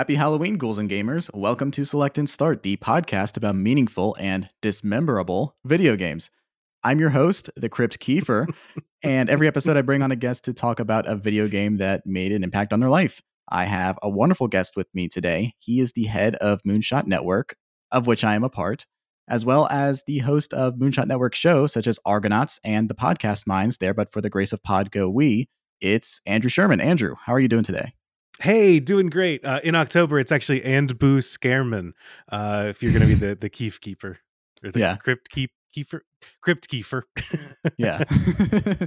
Happy Halloween, ghouls and gamers. Welcome to Select and Start, the podcast about meaningful and dismemberable video games. I'm your host, the Crypt Keifer, and every episode I bring on a guest to talk about a video game that made an impact on their life. I have a wonderful guest with me today. He is the head of Moonshot Network, of which I am a part, as well as the host of Moonshot Network shows such as ARGonauts and the podcast Mines There But For the Grace of Pod Go We. It's Andrew Sherman. Andrew, how are you doing today? Hey, doing great. Uh, in October, it's actually and Boo Scareman. Uh, if you're going to be the the Keef Keeper or the Yeah. Crypt Keep Keeper, Crypt Keefer. Yeah.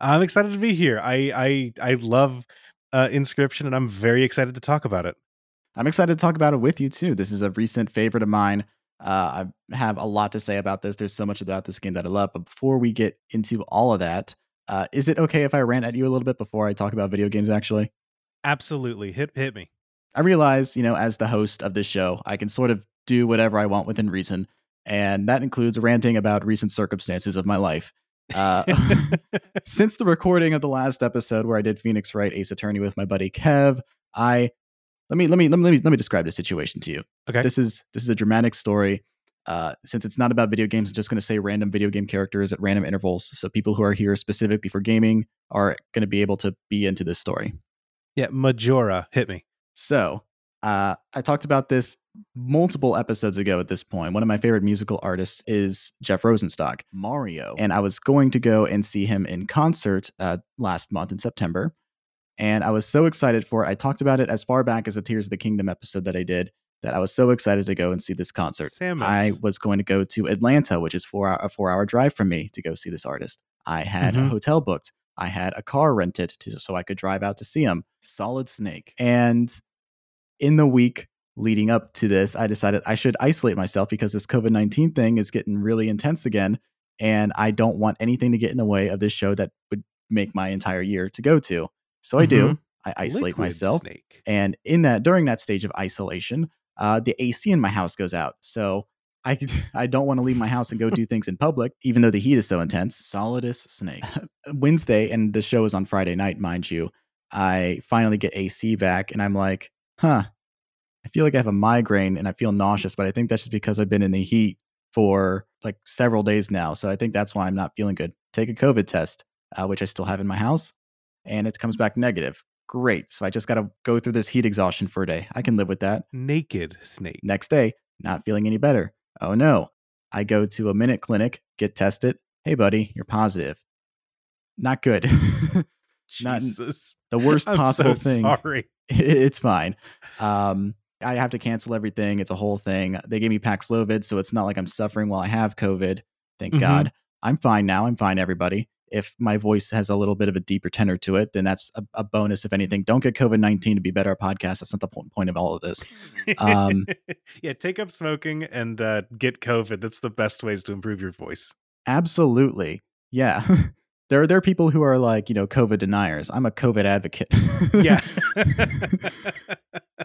I'm excited to be here. I I I love uh, Inscryption, and I'm very excited to talk about it. I'm excited to talk about it with you too. This is a recent favorite of mine. Uh, I have a lot to say about this. There's so much about this game that I love. But before we get into all of that, uh, is it okay if I rant at you a little bit before I talk about video games? Actually, Absolutely, hit hit me. I realize, you know, as the host of this show, I can sort of do whatever I want within reason, and that includes ranting about recent circumstances of my life. Uh, since the recording of the last episode where I did Phoenix Wright Ace Attorney with my buddy Kev, I let me let me let me let me, let me describe the situation to you. Okay. This is this is a dramatic story. Uh, since it's not about video games, I'm just going to say random video game characters at random intervals. So people who are here specifically for gaming are going to be able to be into this story. Yeah, Majora, hit me. So uh, I talked about this multiple episodes ago at this point. One of my favorite musical artists is Jeff Rosenstock, Mario. And I was going to go and see him in concert uh, last month in September. And I was so excited for it. I talked about it as far back as the Tears of the Kingdom episode that I did that I was so excited to go and see this concert. Samus. I was going to go to Atlanta, which is four hour, a four hour drive from me to go see this artist. I had a Mhm. hotel booked. I had a car rented to, so I could drive out to see him. Solid Snake. And in the week leading up to this, I decided I should isolate myself because this COVID 19 thing is getting really intense again. And I don't want anything to get in the way of this show that would make my entire year to go to. So I do. I isolate Liquid myself. Snake. And in that, during that stage of isolation, uh, the AC in my house goes out. So I, I don't want to leave my house and go do things in public, even though the heat is so intense. Solidus Snake. Wednesday, and the show is on Friday night, mind you. I finally get AC back, and I'm like, huh, I feel like I have a migraine and I feel nauseous, but I think that's just because I've been in the heat for like several days now. So I think that's why I'm not feeling good. Take a COVID test, uh, which I still have in my house, and it comes back negative. Great. So I just got to go through this heat exhaustion for a day. I can live with that. Naked Snake. Next day, not feeling any better. Oh no. I go to a minute clinic, get tested. Hey, buddy, you're positive. Not good. Not- Jesus. the worst I'm possible so thing. Sorry. it's fine. Um, I have to cancel everything. It's a whole thing. They gave me Paxlovid, so it's not like I'm suffering while I have COVID. Thank Mhm. God. I'm fine now. I'm fine, everybody. If my voice has a little bit of a deeper tenor to it, then that's a, a bonus, if anything. Don't get COVID 19 to be better at podcast. That's not the point of all of this. Um, yeah, take up smoking and uh, get COVID. That's the best ways to improve your voice. Absolutely. Yeah. there, are there are people who are like, you know, COVID deniers. I'm a COVID advocate. Yeah.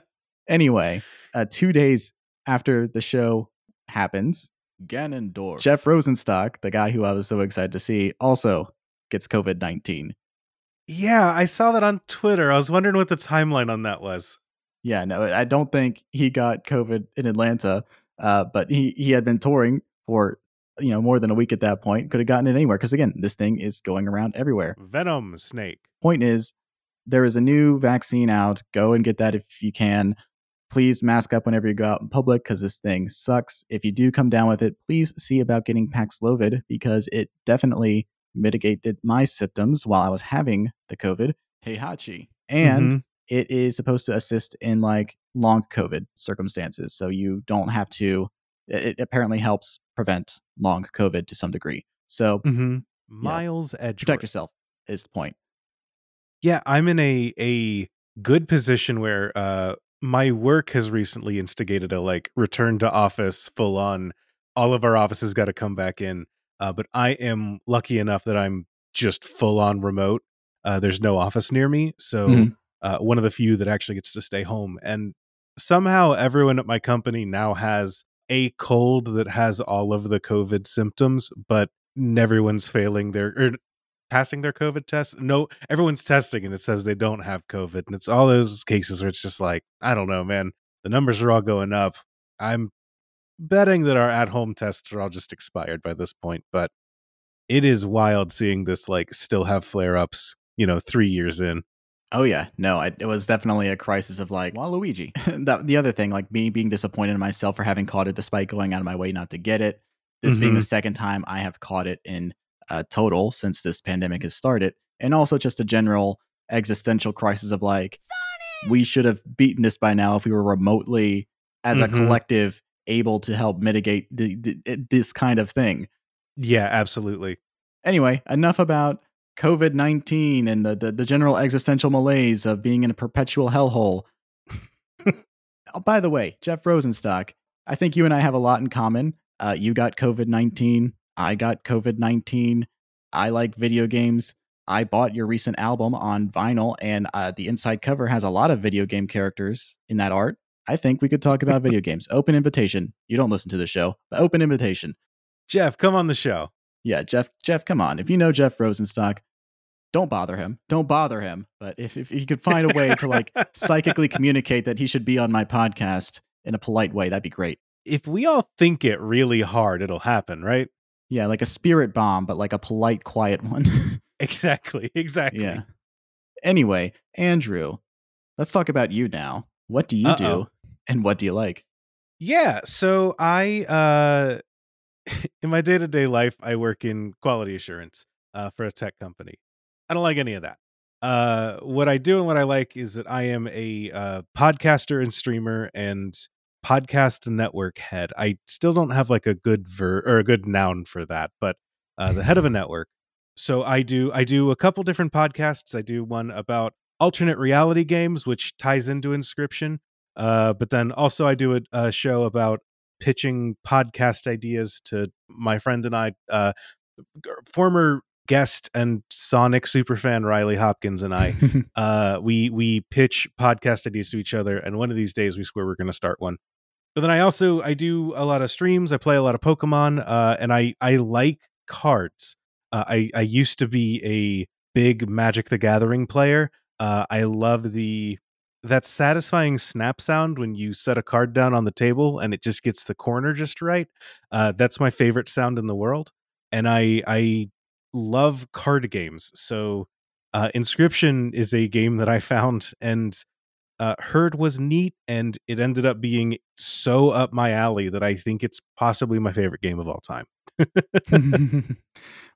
anyway, uh, two days after the show happens, Ganondorf. Jeff Rosenstock, the guy who I was so excited to see, also gets COVID 19. yeah, I saw that on Twitter. I was wondering what the timeline on that was. Yeah, no, I don't think he got COVID in Atlanta, uh, but he, he had been touring for you know more than a week at that point. Could have gotten it anywhere because again, this thing is going around everywhere. Venom Snake. Point is, there is a new vaccine out. Go and get that if you can. Please mask up whenever you go out in public because this thing sucks. If you do come down with it, please see about getting Paxlovid because it definitely mitigated my symptoms while I was having the COVID. Heihachi. And Mhm. it is supposed to assist in like long COVID circumstances. So you don't have to, it apparently helps prevent long COVID to some degree. So Mhm. Miles Edgeworth. protect yourself is the point. Yeah, I'm in a a good position where uh my work has recently instigated a like return to office full on all of our offices got to come back in. Uh but I am lucky enough that I'm just full on remote. Uh there's no office near me, so Mhm. uh one of the few that actually gets to stay home and somehow everyone at my company now has a cold that has all of the covid symptoms but everyone's failing their or passing their COVID test. No, everyone's testing and it says they don't have COVID. And it's all those cases where it's just like, I don't know, man. The numbers are all going up. I'm betting that our at home tests are all just expired by this point, but it is wild seeing this like still have flare ups, you know, three years in. Oh yeah, no, I, it was definitely a crisis of like, Waluigi. that, the other thing, like me being disappointed in myself for having caught it despite going out of my way not to get it. This mm-hmm. being the second time I have caught it in uh, total since this pandemic has started, and also just a general existential crisis of like, Sonic! we should have beaten this by now if we were remotely, as mm-hmm. a collective, able to help mitigate the, the, this kind of thing. Yeah, absolutely. Anyway, enough about COVID 19 and the, the, the, general existential malaise of being in a perpetual hellhole. oh, by the way, Jeff Rosenstock, I think you and I have a lot in common. Uh, you got COVID 19. I got COVID 19. I like video games. I bought your recent album on vinyl, and uh, the inside cover has a lot of video game characters in that art. I think we could talk about video games. Open invitation. You don't listen to the show, but open invitation. Jeff, come on the show. Yeah, Jeff, Jeff, come on. If you know Jeff Rosenstock, don't bother him. Don't bother him. But if, if he could find a way to like psychically communicate that he should be on my podcast in a polite way, that'd be great. If we all think it really hard, it'll happen, right? Yeah, like a spirit bomb, but like a polite, quiet one. exactly. Exactly. Yeah. Anyway, Andrew, let's talk about you now. What do you Uh-oh. do and what do you like? Yeah, so I uh in my day-to-day life I work in quality assurance uh for a tech company. I don't like any of that. Uh, what I do and what I like is that I am a uh, podcaster and streamer and podcast network head. I still don't have like a good ver or a good noun for that, but uh, the head of a network. So I do I do a couple different podcasts. I do one about alternate reality games, which ties into Inscryption. Uh, but then also I do a, a, show about pitching podcast ideas to my friend and I, uh, former guest and Sonic superfan Riley Hopkins and I, uh, we we pitch podcast ideas to each other, and one of these days we swear we're going to start one. But then I also I do a lot of streams. I play a lot of Pokemon, uh, and I I like cards. Uh, I I used to be a big Magic the Gathering player. Uh, I love the that satisfying snap sound when you set a card down on the table and it just gets the corner just right. Uh, that's my favorite sound in the world, and I I love card games. So uh, Inscryption is a game that I found and uh, heard was neat, and it ended up being so up my alley that I think it's possibly my favorite game of all time.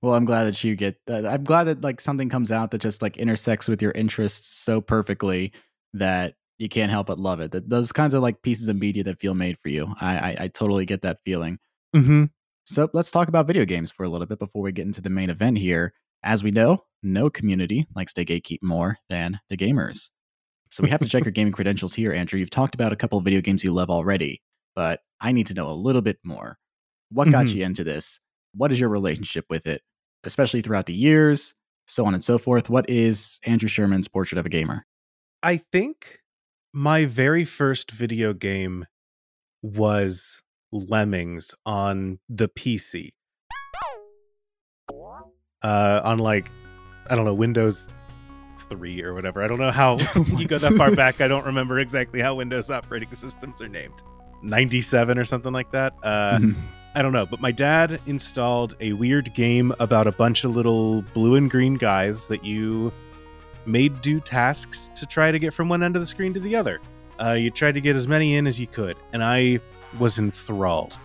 well, I'm glad that you get. Uh, I'm glad that like something comes out that just like intersects with your interests so perfectly that you can't help but love it. That those kinds of like pieces of media that feel made for you. I I, I totally get that feeling. Mm-hmm. So let's talk about video games for a little bit before we get into the main event here. As we know, no community likes to gatekeep more than the gamers. So we have to check your gaming credentials here, Andrew. You've talked about a couple of video games you love already, but I need to know a little bit more. What got mm-hmm. you into this? What is your relationship with it, especially throughout the years, so on and so forth? What is Andrew Sherman's portrait of a gamer? I think my very first video game was Lemmings on the PC. Uh, on like, I don't know, Windows 3 or whatever. I don't know how you go that far back. I don't remember exactly how Windows operating systems are named. 97 or something like that. Uh, mm-hmm. I don't know, but my dad installed a weird game about a bunch of little blue and green guys that you made do tasks to try to get from one end of the screen to the other. Uh, you tried to get as many in as you could, and I was enthralled.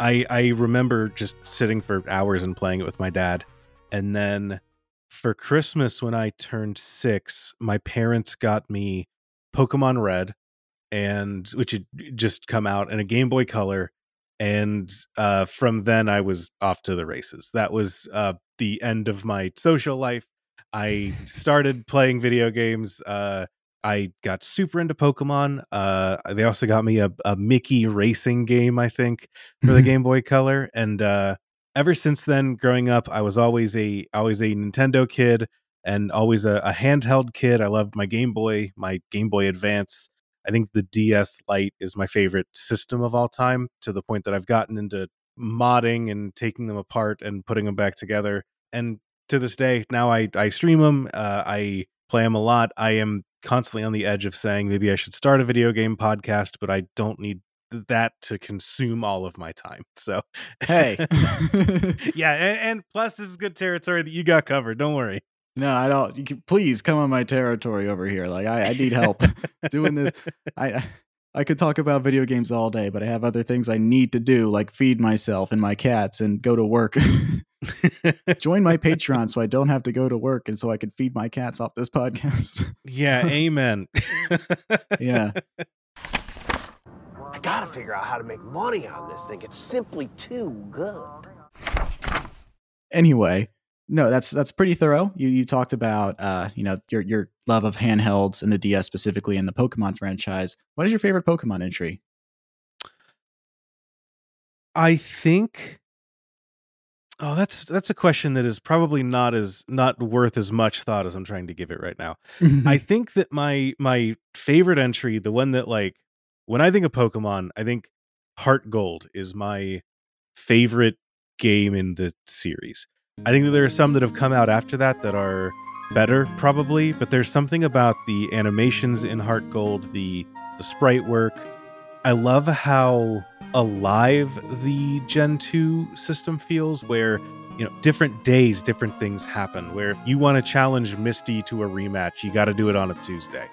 I I remember just sitting for hours and playing it with my dad. And then for Christmas when I turned 6, my parents got me Pokemon Red and which had just come out and a Game Boy Color and uh, from then I was off to the races. That was uh, the end of my social life. I started playing video games uh, I got super into Pokemon. Uh, they also got me a, a Mickey racing game, I think, for the mm-hmm. Game Boy Color. And uh, ever since then, growing up, I was always a always a Nintendo kid and always a, a handheld kid. I loved my Game Boy, my Game Boy Advance. I think the DS Lite is my favorite system of all time, to the point that I've gotten into modding and taking them apart and putting them back together. And to this day. Now I I stream them. Uh, I play them a lot. I am constantly on the edge of saying maybe I should start a video game podcast, but I don't need that to consume all of my time. So, hey, yeah, and, and, plus this is good territory that you got covered. Don't worry. No, I don't. You can, please come on my territory over here. Like I, I need help doing this. I I could talk about video games all day, but I have other things I need to do, like feed myself and my cats and go to work. Join my Patreon so I don't have to go to work and so I can feed my cats off this podcast. yeah, amen. yeah. I gotta figure out how to make money on this thing. It's simply too good. Anyway, no, that's that's pretty thorough. You you talked about uh, you know, your your love of handhelds and the DS specifically and the Pokemon franchise. What is your favorite Pokemon entry? I think Oh, that's that's a question that is probably not as not worth as much thought as I'm trying to give it right now. I think that my my favorite entry, the one that like when I think of Pokemon, I think Heart Gold is my favorite game in the series. I think that there are some that have come out after that that are better, probably, but there's something about the animations in Heart Gold, the the sprite work. I love how alive the Gen 2 system feels, where you know different days, different things happen. Where if you want to challenge Misty to a rematch, you got to do it on a Tuesday.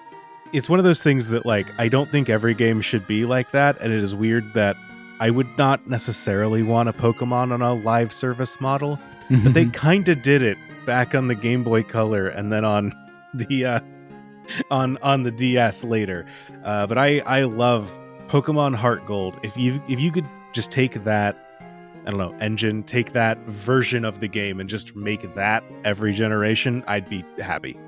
It's one of those things that like I don't think every game should be like that, and it is weird that I would not necessarily want a Pokemon on a live service model but they kind of did it back on the Game Boy Color and then on the uh, on on the DS later. Uh, but I I love Pokemon Heart Gold. If you if you could just take that I don't know engine, take that version of the game and just make that every generation, I'd be happy.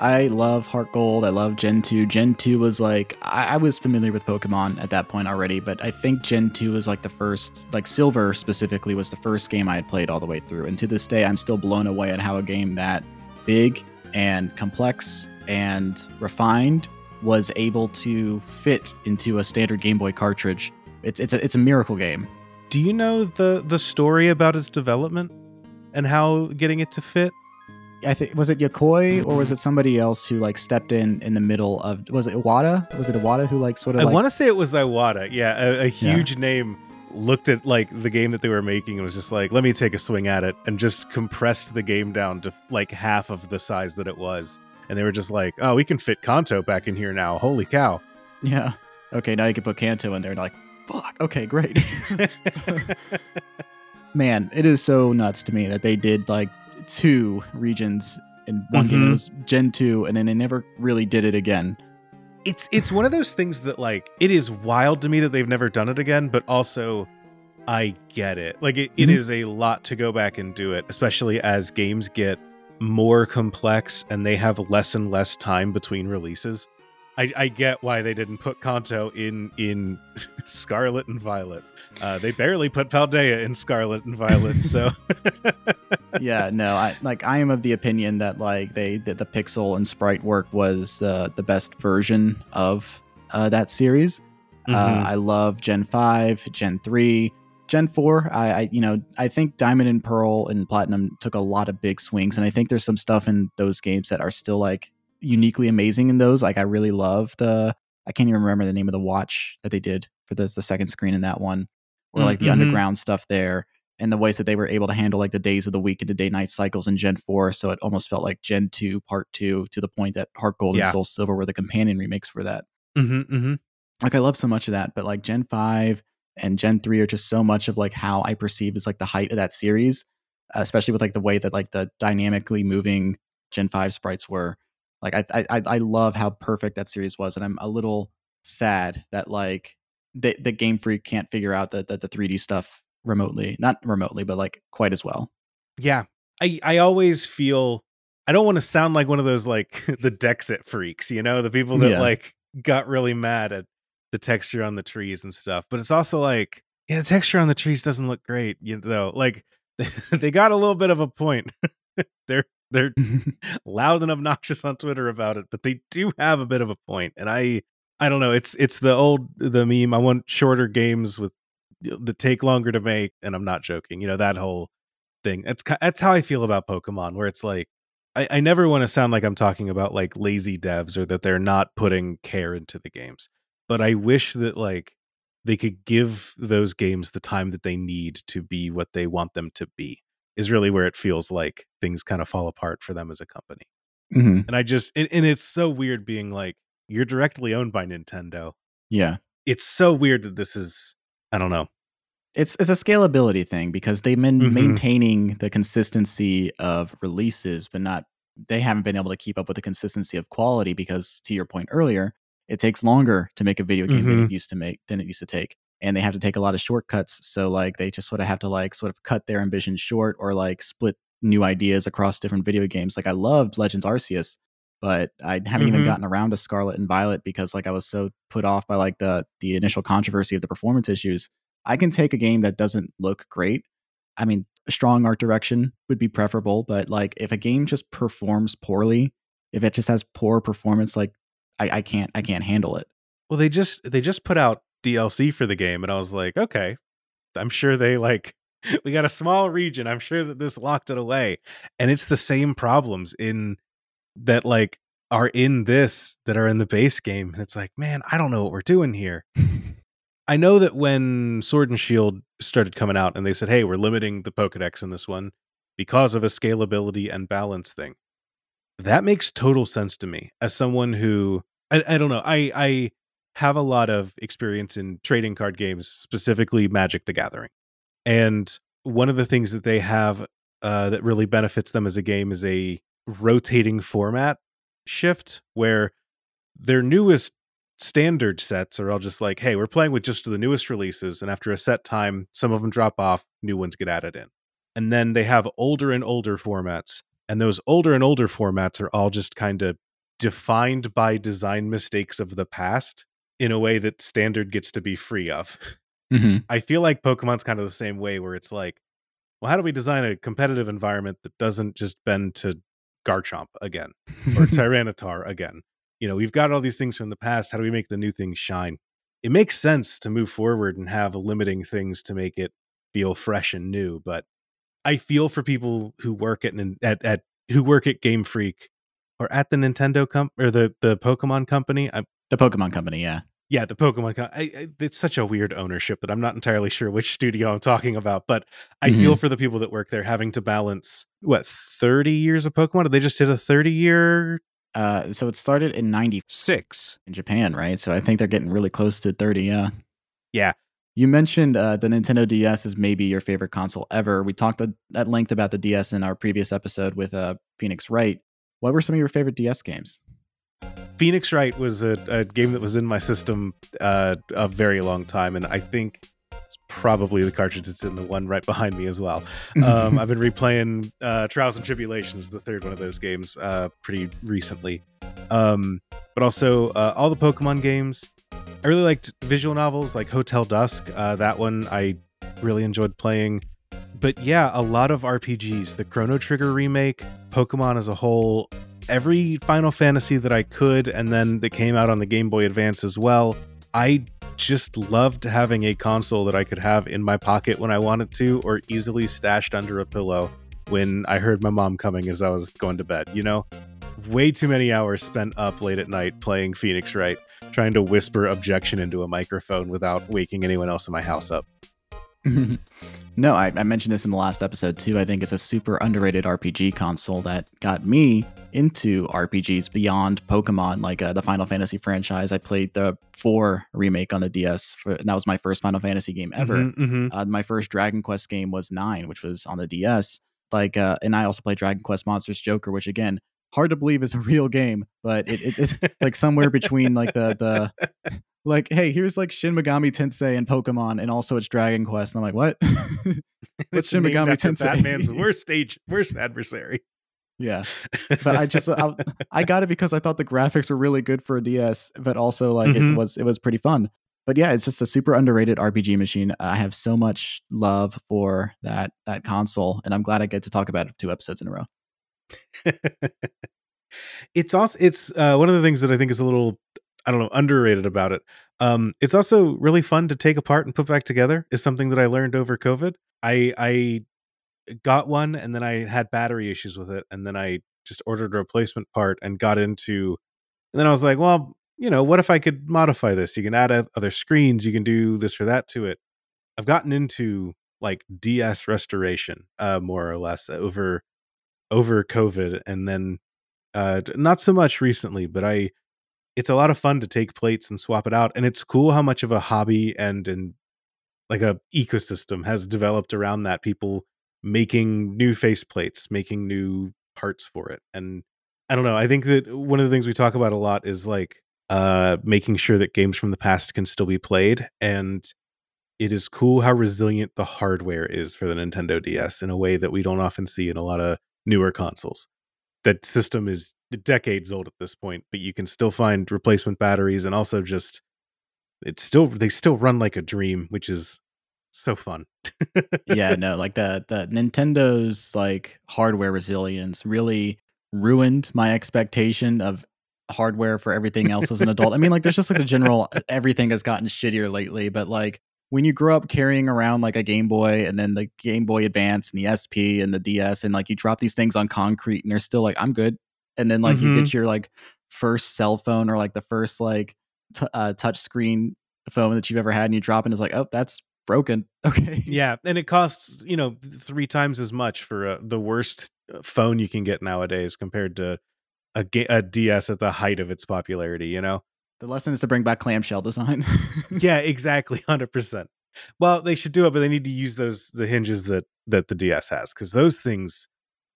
I love Heart Gold. I love Gen 2. Gen 2 was like, I, I, was familiar with Pokemon at that point already, but I think Gen 2 was like the first, like Silver specifically was the first game I had played all the way through. And to this day, I'm still blown away at how a game that big and complex and refined was able to fit into a standard Game Boy cartridge. It's, it's, a, it's a miracle game. Do you know the, the story about its development and how getting it to fit? I think was it Yokoi or was mm-hmm. it somebody else who like stepped in in the middle of was it Iwata? Was it Iwata who like sort of? I like, want to say it was Iwata. Yeah, a, a huge yeah. name looked at like the game that they were making and was just like, let me take a swing at it, and just compressed the game down to like half of the size that it was. And they were just like, oh, we can fit Kanto back in here now. Holy cow! Yeah. Okay, now you can put Kanto in there. And like, fuck. Okay, great. Man, it is so nuts to me that they did like two regions in one mm-hmm. game. It was Gen 2, and then they never really did it again. It's it's one of those things that like it is wild to me that they've never done it again, but also I get it. Like it, mm-hmm. it is a lot to go back and do it, especially as games get more complex and they have less and less time between releases. I, I get why they didn't put Kanto in in Scarlet and Violet. Uh, they barely put Paldea in Scarlet and Violet, so yeah, no, I like I am of the opinion that like they that the pixel and sprite work was the the best version of uh, that series. Uh, mm-hmm. Uh, I love Gen five, Gen three, Gen four. I, I you know I think Diamond and Pearl and Platinum took a lot of big swings, and I think there's some stuff in those games that are still like uniquely amazing in those. Like I really love the I can't even remember the name of the watch that they did for the the second screen in that one, or like the mm-hmm. underground stuff there, and the ways that they were able to handle like the days of the week and the day night cycles in Gen four. So it almost felt like Gen two Part two to the point that Heart Gold yeah. and Soul Silver were the companion remakes for that. Mm-hmm, mm-hmm. Like I love so much of that, but like Gen five and Gen three are just so much of like how I perceive is like the height of that series, especially with like the way that like the dynamically moving Gen five sprites were like I, I I love how perfect that series was, and I'm a little sad that like the the Game Freak can't figure out the, the the 3D stuff remotely, not remotely, but like quite as well. Yeah, I I always feel I don't want to sound like one of those like the Dexit freaks, you know, the people that yeah. like got really mad at the texture on the trees and stuff. But it's also like, yeah, the texture on the trees doesn't look great, you know. Like they got a little bit of a point. they're they're loud and obnoxious on Twitter about it, but they do have a bit of a point. And I I don't know, it's it's the old the meme I want shorter games with that take longer to make and I'm not joking. You know that whole thing. That's that's how I feel about Pokemon, where it's like I, I never want to sound like I'm talking about like lazy devs or that they're not putting care into the games, but I wish that like they could give those games the time that they need to be what they want them to be. Is really where it feels like things kind of fall apart for them as a company. hmm And I just and, and it's so weird being like you're directly owned by Nintendo. Yeah. It's so weird that this is I don't know. It's it's a scalability thing because they've been Mhm. maintaining the consistency of releases, but not they haven't been able to keep up with the consistency of quality because to your point earlier, it takes longer to make a video game than it used to make than it used to take. And they have to take a lot of shortcuts. So like they just sort of have to like sort of cut their ambition short or like split new ideas across different video games. Like I loved Legends Arceus, but I haven't even Mhm. gotten around to Scarlet and Violet because like I was so put off by like the the initial controversy of the performance issues. I can take a game that doesn't look great. I mean, a strong art direction would be preferable, but like if a game just performs poorly, if it just has poor performance, like I, I can't I can't handle it. Well, they just they just put out DLC for the game, and I was like, okay, I'm sure they like we got a small region. I'm sure that this locked it away, and it's the same problems in that like are in this that are in the base game, and it's like, man, I don't know what we're doing here. I know that when Sword and Shield started coming out, and they said, hey, we're limiting the Pokedex in this one because of a scalability and balance thing. That makes total sense to me as someone who I, I don't know. I I have a lot of experience in trading card games, specifically Magic the Gathering. And one of the things that they have uh, that really benefits them as a game is a rotating format shift where their newest standard sets are all just like, hey, we're playing with just the newest releases. And after a set time, some of them drop off, new ones get added in. And then they have older and older formats. And those older and older formats are all just kind of defined by design mistakes of the past in a way that standard gets to be free of. Mm-hmm. I feel like Pokemon's kind of the same way where it's like, well, how do we design a competitive environment that doesn't just bend to Garchomp again or Tyranitar again? You know, we've got all these things from the past. How do we make the new things shine? It makes sense to move forward and have limiting things to make it feel fresh and new, but I feel for people who work at at, at who work at Game Freak or at the Nintendo comp or the the Pokemon company. I, the Pokemon Company, yeah. yeah, the Pokemon. Co- I, I, it's such a weird ownership that I'm not entirely sure which studio I'm talking about. But I Mhm. feel for the people that work there having to balance what 30 years of Pokemon. Did they just hit a 30 year? Uh, so it started in 96 in Japan, right? So I think they're getting really close to 30. Yeah. Yeah, You mentioned uh, the Nintendo DS is maybe your favorite console ever. We talked at, at length about the DS in our previous episode with uh, Phoenix Wright. What were some of your favorite DS games? Phoenix Wright was a, a game that was in my system uh, a very long time, and I think it's probably the cartridge that's in the one right behind me as well. Um, I've been replaying uh, Trials and Tribulations, the third one of those games, uh, pretty recently. Um, but also uh, all the Pokemon games. I really liked visual novels like Hotel Dusk. Uh, that one I really enjoyed playing. But yeah, a lot of RPGs. The Chrono Trigger remake, Pokemon as a whole, every Final Fantasy that I could, and then that came out on the Game Boy Advance as well. I just loved having a console that I could have in my pocket when I wanted to, or easily stashed under a pillow when I heard my mom coming as I was going to bed. You know, way too many hours spent up late at night playing Phoenix Wright, trying to whisper objection into a microphone without waking anyone else in my house up. no, I, I mentioned this in the last episode too. I think it's a super underrated RPG console that got me into RPGs beyond Pokemon, like uh, the Final Fantasy franchise. I played the 4 remake on the DS, for, and that was my first Final Fantasy game ever. Mhm, mhm. Uh, my first Dragon Quest game was 9, which was on the DS. Like, uh, and I also played Dragon Quest Monsters Joker, which again, hard to believe is a real game, but it, it, it's like somewhere between like the the like, hey, here's like Shin Megami Tensei and Pokemon, and also it's Dragon Quest. And I'm like, what? What's It's Shin Megami Tensei? Batman's worst stage, worst adversary. Yeah, but I just I, I got it because I thought the graphics were really good for a DS, but also like Mhm. it was it was pretty fun. But yeah, it's just a super underrated RPG machine. I have so much love for that that console, and I'm glad I get to talk about it two episodes in a row. it's also it's uh, one of the things that I think is a little I don't know underrated about it. Um, it's also really fun to take apart and put back together. Is something that I learned over COVID. I I got one and then I had battery issues with it and then I just ordered a replacement part and got into and then I was like, well, you know, what if I could modify this? You can add other screens, you can do this or that to it. I've gotten into like DS restoration uh more or less over over COVID and then uh not so much recently, but I it's a lot of fun to take plates and swap it out and it's cool how much of a hobby and and like a ecosystem has developed around that people making new faceplates, making new parts for it. And I don't know, I think that one of the things we talk about a lot is like uh making sure that games from the past can still be played and it is cool how resilient the hardware is for the Nintendo DS in a way that we don't often see in a lot of newer consoles. That system is decades old at this point, but you can still find replacement batteries and also just it's still they still run like a dream, which is so fun. yeah, no, like the the Nintendo's like hardware resilience really ruined my expectation of hardware for everything else as an adult. I mean, like there's just like the general everything has gotten shittier lately, but like when you grow up carrying around like a Game Boy and then the Game Boy Advance and the SP and the DS and like you drop these things on concrete and they're still like I'm good. And then like mm-hmm. you get your like first cell phone or like the first like t- uh, touch screen phone that you've ever had and you drop and it's like, "Oh, that's broken." Okay. Yeah, and it costs, you know, 3 times as much for uh, the worst uh, phone you can get nowadays compared to a, a DS at the height of its popularity, you know? The lesson is to bring back clamshell design. yeah, exactly, 100%. Well, they should do it, but they need to use those the hinges that that the DS has cuz those things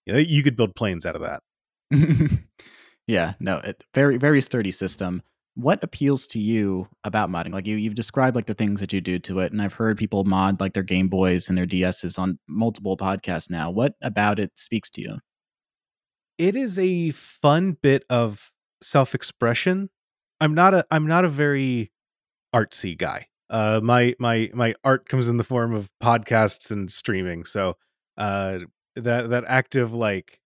you know, you could build planes out of that. yeah, no, it, very very sturdy system. What appeals to you about modding? Like you you've described like the things that you do to it and I've heard people mod like their Game Boys and their DSs on multiple podcasts now. What about it speaks to you? it is a fun bit of self-expression. I'm not a I'm not a very artsy guy. Uh my my my art comes in the form of podcasts and streaming. So uh that that active like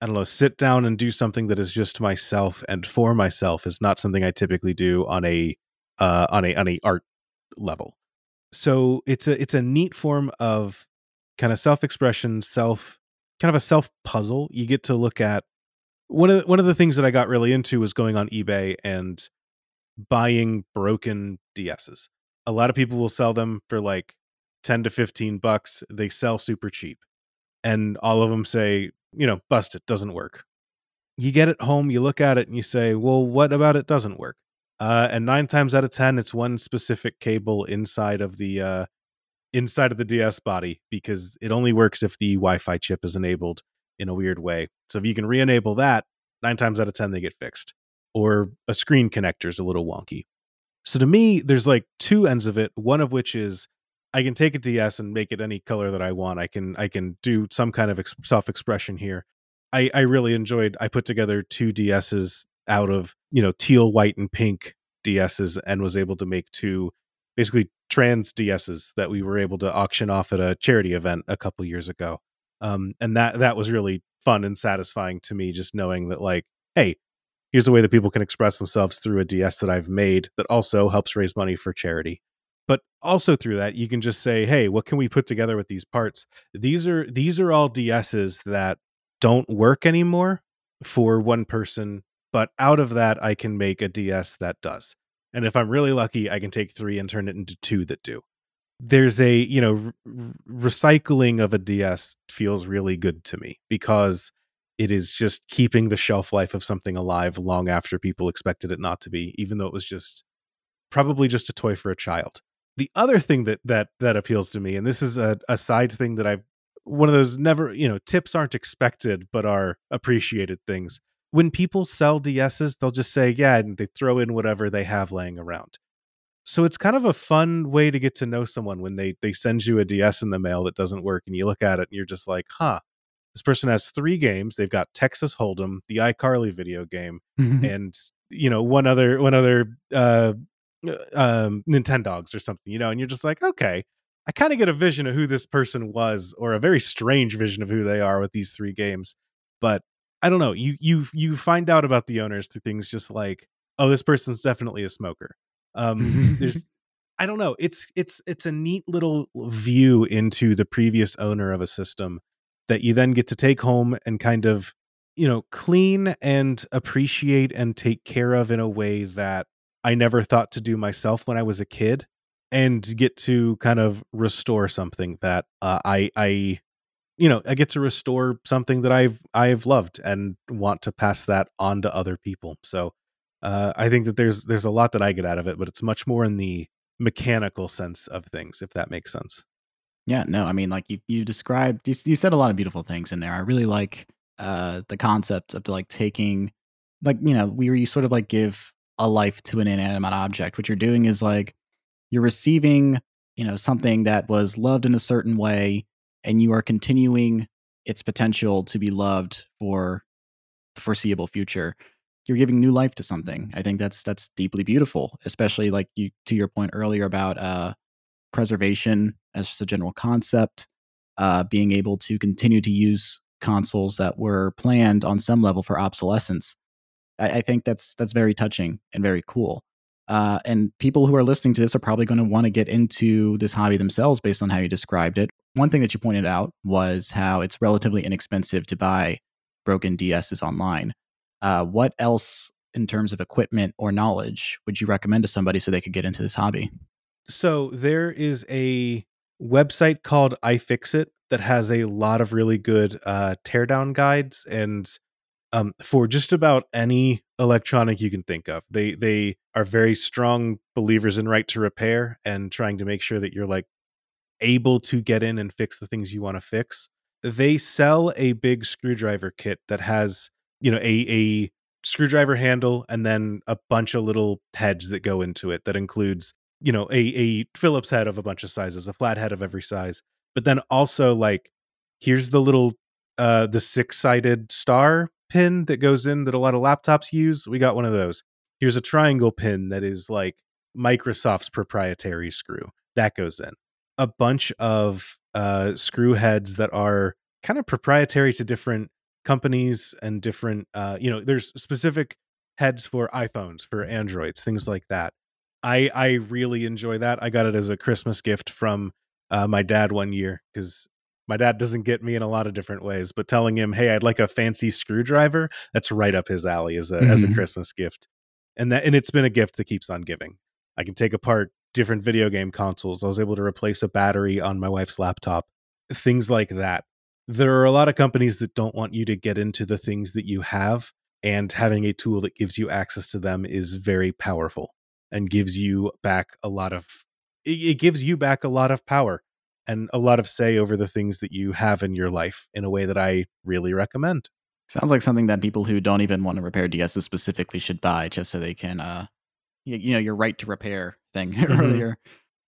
I don't know, sit down and do something that is just myself and for myself is not something I typically do on a uh on a on a art level. So it's a it's a neat form of kind of self-expression, self kind of a self puzzle. You get to look at one of the, one of the things that I got really into was going on eBay and buying broken DSs. A lot of people will sell them for like 10 to 15 bucks. They sell super cheap. And all of them say, you know, bust it, doesn't work. You get it home, you look at it and you say, well, what about it doesn't work? Uh, and nine times out of 10, it's one specific cable inside of the uh, inside of the DS body because it only works if the Wi-Fi chip is enabled in a weird way. So if you can re-enable that, nine times out of ten they get fixed. Or a screen connector is a little wonky. So to me, there's like two ends of it. One of which is I can take a DS and make it any color that I want. I can I can do some kind of ex- self-expression here. I I really enjoyed. I put together two DSs out of you know teal, white, and pink DSs, and was able to make two basically trans DSs that we were able to auction off at a charity event a couple years ago. Um, and that that was really fun and satisfying to me, just knowing that like, hey, here's a way that people can express themselves through a DS that I've made that also helps raise money for charity. But also through that, you can just say, hey, what can we put together with these parts? These are these are all DSs that don't work anymore for one person, but out of that I can make a DS that does. And if I'm really lucky, I can take three and turn it into two that do. There's a, you know, r- recycling of a DS feels really good to me because it is just keeping the shelf life of something alive long after people expected it not to be, even though it was just probably just a toy for a child. The other thing that that that appeals to me, and this is a, a side thing that I've one of those never, you know, tips aren't expected but are appreciated things when people sell DSs, they'll just say, yeah, and they throw in whatever they have laying around. So it's kind of a fun way to get to know someone when they they send you a DS in the mail that doesn't work and you look at it and you're just like, huh, this person has three games. They've got Texas Hold'em, the iCarly video game, and you know, one other one other uh, uh um Nintendogs or something, you know, and you're just like, okay, I kind of get a vision of who this person was, or a very strange vision of who they are with these three games. But I don't know. You you you find out about the owners through things just like, oh, this person's definitely a smoker. Um, there's I don't know. It's it's it's a neat little view into the previous owner of a system that you then get to take home and kind of you know clean and appreciate and take care of in a way that I never thought to do myself when I was a kid and get to kind of restore something that uh, I I you know I get to restore something that I've I've loved and want to pass that on to other people. So uh, I think that there's there's a lot that I get out of it, but it's much more in the mechanical sense of things, if that makes sense. Yeah, no, I mean, like you, you described, you, you said a lot of beautiful things in there. I really like uh, the concept of like taking, like you know, we where you sort of like give a life to an inanimate object. What you're doing is like you're receiving, you know, something that was loved in a certain way, and you are continuing its potential to be loved for the foreseeable future. You're giving new life to something. I think that's that's deeply beautiful, especially like you to your point earlier about uh preservation as just a general concept, uh, being able to continue to use consoles that were planned on some level for obsolescence. I, I think that's that's very touching and very cool. Uh, and people who are listening to this are probably going to want to get into this hobby themselves based on how you described it. One thing that you pointed out was how it's relatively inexpensive to buy broken DSs online. Uh, what else in terms of equipment or knowledge would you recommend to somebody so they could get into this hobby? So there is a website called iFixit that has a lot of really good uh, teardown guides and um, for just about any electronic you can think of. They they are very strong believers in right to repair and trying to make sure that you're like able to get in and fix the things you want to fix. They sell a big screwdriver kit that has you know a a screwdriver handle and then a bunch of little heads that go into it that includes you know a a Phillips head of a bunch of sizes, a flat head of every size, but then also like here's the little uh the six sided star pin that goes in that a lot of laptops use. We got one of those. Here's a triangle pin that is like Microsoft's proprietary screw that goes in. A bunch of uh screw heads that are kind of proprietary to different companies and different uh you know there's specific heads for iPhones for Androids things like that I I really enjoy that. I got it as a Christmas gift from uh, my dad one year because my dad doesn't get me in a lot of different ways. But telling him, "Hey, I'd like a fancy screwdriver," that's right up his alley as a mm-hmm. as a mm-hmm. Christmas gift. And that and it's been a gift that keeps on giving. I can take apart different video game consoles. I was able to replace a battery on my wife's laptop. Things like that. There are a lot of companies that don't want you to get into the things that you have, and having a tool that gives you access to them is very powerful and gives you back a lot of it, gives you back a lot of power and a lot of say over the things that you have in your life in a way that I really recommend. Sounds like something that people who don't even want to repair DSs specifically should buy just so they can uh you, you know your right to repair thing mm-hmm. earlier.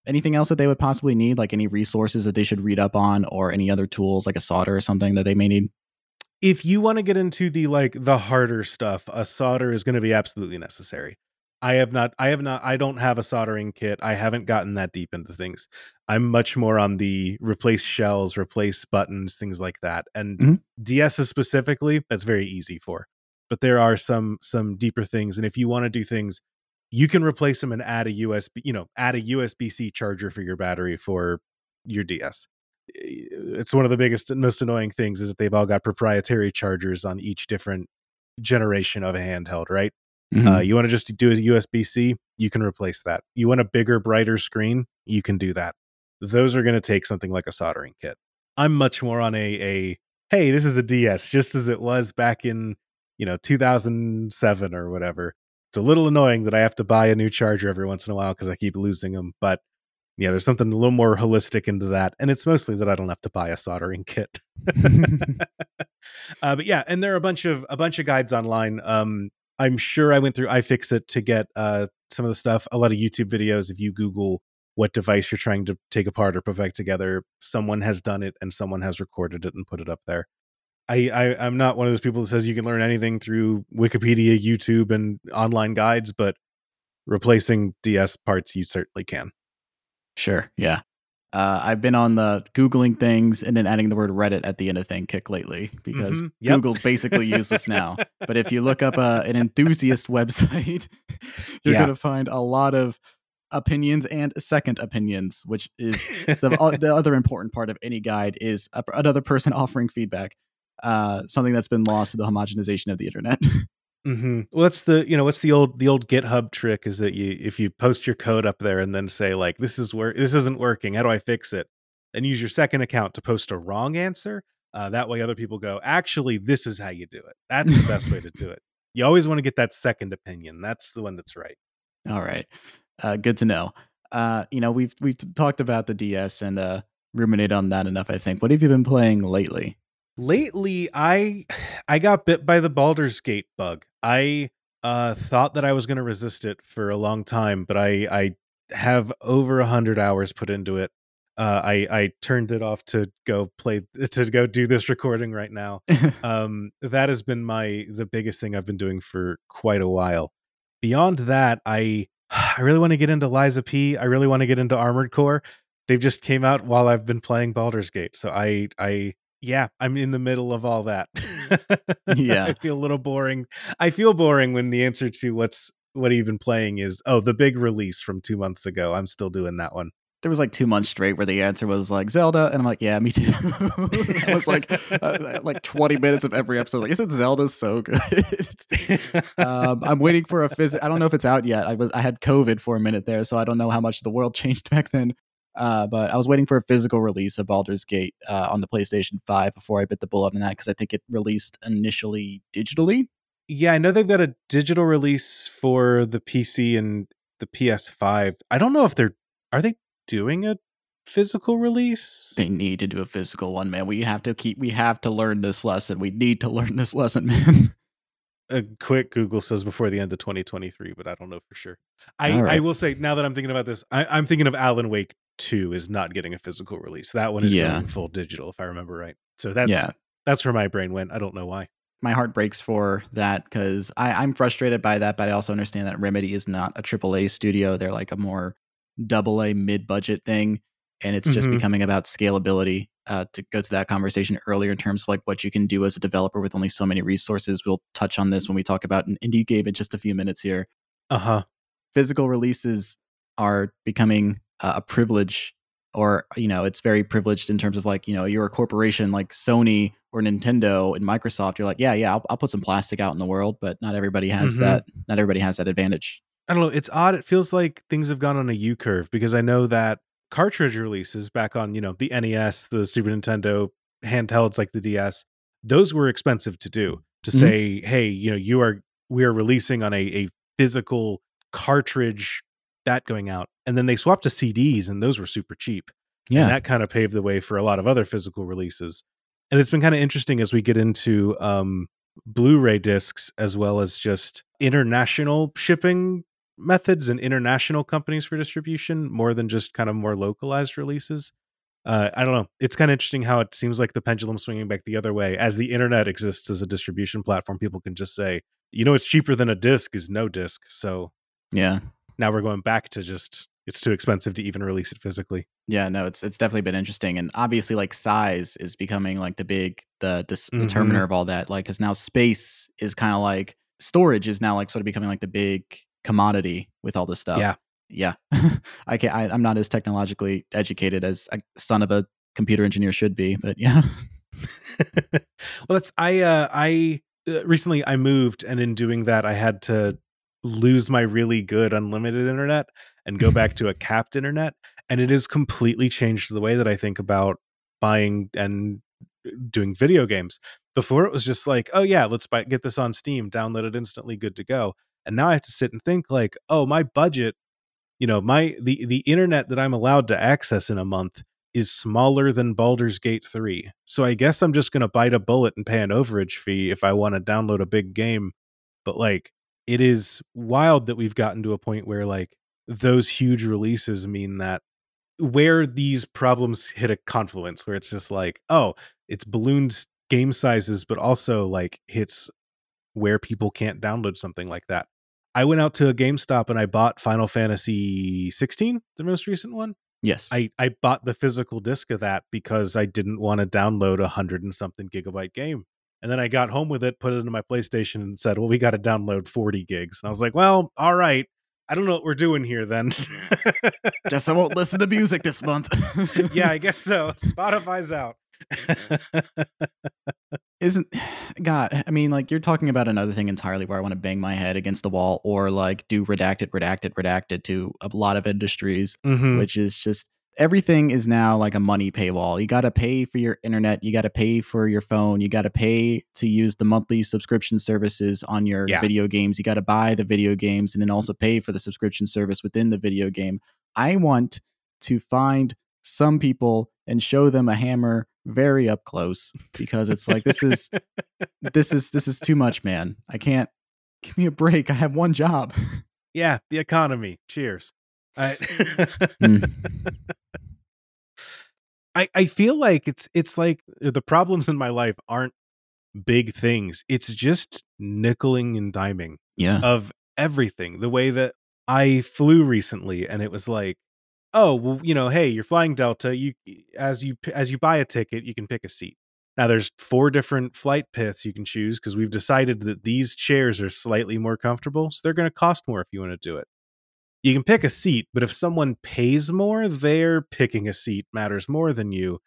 Anything else that they would possibly need like any resources that they should read up on or any other tools like a solder or something that they may need? If you want to get into the like the harder stuff, a solder is going to be absolutely necessary. I have not I have not I don't have a soldering kit. I haven't gotten that deep into things. I'm much more on the replace shells, replace buttons, things like that. And mm-hmm. DS specifically, that's very easy for. But there are some some deeper things and if you want to do things you can replace them and add a USB, you know, add a USB-C charger for your battery for your DS. It's one of the biggest and most annoying things is that they've all got proprietary chargers on each different generation of a handheld, right? Uh, mm-hmm. Uh, you want to just do a USB C, you can replace that. You want a bigger, brighter screen, you can do that. Those are going to take something like a soldering kit. I'm much more on a a hey, this is a DS, just as it was back in you know 2007 or whatever. It's a little annoying that I have to buy a new charger every once in a while because I keep losing them, but yeah, there's something a little more holistic into that, and it's mostly that I don't have to buy a soldering kit. uh, but yeah, and there are a bunch of a bunch of guides online. Um, I'm sure I went through iFixit to get uh, some of the stuff. A lot of YouTube videos. If you Google what device you're trying to take apart or put back together, someone has done it and someone has recorded it and put it up there. I, I I'm not one of those people that says you can learn anything through Wikipedia, YouTube, and online guides, but replacing DS parts you certainly can. Sure. Yeah. Uh, I've been on the Googling things and then adding the word Reddit at the end of thing kick lately because mm-hmm. yep. Google's basically useless now. But if you look up uh, an enthusiast website, you're yeah. going to find a lot of opinions and second opinions, which is the, uh, the other important part of any guide is a, another person offering feedback. Uh, something that's been lost to the homogenization of the internet. Mm-hmm. Well, that's the you know what's the old the old GitHub trick is that you if you post your code up there and then say like this is where this isn't working, how do I fix it? And use your second account to post a wrong answer. Uh, that way, other people go, actually, this is how you do it. That's the best way to do it. You always want to get that second opinion. That's the one that's right. All right, uh, good to know. Uh, you know, we've we've talked about the DS and uh, ruminate on that enough. I think. What have you been playing lately? Lately, I I got bit by the Baldur's Gate bug. I uh, thought that I was going to resist it for a long time, but I I have over a hundred hours put into it. Uh, I I turned it off to go play to go do this recording right now. um, that has been my the biggest thing I've been doing for quite a while. Beyond that, I I really want to get into of P. I really want to get into Armored Core. They've just came out while I've been playing Baldur's Gate, so I I yeah, I'm in the middle of all that. yeah. I feel a little boring. I feel boring when the answer to what's what even playing is oh the big release from two months ago. I'm still doing that one. There was like two months straight where the answer was like Zelda, and I'm like, yeah, me too. it was like uh, like 20 minutes of every episode. Like, isn't Zelda so good? um, I'm waiting for a phys. I don't know if it's out yet. I was I had COVID for a minute there, so I don't know how much the world changed back then. Uh, but I was waiting for a physical release of Baldur's Gate uh, on the PlayStation 5 before I bit the bullet on that because I think it released initially digitally. Yeah, I know they've got a digital release for the PC and the PS5. I don't know if they're are they doing a physical release? They need to do a physical one, man. We have to keep we have to learn this lesson. We need to learn this lesson, man. a quick Google says before the end of 2023, but I don't know for sure. I, right. I will say now that I'm thinking about this, I, am thinking of Alan Wake 2 is not getting a physical release. That one is Yeah. going full digital, if I remember right. So that's yeah. that's where my brain went. I don't know why. My heart breaks for that because I'm frustrated by that, but I also understand that Remedy is not a AAA studio. They're like a more double A mid budget thing. And it's just Mhm. becoming about scalability. Uh, to go to that conversation earlier in terms of like what you can do as a developer with only so many resources. We'll touch on this when we talk about an indie game in just a few minutes here. Uh huh. physical releases are becoming uh, a privilege or you know it's very privileged in terms of like you know you're a corporation like sony or nintendo and microsoft you're like yeah yeah i'll, I'll put some plastic out in the world but not everybody has Mhm. that not everybody has that advantage I don't know. It's odd. It feels like things have gone on a U curve because I know that cartridge releases back on, you know, the NES, the Super Nintendo handhelds like the DS, those were expensive to do. To Mhm. say, hey, you know, you are we are releasing on a, a physical cartridge that going out. And then they swapped to CDs and those were super cheap. yeah And that kind of paved the way for a lot of other physical releases. And it's been kind of interesting as we get into um, Blu-ray discs as well as just international shipping methods and international companies for distribution more than just kind of more localized releases. Uh, I don't know. It's kind of interesting how it seems like the pendulum swinging back the other way. As the internet exists as a distribution platform, people can just say, you know, it's cheaper than a disc is no disc. So yeah now we're going back to just it's too expensive to even release it physically. yeah no it's it's definitely been interesting and obviously like size is becoming like the big the dis- Mhm. determiner of all that like because now space is kind of like storage is now like sort of becoming like the big commodity with all this stuff Yeah. yeah i can't I, i'm not as technologically educated as a son of a computer engineer should be but yeah well that's i uh i uh, recently i moved and in doing that i had to lose my really good unlimited internet and go back to a capped internet and it has completely changed the way that i think about buying and uh, doing video games before it was just like oh yeah let's buy get this on steam download it instantly good to go and now i have to sit and think like oh my budget you know my the the internet that i'm allowed to access in a month is smaller than Baldur's Gate 3. So I guess I'm just going to bite a bullet and pay an overage fee if I want to download a big game. But like it is wild that we've gotten to a point where like those huge releases mean that where these problems hit a confluence where it's just like, oh, it's ballooned game sizes but also like hits where people can't download something like that. I went out to a GameStop and I bought Final Fantasy 16, the most recent one. yes I I bought the physical disc of that because I didn't want to download a hundred and something gigabyte game. And then I got home with it, put it into my PlayStation, and said, "Well, we got to download forty gigs." And I was like, "Well, all right." I don't know what we're doing here then. Guess I won't listen to music this month. yeah, I guess so. Spotify's out. Isn't God? I mean, like you're talking about another thing entirely where I want to bang my head against the wall or like do redacted, redacted, redacted to a lot of industries, Mhm. which is just everything is now like a money paywall. You got to pay for your internet, you got to pay for your phone, you got to pay to use the monthly subscription services on your Yeah. video games. You got to buy the video games and then also pay for the subscription service within the video game. I want to find some people and show them a hammer very up close because it's like this is this is this is too much, man. I can't give me a break. I have one job. yeah, the economy. Cheers. I, Mm. I I feel like it's it's like the problems in my life aren't big things. It's just nickeling and diming Yeah. of everything. The way that I flew recently, and it was like, oh, well, you know, hey, you're flying Delta. You as you as you buy a ticket, you can pick a seat. Now there's four different flight piths you can choose because we've decided that these chairs are slightly more comfortable, so they're going to cost more if you want to do it. You can pick a seat, but if someone pays more, their picking a seat matters more than you.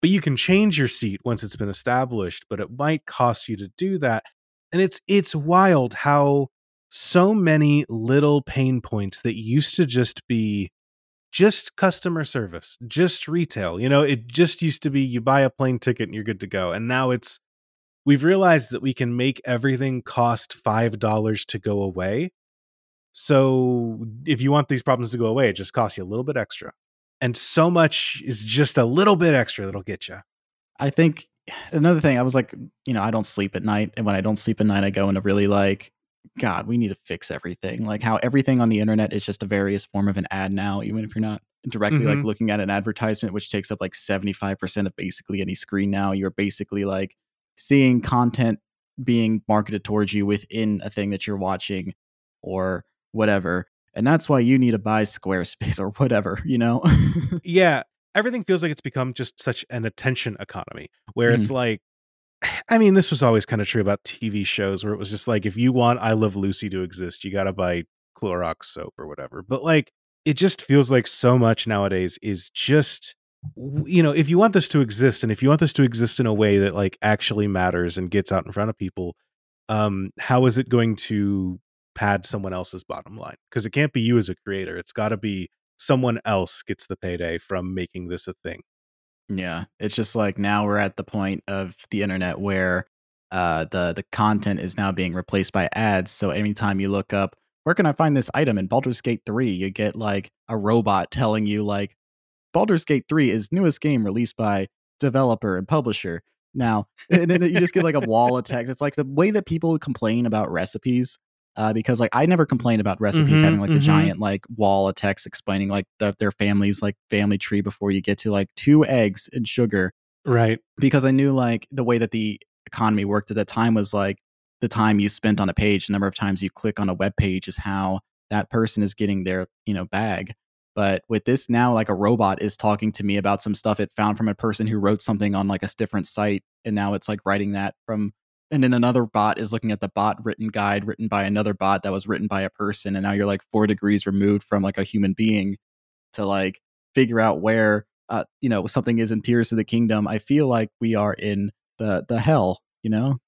But you can change your seat once it's been established, but it might cost you to do that. And it's it's wild how so many little pain points that used to just be just customer service, just retail. You know, it just used to be you buy a plane ticket and you're good to go. And now it's we've realized that we can make everything cost $5 to go away. So if you want these problems to go away, it just costs you a little bit extra. And so much is just a little bit extra that'll get you. I think another thing, I was like, you know, I don't sleep at night. And when I don't sleep at night, I go into really like, God, we need to fix everything. Like how everything on the internet is just a various form of an ad now, even if you're not directly like Mhm. looking at an advertisement, which takes up like 75% of basically any screen now. You're basically like seeing content being marketed towards you within a thing that you're watching or whatever. And that's why you need to buy Squarespace or whatever, you know? yeah everything feels like it's become just such an attention economy where Mm-hmm. it's like i mean this was always kind of true about tv shows where it was just like if you want i love lucy to exist you gotta buy clorox soap or whatever but like it just feels like so much nowadays is just you know if you want this to exist and if you want this to exist in a way that like actually matters and gets out in front of people um how is it going to pad someone else's bottom line because it can't be you as a creator it's got to be someone else gets the payday from making this a thing. Yeah, it's just like now we're at the point of the internet where uh, the the content is now being replaced by ads. So anytime you look up where can I find this item in Baldur's Gate 3, you get like a robot telling you like Baldur's Gate 3 is newest game released by developer and publisher. Now, and then you just get like a wall of text. It's like the way that people complain about recipes. Uh, because like I never complain about recipes Mhm, having like the mhm. giant like wall of text explaining like the, their family's like family tree before you get to like two eggs and sugar Right. because I knew like the way that the economy worked at that time was like the time you spent on a page, the number of times you click on a web page is how that person is getting their, you know, bag. But with this now, like a robot is talking to me about some stuff it found from a person who wrote something on like a different site. And now it's like writing that from, and then another bot is looking at the bot written guide written by another bot that was written by a person. And now you're like four degrees removed from like a human being to like figure out where uh, you know something is in Tears of the Kingdom, I feel like we are in the the hell. You know,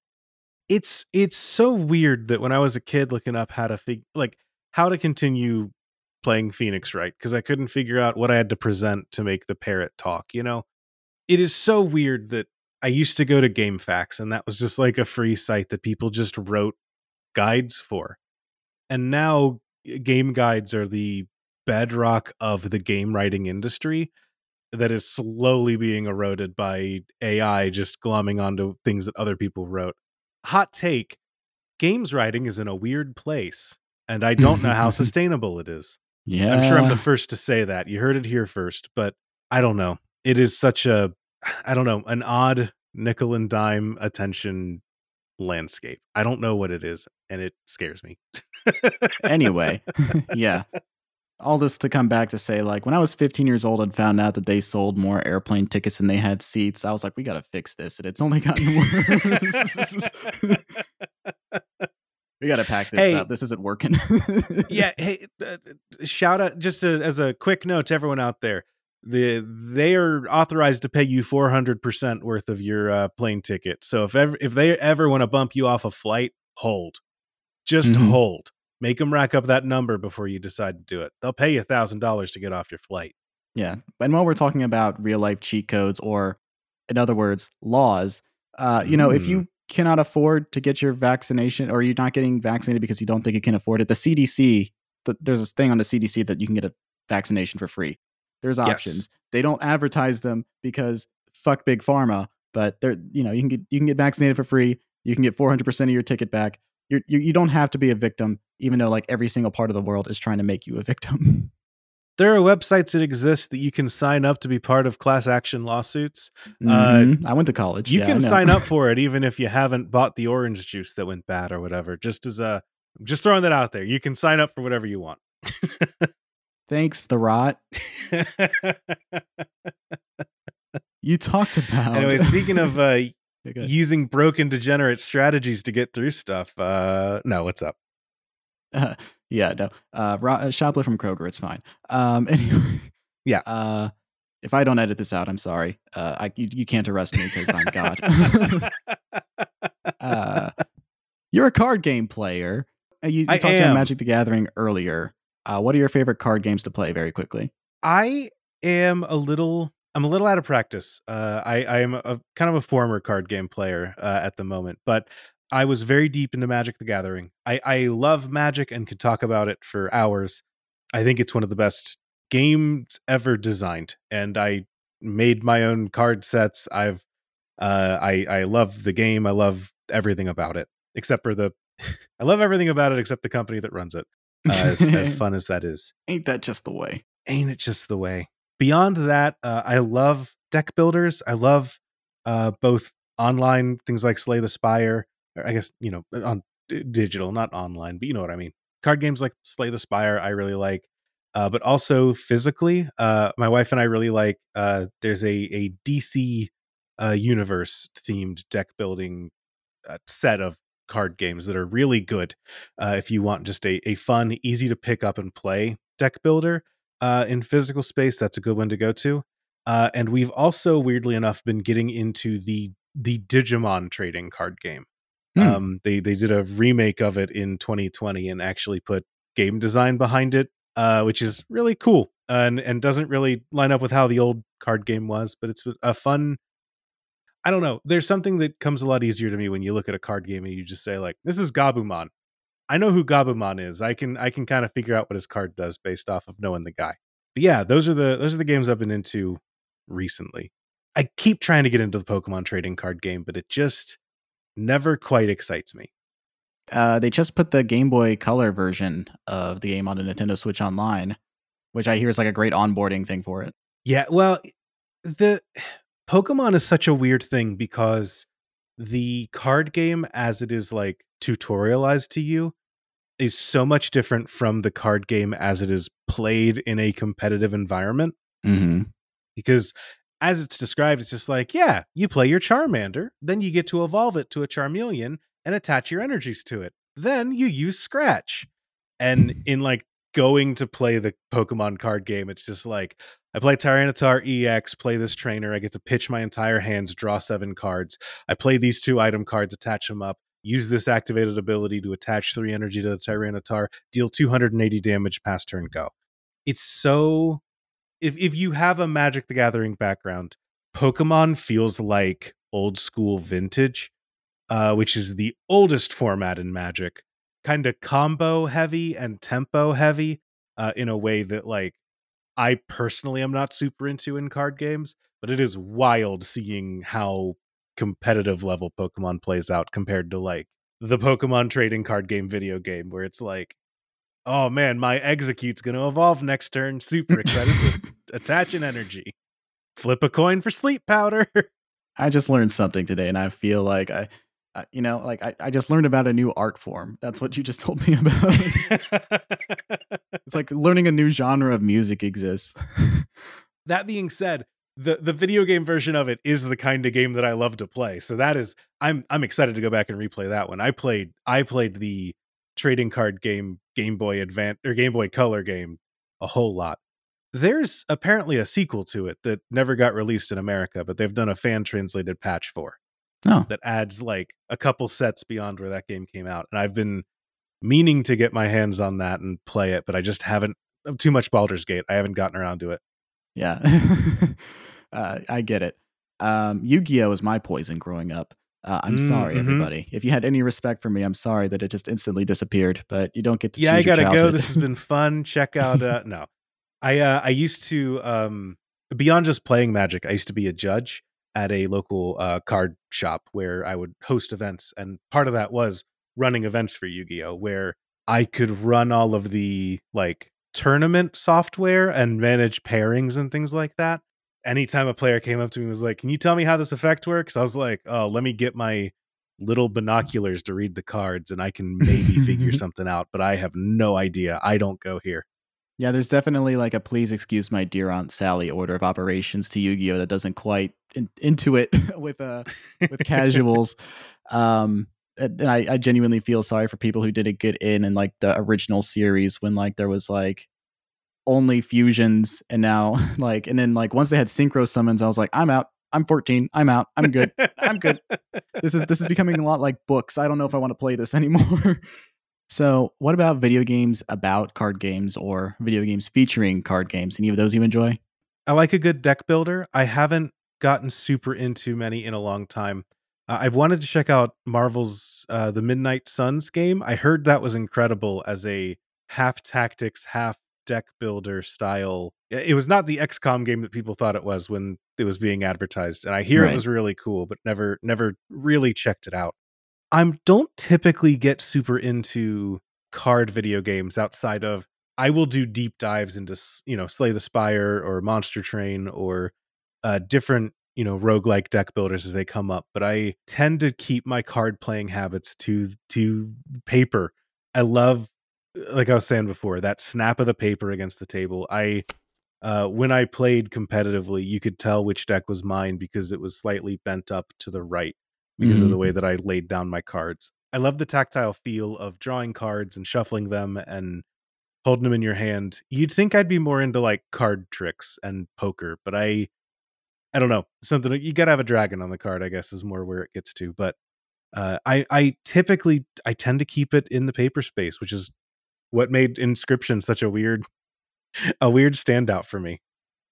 It's it's so weird that when I was a kid looking up how to fig like how to continue playing Phoenix Wright because I couldn't figure out what I had to present to make the parrot talk, you know. It is so weird that I used to go to GameFAQs and that was just like a free site that people just wrote guides for. And now game guides are the bedrock of the game writing industry that is slowly being eroded by AI just glomming onto things that other people wrote. Hot take games writing is in a weird place, and I don't know how sustainable it is. yeah, I'm sure I'm the first to say that. You heard it here first, but I don't know. It is such a, I don't know, an odd nickel and dime attention landscape. I don't know what it is, and it scares me. anyway, yeah. All this to come back to say, like, when I was 15 years old and found out that they sold more airplane tickets than they had seats, I was like, we got to fix this. And it's only gotten worse. We got to pack this Hey. up. This isn't working. yeah hey uh, shout out just to, as a quick note to everyone out there the they are authorized to pay you 400% worth of your uh, plane ticket so if ever if they ever want to bump you off a flight hold just Mhm. hold make them rack up that number before you decide to do it they'll pay you a thousand dollars to get off your flight Yeah. And while we're talking about real life cheat codes, or in other words, laws, uh, you know, if Mm. you cannot afford to get your vaccination or you're not getting vaccinated because you don't think you can afford it, the CDC, th- there's this thing on the CDC that you can get a vaccination for free. There's Yes. options. They don't advertise them because fuck big pharma, but they're, you know, you can get you can get vaccinated for free. You can get 400% of your ticket back. You're, you you don't have to be a victim, even though like every single part of the world is trying to make you a victim. there are websites that exist that you can sign up to be part of class action lawsuits Uh, Mhm. I went to college. you Yeah, can sign up for it even if you haven't bought the orange juice that went bad or whatever just as a just throwing that out there you can sign up for whatever you want Thanks, the rot. You talked about. anyway speaking of uh Yeah, using broken degenerate strategies to get through stuff uh no what's up Uh, yeah, no. Uh, Ro- uh, Shopler from Kroger, it's fine. Um, anyway. Yeah. Uh, if I don't edit this out, I'm sorry. Uh, I you, you can't arrest me because I'm God. uh, you're a card game player. Uh, You, you I talked about am. Magic the Gathering earlier. Uh, what are your favorite card games to play? Very quickly. I am a little I'm a little out of practice. Uh, I I am a kind of a former card game player uh, at the moment, but I was very deep into Magic the Gathering. I I love Magic and could talk about it for hours. I think it's one of the best games ever designed, and I made my own card sets. I've uh, I I love the game. I love everything about it, except for the I love everything about it except the company that runs it. Uh, as, as fun as that is. Ain't that just the way? ain't it just the way? Beyond that uh, i love deck builders. I love uh, both online things like slay the spire or i guess you know on d- digital not online but you know what i mean. Card games like slay the spire i really like uh, but also physically uh, my wife and i really like uh, there's a, a dc uh, universe themed deck building uh, set of card games that are really good uh, if you want just a, a fun easy to pick up and play deck builder uh, in physical space that's a good one to go to uh, and we've also weirdly enough been getting into the the digimon trading card game Hmm. um, they they did a remake of it in 2020 and actually put game design behind it uh, which is really cool and and doesn't really line up with how the old card game was but it's a fun I don't know. There's something that comes a lot easier to me when you look at a card game and you just say like, "This is Gabumon." I know who Gabumon is. I can I can kind of figure out what his card does based off of knowing the guy. But yeah, those are the those are the games I've been into recently. I keep trying to get into the Pokemon trading card game, but it just never quite excites me. Uh, they just put the Game Boy Color version of the game on the Nintendo Switch Online, which I hear is like a great onboarding thing for it. Yeah, well, the Pokemon is such a weird thing because the card game as it is like tutorialized to you is so much different from the card game as it is played in a competitive environment. Mm-hmm. because as it's described it's just like yeah you play your charmander then you get to evolve it to a charmeleon and attach your energies to it. Then you use scratch. And in like going to play the pokemon card game it's just like i play tyranitar ex play this trainer i get to pitch my entire hands draw seven cards. I play these two item cards attach them up use this activated ability to attach three energy to the tyranitar deal 280 damage pass turn go. It's so if if you have a Magic the Gathering background, Pokemon feels like old school vintage, uh, which is the oldest format in Magic, kind of combo heavy and tempo heavy, uh, in a way that like I personally am not super into in card games, but it is wild seeing how competitive level Pokemon plays out compared to like the Pokemon trading card game video game where it's like oh man, my Exeggcute's going to evolve next turn. Super excited to attach an energy. Flip a coin for sleep powder. I just learned something today, and I feel like I Uh, you know, like I, I just learned about a new art form. That's what you just told me about. it's like learning a new genre of music exists. that being said, the the video game version of it is the kind of game that I love to play. So that is I'm I'm excited to go back and replay that one. I played I played the trading card game, Game Boy Advance or Game Boy Color game a whole lot. There's apparently a sequel to it that never got released in America, but they've done a fan translated patch for Oh, that adds like a couple sets beyond where that game came out. And I've been meaning to get my hands on that and play it, but I just haven't too much Baldur's Gate. I haven't gotten around to it. yeah. uh, I get it. Um, Yu-Gi-Oh was my poison growing up. Uh, I'm Mm, sorry, mhm. everybody. If you had any respect for me, I'm sorry that it just instantly disappeared. But you don't get to. yeah, I gotta go. This has been fun. Check out uh no. I uh I used to um beyond just playing magic, I used to be a judge at a local uh card shop where I would host events and part of that was running events for Yu-Gi-Oh where I could run all of the like tournament software and manage pairings and things like that. Anytime a player came up to me and was like, "Can you tell me how this effect works?" I was like, "Oh, let me get my little binoculars to read the cards and I can maybe figure something out, but I have no idea. I don't go here. Yeah, there's definitely like a please excuse my dear Aunt Sally order of operations to Yu-Gi-Oh that doesn't quite in, into it with uh with casuals. Um and I, I genuinely feel sorry for people who didn't get in in like the original series when like there was like only fusions and now like and then like once they had synchro summons, I was like, I'm out. I'm 14. I'm out. I'm good. I'm good. This is this is becoming a lot like books. I don't know if I want to play this anymore. So, what about video games about card games or video games featuring card games? Any of those you enjoy? I like a good deck builder. I haven't gotten super into many in a long time. Uh, I've wanted to check out Marvel's uh, the Midnight Suns game. I heard that was incredible as a half tactics, half deck builder style. It was not the XCOM game that people thought it was when it was being advertised, and I hear Right. it was really cool, but never never really checked it out. I don't typically get super into card video games outside of I will do deep dives into you know Slay the Spire or Monster Train or uh, different you know roguelike deck builders as they come up. But I tend to keep my card playing habits to to paper. I love, like I was saying before, that snap of the paper against the table. I uh, when I played competitively, you could tell which deck was mine because it was slightly bent up to the right because of the way that I laid down my cards. I love the tactile feel of drawing cards and shuffling them and holding them in your hand. You'd think I'd be more into like card tricks and poker, but I I don't know. Something you got to have a dragon on the card, I guess is more where it gets to, but uh, I I typically I tend to keep it in the paper space, which is what made Inscryption such a weird a weird standout for me.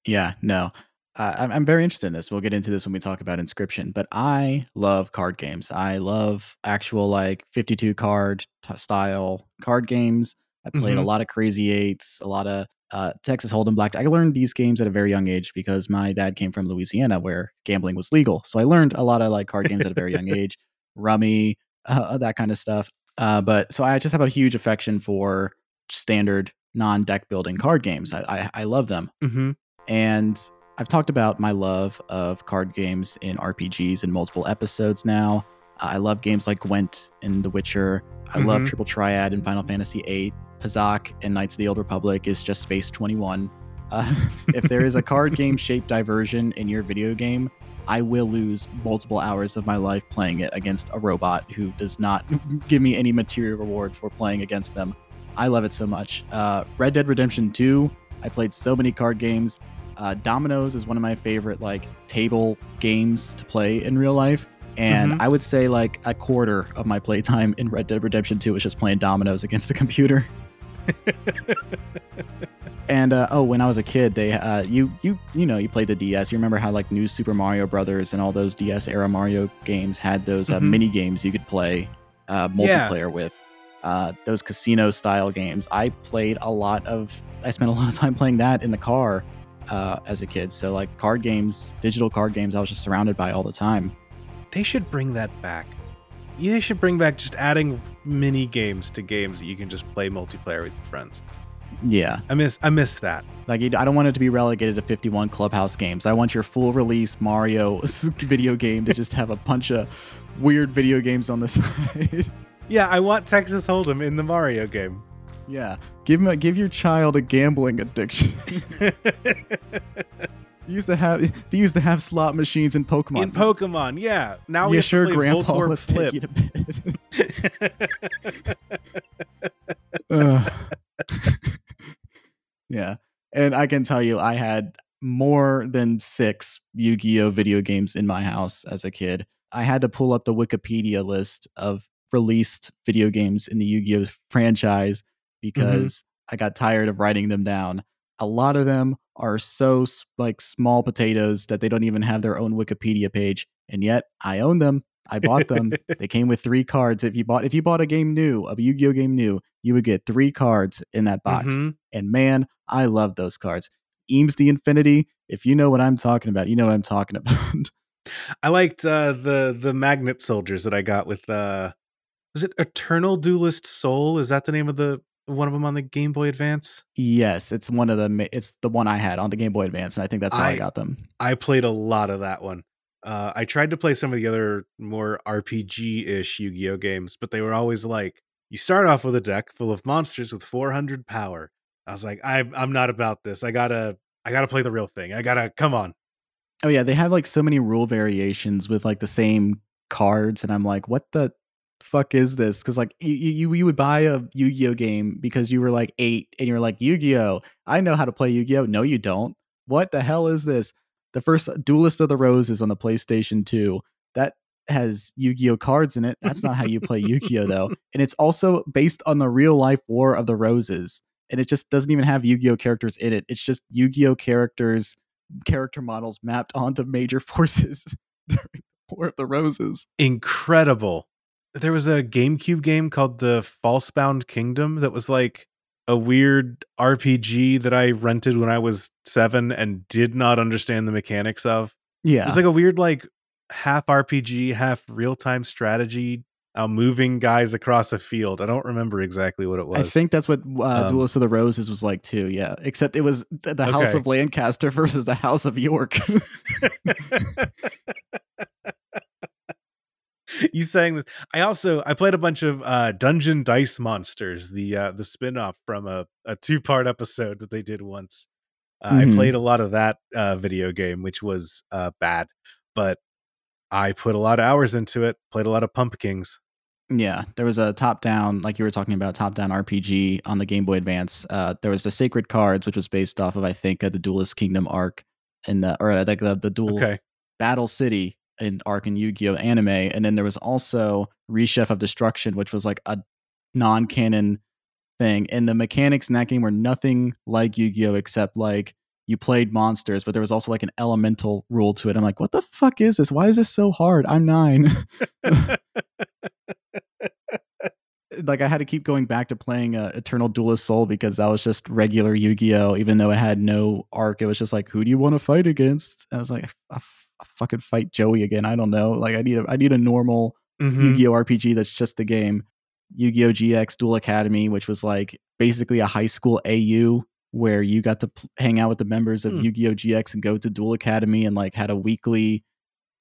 Yeah, no. Uh, I'm, I'm very interested in this. We'll get into this when we talk about Inscryption, but I love card games. I love actual like 52 card t- style card games. I played a Mhm. lot of Crazy Eights, a lot of uh, Texas Hold'em Black. I learned these games at a very young age because my dad came from Louisiana where gambling was legal. So I learned a lot of like card games at a very young age, rummy, uh, that kind of stuff. Uh, but so I just have a huge affection for standard non deck building card games. I, I, I love them. Mm-hmm. And I've talked about my love of card games in RPGs in multiple episodes now. I love games like Gwent and The Witcher. I love Mhm. Triple Triad in Final Fantasy VIII. Pazaak and Knights of the Old Republic is just Space 21. Uh, if there is a card game shaped diversion in your video game, I will lose multiple hours of my life playing it against a robot who does not give me any material reward for playing against them. I love it so much. Uh, Red Dead Redemption 2, I played so many card games. Uh, Dominoes is one of my favorite like table games to play in real life. And Mhm. I would say like a quarter of my playtime in Red Dead Redemption 2 was just playing dominoes against the computer. And uh, oh, when I was a kid, they uh, you you you know you played the DS. You remember how like New Super Mario Brothers and all those DS era Mario games had those uh, Mhm. mini games you could play uh, Yeah. multiplayer with. Uh, those casino style games. I played a lot of. I spent a lot of time playing that in the car uh, as a kid. So like card games, digital card games, I was just surrounded by all the time. They should bring that back. Yeah, they should bring back just adding mini games to games that you can just play multiplayer with your friends. Yeah, I miss I miss that. like I don't want it to be relegated to 51 Clubhouse games. I want your full release Mario video game to just have a bunch of weird video games on the side. Yeah, I want Texas Hold'em in the Mario game. Yeah, give him a, give your child a gambling addiction. used to have they used to have slot machines in Pokemon. in Pokemon, yeah. Now we yeah, sure, Grandpa. Voltorb Let's Flip. take you to bed. Yeah. And I can tell you, I had more than six Yu Gi Oh video games in my house as a kid. I had to pull up the Wikipedia list of released video games in the Yu Gi Oh franchise because I got tired of writing them down. A lot of them are so like small potatoes that they don't even have their own Wikipedia page, and yet I own them. I bought them. they came with three cards. If you bought if you bought a game new, a Yu-Gi-Oh game new, you would get three cards in that box. Mhm. And man, I love those cards. Eames the Infinity. If you know what I'm talking about, you know what I'm talking about. I liked uh, the the magnet soldiers that I got with uh was it Eternal Duelist Soul? Is that the name of the one of them on the Game Boy Advance? yes, it's one of the it's the one I had on the Game Boy Advance, and I think that's how I, I- got them. I played a lot of that one. Uh, I tried to play some of the other more RPG ish Yu Gi Oh games, but they were always like, you start off with a deck full of monsters with 400 power. I was like, I'm I'm not about this. I gotta I gotta play the real thing. I gotta come on. Oh yeah, they have like so many rule variations with like the same cards, and I'm like, what the fuck is this? Because like you, you you would buy a Yu-Gi-Oh game because you were like eight, and you're like Yu-Gi-Oh, I know how to play Yu-Gi-Oh. No, you don't. What the hell is this? The first uh, Duelist of the Roses on the PlayStation 2 that has Yu-Gi-Oh cards in it. That's not how you play Yu-Gi-Oh though, and it's also based on the real life War of the Roses, and it just doesn't even have Yu-Gi-Oh characters in it. It's just Yu-Gi-Oh characters character models mapped onto major forces during War of the Roses. Incredible. There was a GameCube game called the Falsebound Kingdom that was like a weird RPG that I rented when I was seven and did not understand the mechanics of. Yeah. It was like a weird, like half RPG, half real time strategy, uh, moving guys across a field. I don't remember exactly what it was. I think that's what uh, Um, Duelist of the Roses was like too. Yeah, except it was the House Okay. of Lancaster versus the House of York. you saying that i also i played a bunch of uh dungeon dice monsters the uh the spin-off from a, a two-part episode that they did once uh, Mhm. i played a lot of that uh video game which was uh bad but i put a lot of hours into it played a lot of pumpkins yeah, there was a top-down, like you were talking about, top-down RPG on the Game Boy Advance. Uh, there was the Sacred Cards, which was based off of I think uh, the Duelist Kingdom arc, and the or like the, the dual okay Battle City in Arc and Yu-Gi-Oh anime, and then there was also Rechef of Destruction, which was like a non-canon thing. And the mechanics in that game were nothing like Yu-Gi-Oh except like you played monsters, but there was also like an elemental rule to it. I'm like, what the fuck is this? Why is this so hard? I'm nine. like I had to keep going back to playing uh, Eternal Duelist Soul because that was just regular Yu-Gi-Oh. Even though it had no arc, it was just like, who do you want to fight against? I was like, I fucking fight Joey again. I don't know. Like I need a I need a normal Mhm. Yu-Gi-Oh RPG that's just the game. Yu-Gi-Oh GX Duel Academy, which was like basically a high school AU where you got to pl- hang out with the members of Hmm. Yu-Gi-Oh GX and go to Duel Academy and like had a weekly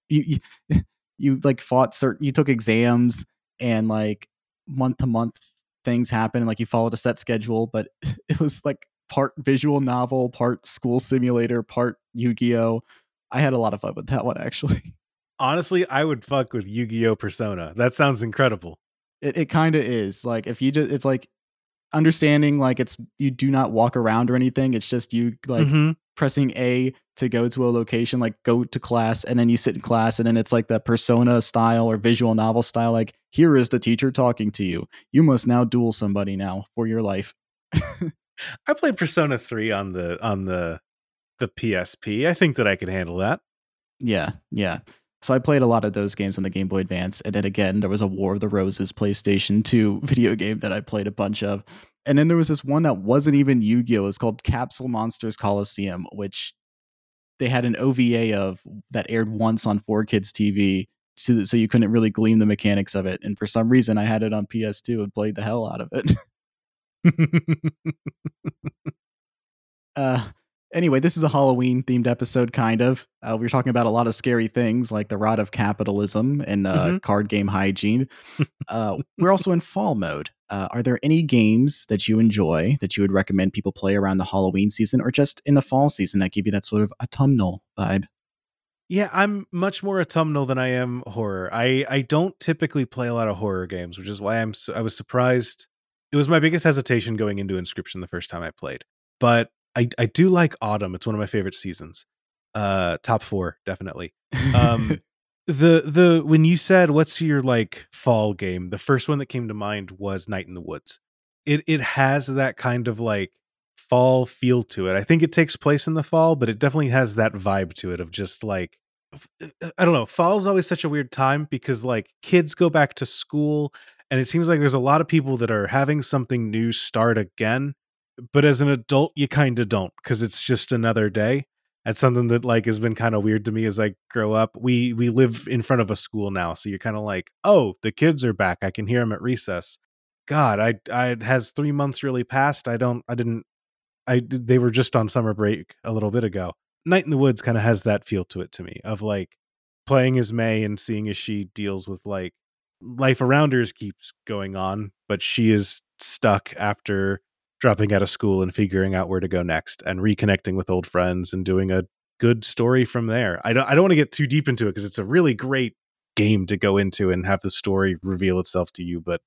you you, you like fought certain you took exams and like month to month things happen and like you followed a set schedule but it was like part visual novel part school simulator part yu-gi-oh i had a lot of fun with that one actually. Honestly i would fuck with yu-gi-oh persona. That sounds incredible. It, it kind of is. Like if you just if like understanding like it's you do not walk around or anything it's just you like Mhm. pressing a to go to a location like go to class and then you sit in class and then it's like the persona style or visual novel style like here is the teacher talking to you. You must now duel somebody now for your life. I played persona 3 on the on the the psp i think that i could handle that. Yeah yeah. So i played a lot of those games on the game boy advance and then again there was a war of the roses playstation 2 video game that i played a bunch of. And then there was this one that wasn't even yu-gi-oh! It's called capsule monsters coliseum which they had an ova of that aired once on 4kids tv so, so you couldn't really glean the mechanics of it and for some reason i had it on ps2 and played the hell out of it. Uh anyway this is a halloween themed episode kind of uh, we are talking about a lot of scary things like the rot of capitalism and uh, Mhm. card game hygiene uh, we're also in fall mode uh, are there any games that you enjoy that you would recommend people play around the halloween season or just in the fall season that give you that sort of autumnal vibe Yeah, I'm much more autumnal than I am horror. I I don't typically play a lot of horror games, which is why I'm I was surprised it was my biggest hesitation going into Inscryption the first time I played. But I I do like Autumn. It's one of my favorite seasons. Uh top 4 definitely. Um the the when you said what's your like fall game, the first one that came to mind was Night in the Woods. It it has that kind of like fall feel to it. I think it takes place in the fall, but it definitely has that vibe to it of just like uh, I don't know. Fall's always such a weird time because like kids go back to school and it seems like there's a lot of people that are having something new start again. But as an adult, you kind of don't because it's just another day. That's something that like has been kind of weird to me as I grow up. We we live in front of a school now, so you're kind of like, oh, the kids are back. I can hear them at recess. God, I I has three months really passed. I don't I didn't I they were just on summer break a little bit ago. Night in the Woods kind of has that feel to it to me of like playing as Mae and seeing as she deals with like life around her keeps going on, but she is stuck after dropping out of school and figuring out where to go next and reconnecting with old friends and doing a good story from there. I don't I don't want to get too deep into it because it's a really great game to go into and have the story reveal itself to you, but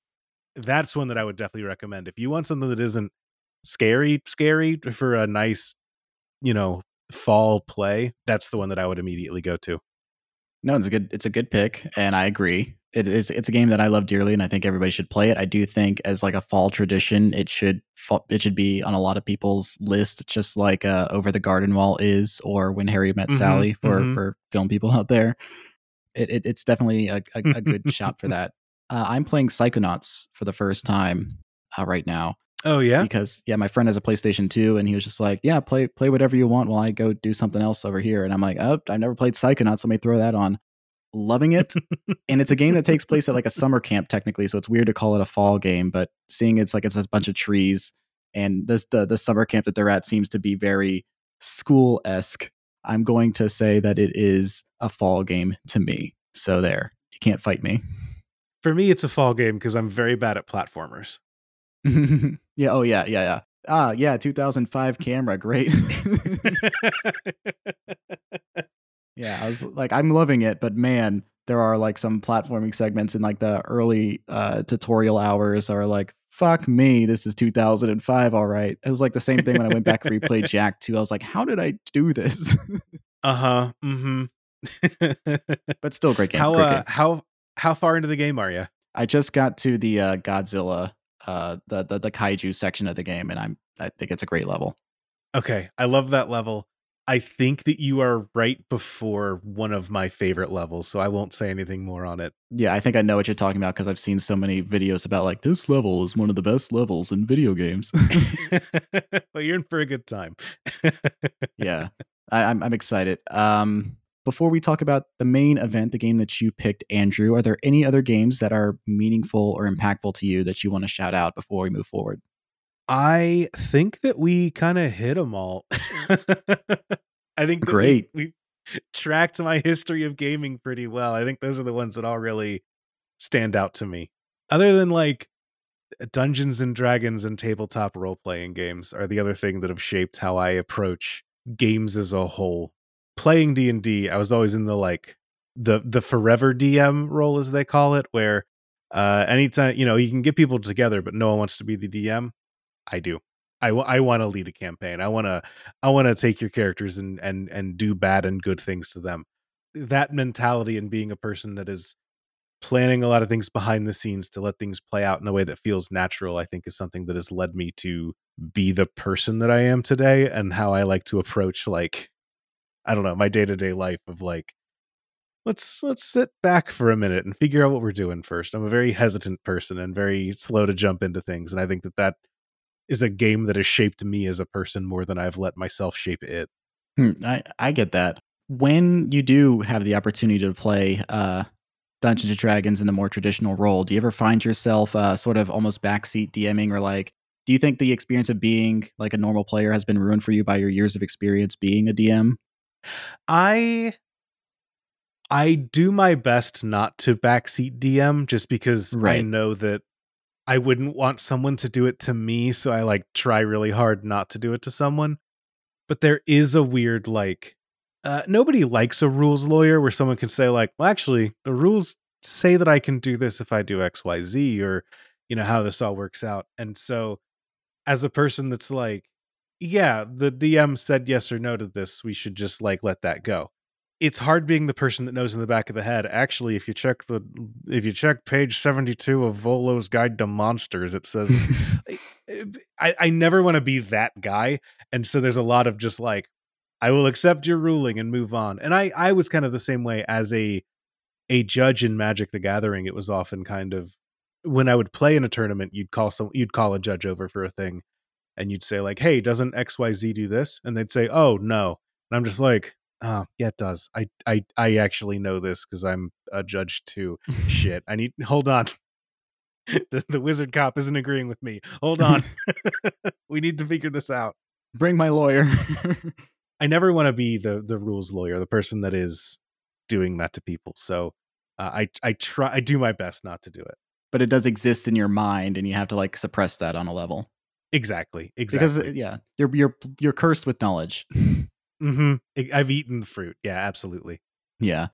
that's one that I would definitely recommend. If you want something that isn't scary scary for a nice, you know, fall play, that's the one that I would immediately go to. No, it's a good it's a good pick, and I agree. It is it's a game that I love dearly, and I think everybody should play it. I do think as like a fall tradition, it should it should be on a lot of people's list, just like uh, Over the Garden Wall is, or When Harry Met mm-hmm, Sally for mm-hmm. for film people out there. It, it it's definitely a, a, a good shot for that. Uh, I'm playing Psychonauts for the first time uh, right now. Oh yeah, because yeah, my friend has a PlayStation 2, and he was just like, "Yeah, play play whatever you want while I go do something else over here." And I'm like, "Oh, I've never played Psychonauts. Let me throw that on." Loving it, and it's a game that takes place at like a summer camp technically, so it's weird to call it a fall game. But seeing it's like it's a bunch of trees, and this the the summer camp that they're at seems to be very school esque. I'm going to say that it is a fall game to me. So there, you can't fight me. For me, it's a fall game because I'm very bad at platformers. yeah. Oh, yeah. Yeah. Yeah. Ah, yeah. 2005 camera. Great. yeah. I was like, I'm loving it, but man, there are like some platforming segments in like the early uh, tutorial hours are like, fuck me, this is 2005. All right. It was like the same thing when I went back and replayed Jak 2. I was like, how did I do this? uh huh. Mm hmm. but still, great game. How, great uh, how, how far into the game are you? I just got to the uh, Godzilla uh, the, the the kaiju section of the game, and I'm I think it's a great level. Okay, I love that level. I think that you are right before one of my favorite levels, so I won't say anything more on it. Yeah, I think I know what you're talking about because I've seen so many videos about like this level is one of the best levels in video games. well, you're in for a good time. yeah, I, I'm I'm excited. Um, before we talk about the main event, the game that you picked, Andrew, are there any other games that are meaningful or impactful to you that you want to shout out before we move forward? I think that we kind of hit them all. I think great. We, we tracked my history of gaming pretty well. I think those are the ones that all really stand out to me. Other than like Dungeons and Dragons and tabletop role playing games are the other thing that have shaped how I approach games as a whole playing D&D, I was always in the like the the forever DM role as they call it where uh anytime, you know, you can get people together but no one wants to be the DM. I do. I, want to lead a campaign. I want to I want to take your characters and and and do bad and good things to them. That mentality and being a person that is planning a lot of things behind the scenes to let things play out in a way that feels natural, I think is something that has led me to be the person that I am today and how I like to approach like I don't know, my day-to-day life of like let's let's sit back for a minute and figure out what we're doing first. I'm a very hesitant person and very slow to jump into things and I think that that is a game that has shaped me as a person more than I've let myself shape it. Hmm, I I get that. When you do have the opportunity to play uh Dungeons and Dragons in the more traditional role, do you ever find yourself uh, sort of almost backseat DMing or like do you think the experience of being like a normal player has been ruined for you by your years of experience being a DM? I I do my best not to backseat DM just because right. I know that I wouldn't want someone to do it to me, so I like try really hard not to do it to someone. But there is a weird like uh, nobody likes a rules lawyer where someone can say like, "Well, actually, the rules say that I can do this if I do XYZ or you know how this all works out. And so as a person that's like, yeah, the DM said yes or no to this, we should just like let that go. It's hard being the person that knows in the back of the head. Actually, if you check the if you check page 72 of Volo's Guide to Monsters, it says I, I never want to be that guy. And so there's a lot of just like, I will accept your ruling and move on. And I I was kind of the same way as a a judge in Magic the Gathering. It was often kind of when I would play in a tournament, you'd call some you'd call a judge over for a thing and you'd say like, "Hey, doesn't XYZ do this?" And they'd say, "Oh, no." And I'm just like, "Oh, yeah, it does. I I I actually know this cuz I'm a judge too." Shit. I need hold on. the, the wizard cop isn't agreeing with me. Hold on. we need to figure this out. Bring my lawyer. I never want to be the the rules lawyer, the person that is doing that to people. So uh, I I try I do my best not to do it. but it does exist in your mind and you have to like suppress that on a level. Exactly. Exactly. Because yeah, you're you're you're cursed with knowledge. Hmm I've eaten the fruit. Yeah, absolutely. Yeah.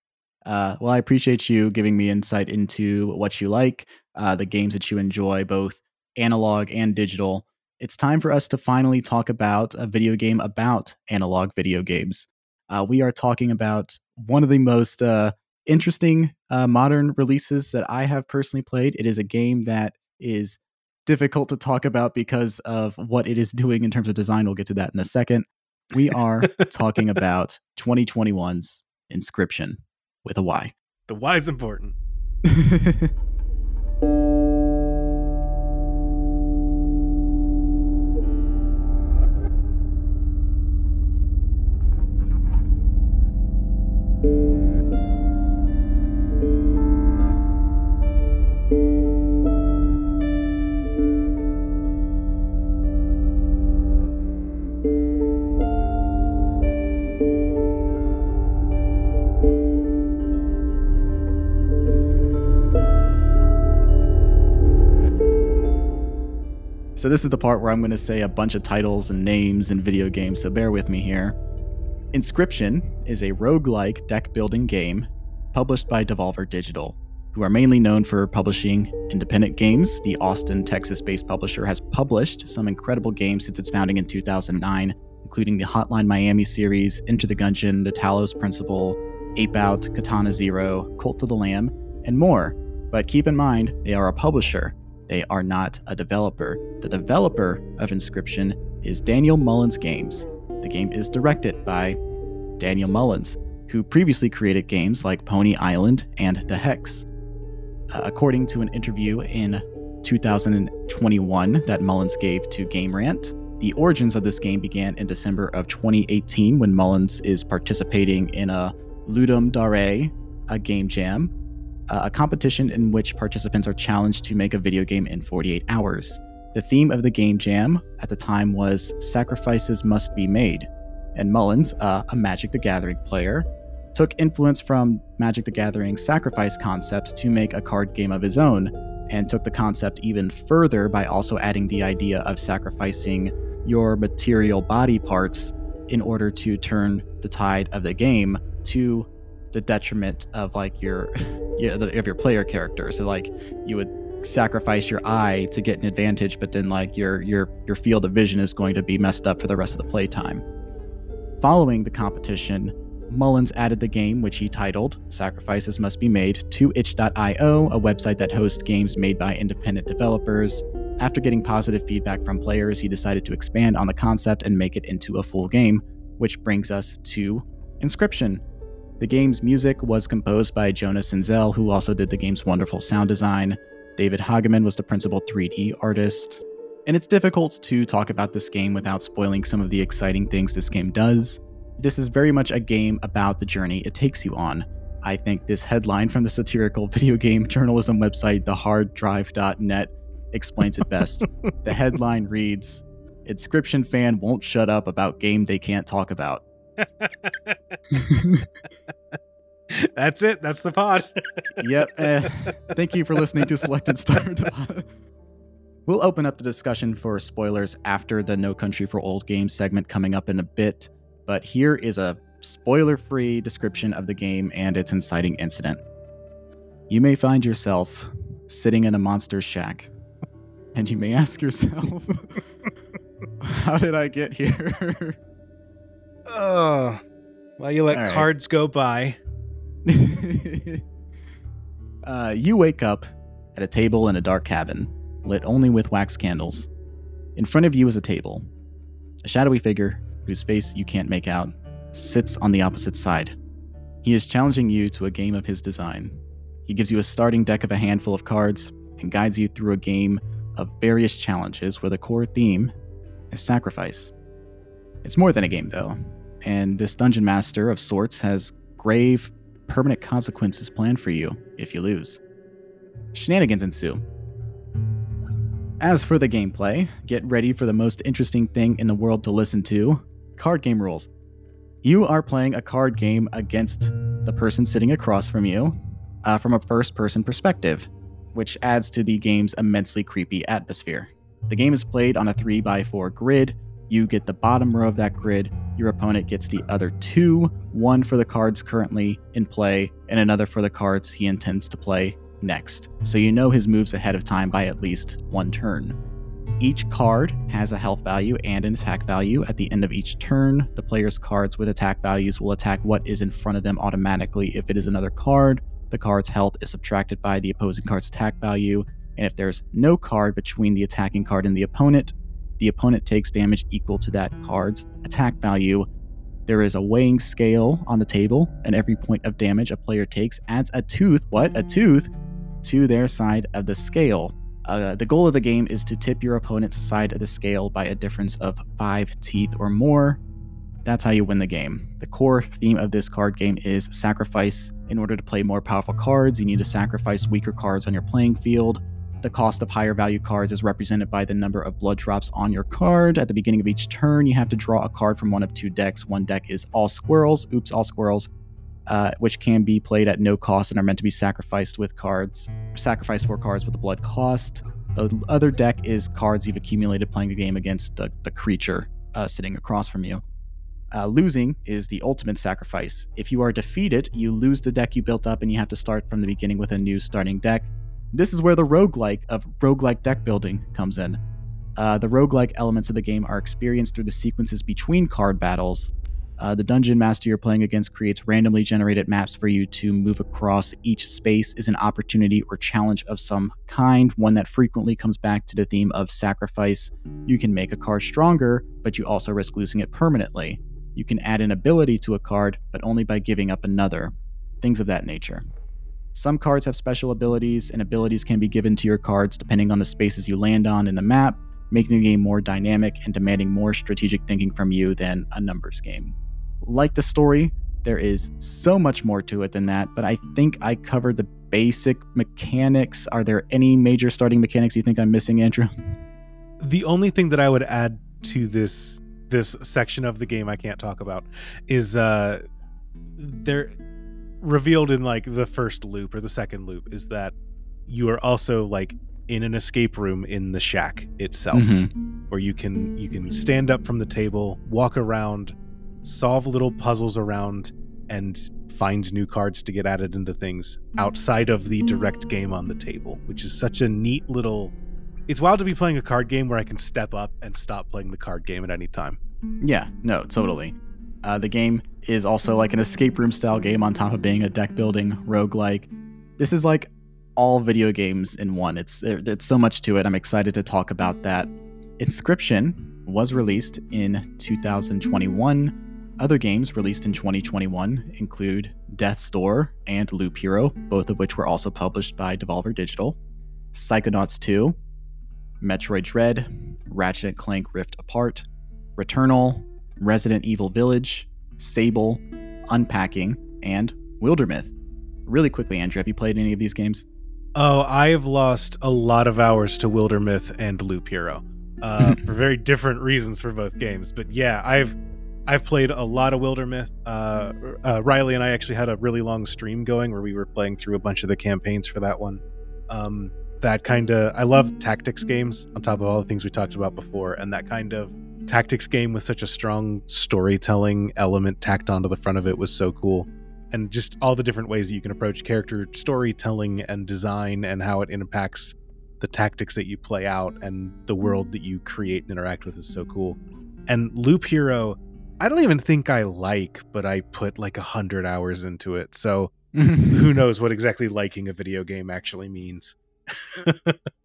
Uh, well, I appreciate you giving me insight into what you like, uh, the games that you enjoy, both analog and digital. It's time for us to finally talk about a video game about analog video games. Uh, we are talking about one of the most uh, interesting uh, modern releases that I have personally played. It is a game that is difficult to talk about because of what it is doing in terms of design. We'll get to that in a second. We are talking about 2021's Inscryption with a Y. The why is important. this is the part where I'm going to say a bunch of titles and names and video games, so bear with me here. Inscryption is a roguelike deck building game published by Devolver Digital, who are mainly known for publishing independent games. The Austin, Texas based publisher has published some incredible games since its founding in 2009, including the Hotline Miami series, Enter the Gungeon, The Talos Principle, Ape Out, Katana Zero, Cult of the Lamb, and more. But keep in mind, they are a publisher. They are not a developer. The developer of Inscryption is Daniel Mullins Games. The game is directed by Daniel Mullins, who previously created games like Pony Island and The Hex. Uh, according to an interview in 2021 that Mullins gave to Game Rant, the origins of this game began in December of 2018 when Mullins is participating in a Ludum Dare, a game jam, a competition in which participants are challenged to make a video game in 48 hours. The theme of the game jam at the time was Sacrifices Must Be Made, and Mullins, uh, a Magic the Gathering player, took influence from Magic the Gathering sacrifice concept to make a card game of his own, and took the concept even further by also adding the idea of sacrificing your material body parts in order to turn the tide of the game to the detriment of like your, your the, of your player character. So like you would sacrifice your eye to get an advantage, but then like your your your field of vision is going to be messed up for the rest of the playtime. Following the competition, Mullins added the game, which he titled Sacrifices Must Be Made, to itch.io, a website that hosts games made by independent developers. After getting positive feedback from players, he decided to expand on the concept and make it into a full game, which brings us to Inscryption. The game's music was composed by Jonah Senzel, who also did the game's wonderful sound design. David Hageman was the principal 3D artist. And it's difficult to talk about this game without spoiling some of the exciting things this game does. This is very much a game about the journey it takes you on. I think this headline from the satirical video game journalism website, theharddrive.net, explains it best. the headline reads Inscryption fan won't shut up about game they can't talk about. That's it. That's the pod. yep. eh, thank you for listening to Select and Start. we'll open up the discussion for spoilers after the No Country for Old Games segment coming up in a bit, but here is a spoiler free description of the game and its inciting incident. You may find yourself sitting in a monster's shack, And you may ask yourself, how did I get here? Oh, well, you let All right. cards go by. uh, you wake up at a table in a dark cabin, lit only with wax candles. In front of you is a table. A shadowy figure, whose face you can't make out, sits on the opposite side. He is challenging you to a game of his design. He gives you a starting deck of a handful of cards and guides you through a game of various challenges where the core theme is sacrifice. It's more than a game, though, and this dungeon master of sorts has grave, permanent consequences planned for you if you lose. Shenanigans ensue. As for the gameplay, get ready for the most interesting thing in the world to listen to card game rules. You are playing a card game against the person sitting across from you uh, from a first person perspective, which adds to the game's immensely creepy atmosphere. The game is played on a 3x4 grid. You get the bottom row of that grid, your opponent gets the other two one for the cards currently in play, and another for the cards he intends to play next. So you know his moves ahead of time by at least one turn. Each card has a health value and an attack value. At the end of each turn, the player's cards with attack values will attack what is in front of them automatically. If it is another card, the card's health is subtracted by the opposing card's attack value. And if there's no card between the attacking card and the opponent, the opponent takes damage equal to that card's attack value. There is a weighing scale on the table, and every point of damage a player takes adds a tooth, what? A tooth, to their side of the scale. Uh, the goal of the game is to tip your opponent's side of the scale by a difference of five teeth or more. That's how you win the game. The core theme of this card game is sacrifice. In order to play more powerful cards, you need to sacrifice weaker cards on your playing field. The cost of higher value cards is represented by the number of blood drops on your card. At the beginning of each turn, you have to draw a card from one of two decks. One deck is all squirrels, oops, all squirrels, uh, which can be played at no cost and are meant to be sacrificed with cards, sacrificed for cards with a blood cost. The other deck is cards you've accumulated playing the game against the, the creature uh, sitting across from you. Uh, losing is the ultimate sacrifice. If you are defeated, you lose the deck you built up and you have to start from the beginning with a new starting deck. This is where the roguelike of roguelike deck building comes in. Uh, the roguelike elements of the game are experienced through the sequences between card battles. Uh, the dungeon master you're playing against creates randomly generated maps for you to move across. Each space is an opportunity or challenge of some kind, one that frequently comes back to the theme of sacrifice. You can make a card stronger, but you also risk losing it permanently. You can add an ability to a card, but only by giving up another. Things of that nature. Some cards have special abilities, and abilities can be given to your cards depending on the spaces you land on in the map, making the game more dynamic and demanding more strategic thinking from you than a numbers game. Like the story, there is so much more to it than that, but I think I covered the basic mechanics. Are there any major starting mechanics you think I'm missing, Andrew? The only thing that I would add to this this section of the game I can't talk about is uh they're revealed in like the first loop or the second loop is that you are also like in an escape room in the shack itself Mhm. where you can you can stand up from the table, walk around, solve little puzzles around and find new cards to get added into things outside of the direct game on the table, which is such a neat little it's wild to be playing a card game where I can step up and stop playing the card game at any time. Yeah, no, totally. Uh, the game is also like an escape room style game on top of being a deck building roguelike. This is like all video games in one. It's it's so much to it. I'm excited to talk about that. Inscryption was released in 2021. Other games released in 2021 include Death's Door and Loop Hero, both of which were also published by Devolver Digital. Psychonauts 2, Metroid Dread, Ratchet and Clank Rift Apart, Returnal, Resident Evil Village, Sable, Unpacking, and Wildermyth. Really quickly, Andrew, have you played any of these games? Oh, I have lost a lot of hours to Wildermyth and Loop Hero, uh, for very different reasons for both games. But yeah, I've I've played a lot of Wildermyth. Uh, uh, Riley and I actually had a really long stream going where we were playing through a bunch of the campaigns for that one. Um, that kind of I love tactics games on top of all the things we talked about before, and that kind of tactics game with such a strong storytelling element tacked onto the front of it was so cool and just all the different ways that you can approach character storytelling and design and how it impacts the tactics that you play out and the world that you create and interact with is so cool. And Loop Hero, I don't even think I like, but I put like a hundred hours into it. So who knows what exactly liking a video game actually means.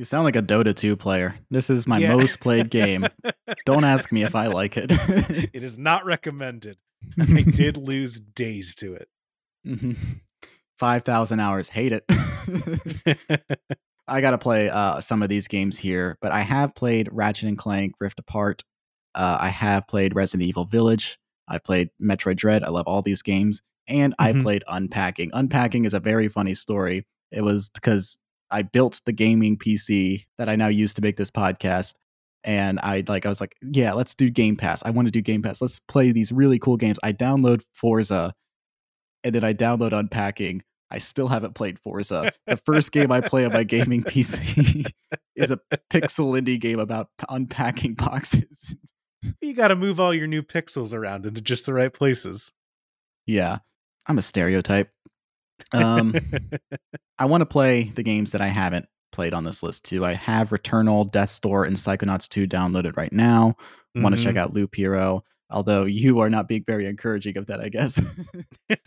You sound like a Dota 2 player. This is my Yeah. most played game. Don't ask me if I like it. it is not recommended. I did lose days to it. Mhm. 5,000 hours. Hate it. I got to play uh, some of these games here, but I have played Ratchet and Clank Rift Apart. Uh, I have played Resident Evil Village. I played Metroid Dread. I love all these games. And I Mhm. played Unpacking. Unpacking is a very funny story. It was because I built the gaming PC that I now use to make this podcast. And I like I was like, yeah, let's do Game Pass. I want to do Game Pass. Let's play these really cool games. I download Forza and then I download Unpacking. I still haven't played Forza. The first game I play on my gaming PC is a pixel indie game about unpacking boxes. you got to move all your new pixels around into just the right places. Yeah, I'm a stereotype. Um, I want to play the games that I haven't played on this list too. I have Returnal, Death's Door, and Psychonauts 2 downloaded right now. Want to check out Loop Hero, although you are not being very encouraging of that, I guess.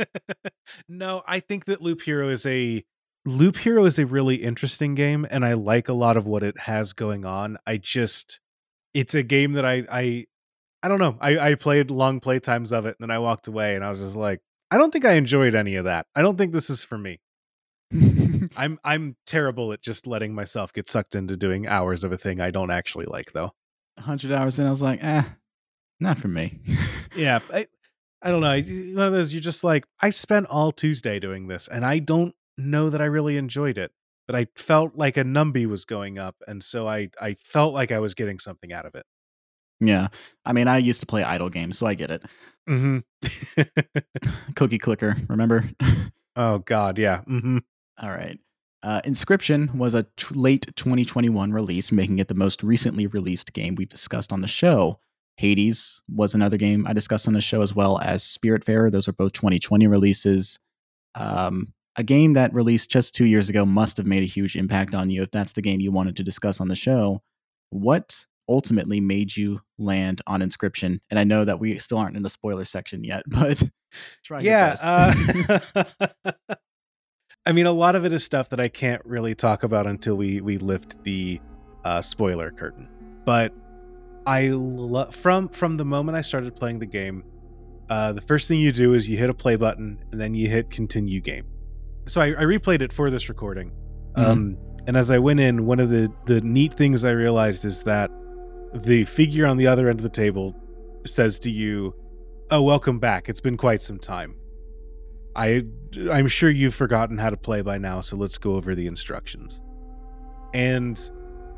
no, I think that Loop Hero is a Loop Hero is a really interesting game, and I like a lot of what it has going on. I just it's a game that I I I don't know. I, I played long play times of it, and then I walked away, and I was just like, I don't think I enjoyed any of that. I don't think this is for me. I'm I'm terrible at just letting myself get sucked into doing hours of a thing I don't actually like, though. 100 hours in, I was like, eh, not for me. Yeah, I, I don't know. One of those you're just like, I spent all Tuesday doing this, and I don't know that I really enjoyed it. But I felt like a numby was going up, and so I I felt like I was getting something out of it. Yeah. I mean, I used to play idle games, so I get it. Mm-hmm. Cookie Clicker, remember? oh God, yeah. Mm-hmm. All right. Uh, Inscryption was a t- late 2021 release, making it the most recently released game we've discussed on the show. Hades was another game I discussed on the show, as well as Spiritfarer. Those are both 2020 releases. Um, a game that released just two years ago must have made a huge impact on you if that's the game you wanted to discuss on the show. What ultimately made you land on Inscryption? And I know that we still aren't in the spoiler section yet, but try your best. Uh, I mean, a lot of it is stuff that I can't really talk about until we we lift the uh, spoiler curtain. But I lo- from from the moment I started playing the game, uh, the first thing you do is you hit a play button and then you hit continue game. So I, I replayed it for this recording, um, and as I went in, one of the the neat things I realized is that the figure on the other end of the table says to you, "Oh, welcome back. It's been quite some time." I I'm sure you've forgotten how to play by now, so let's go over the instructions. And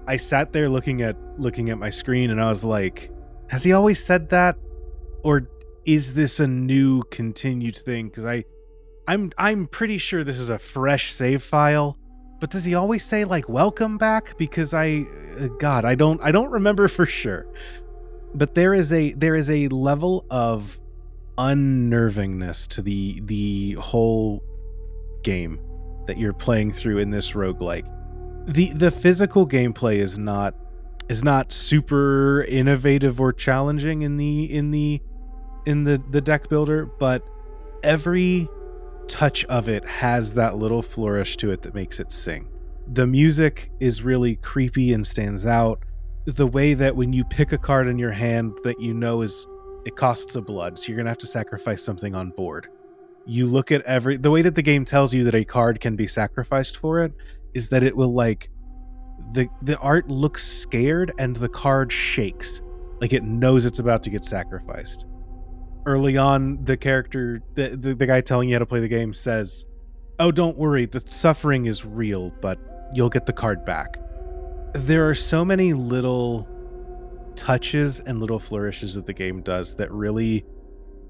I sat there looking at looking at my screen and I was like, has he always said that or is this a new continued thing cuz I I'm I'm pretty sure this is a fresh save file. But does he always say like welcome back because I uh, god, I don't I don't remember for sure. But there is a there is a level of unnervingness to the the whole game that you're playing through in this roguelike. The the physical gameplay is not is not super innovative or challenging in the in the in the the deck builder, but every touch of it has that little flourish to it that makes it sing. The music is really creepy and stands out. The way that when you pick a card in your hand that you know is it costs a blood, so you're gonna have to sacrifice something on board. You look at every the way that the game tells you that a card can be sacrificed for it is that it will like the the art looks scared and the card shakes like it knows it's about to get sacrificed. Early on, the character the, the the guy telling you how to play the game says, "Oh, don't worry, the suffering is real, but you'll get the card back." There are so many little touches and little flourishes that the game does that really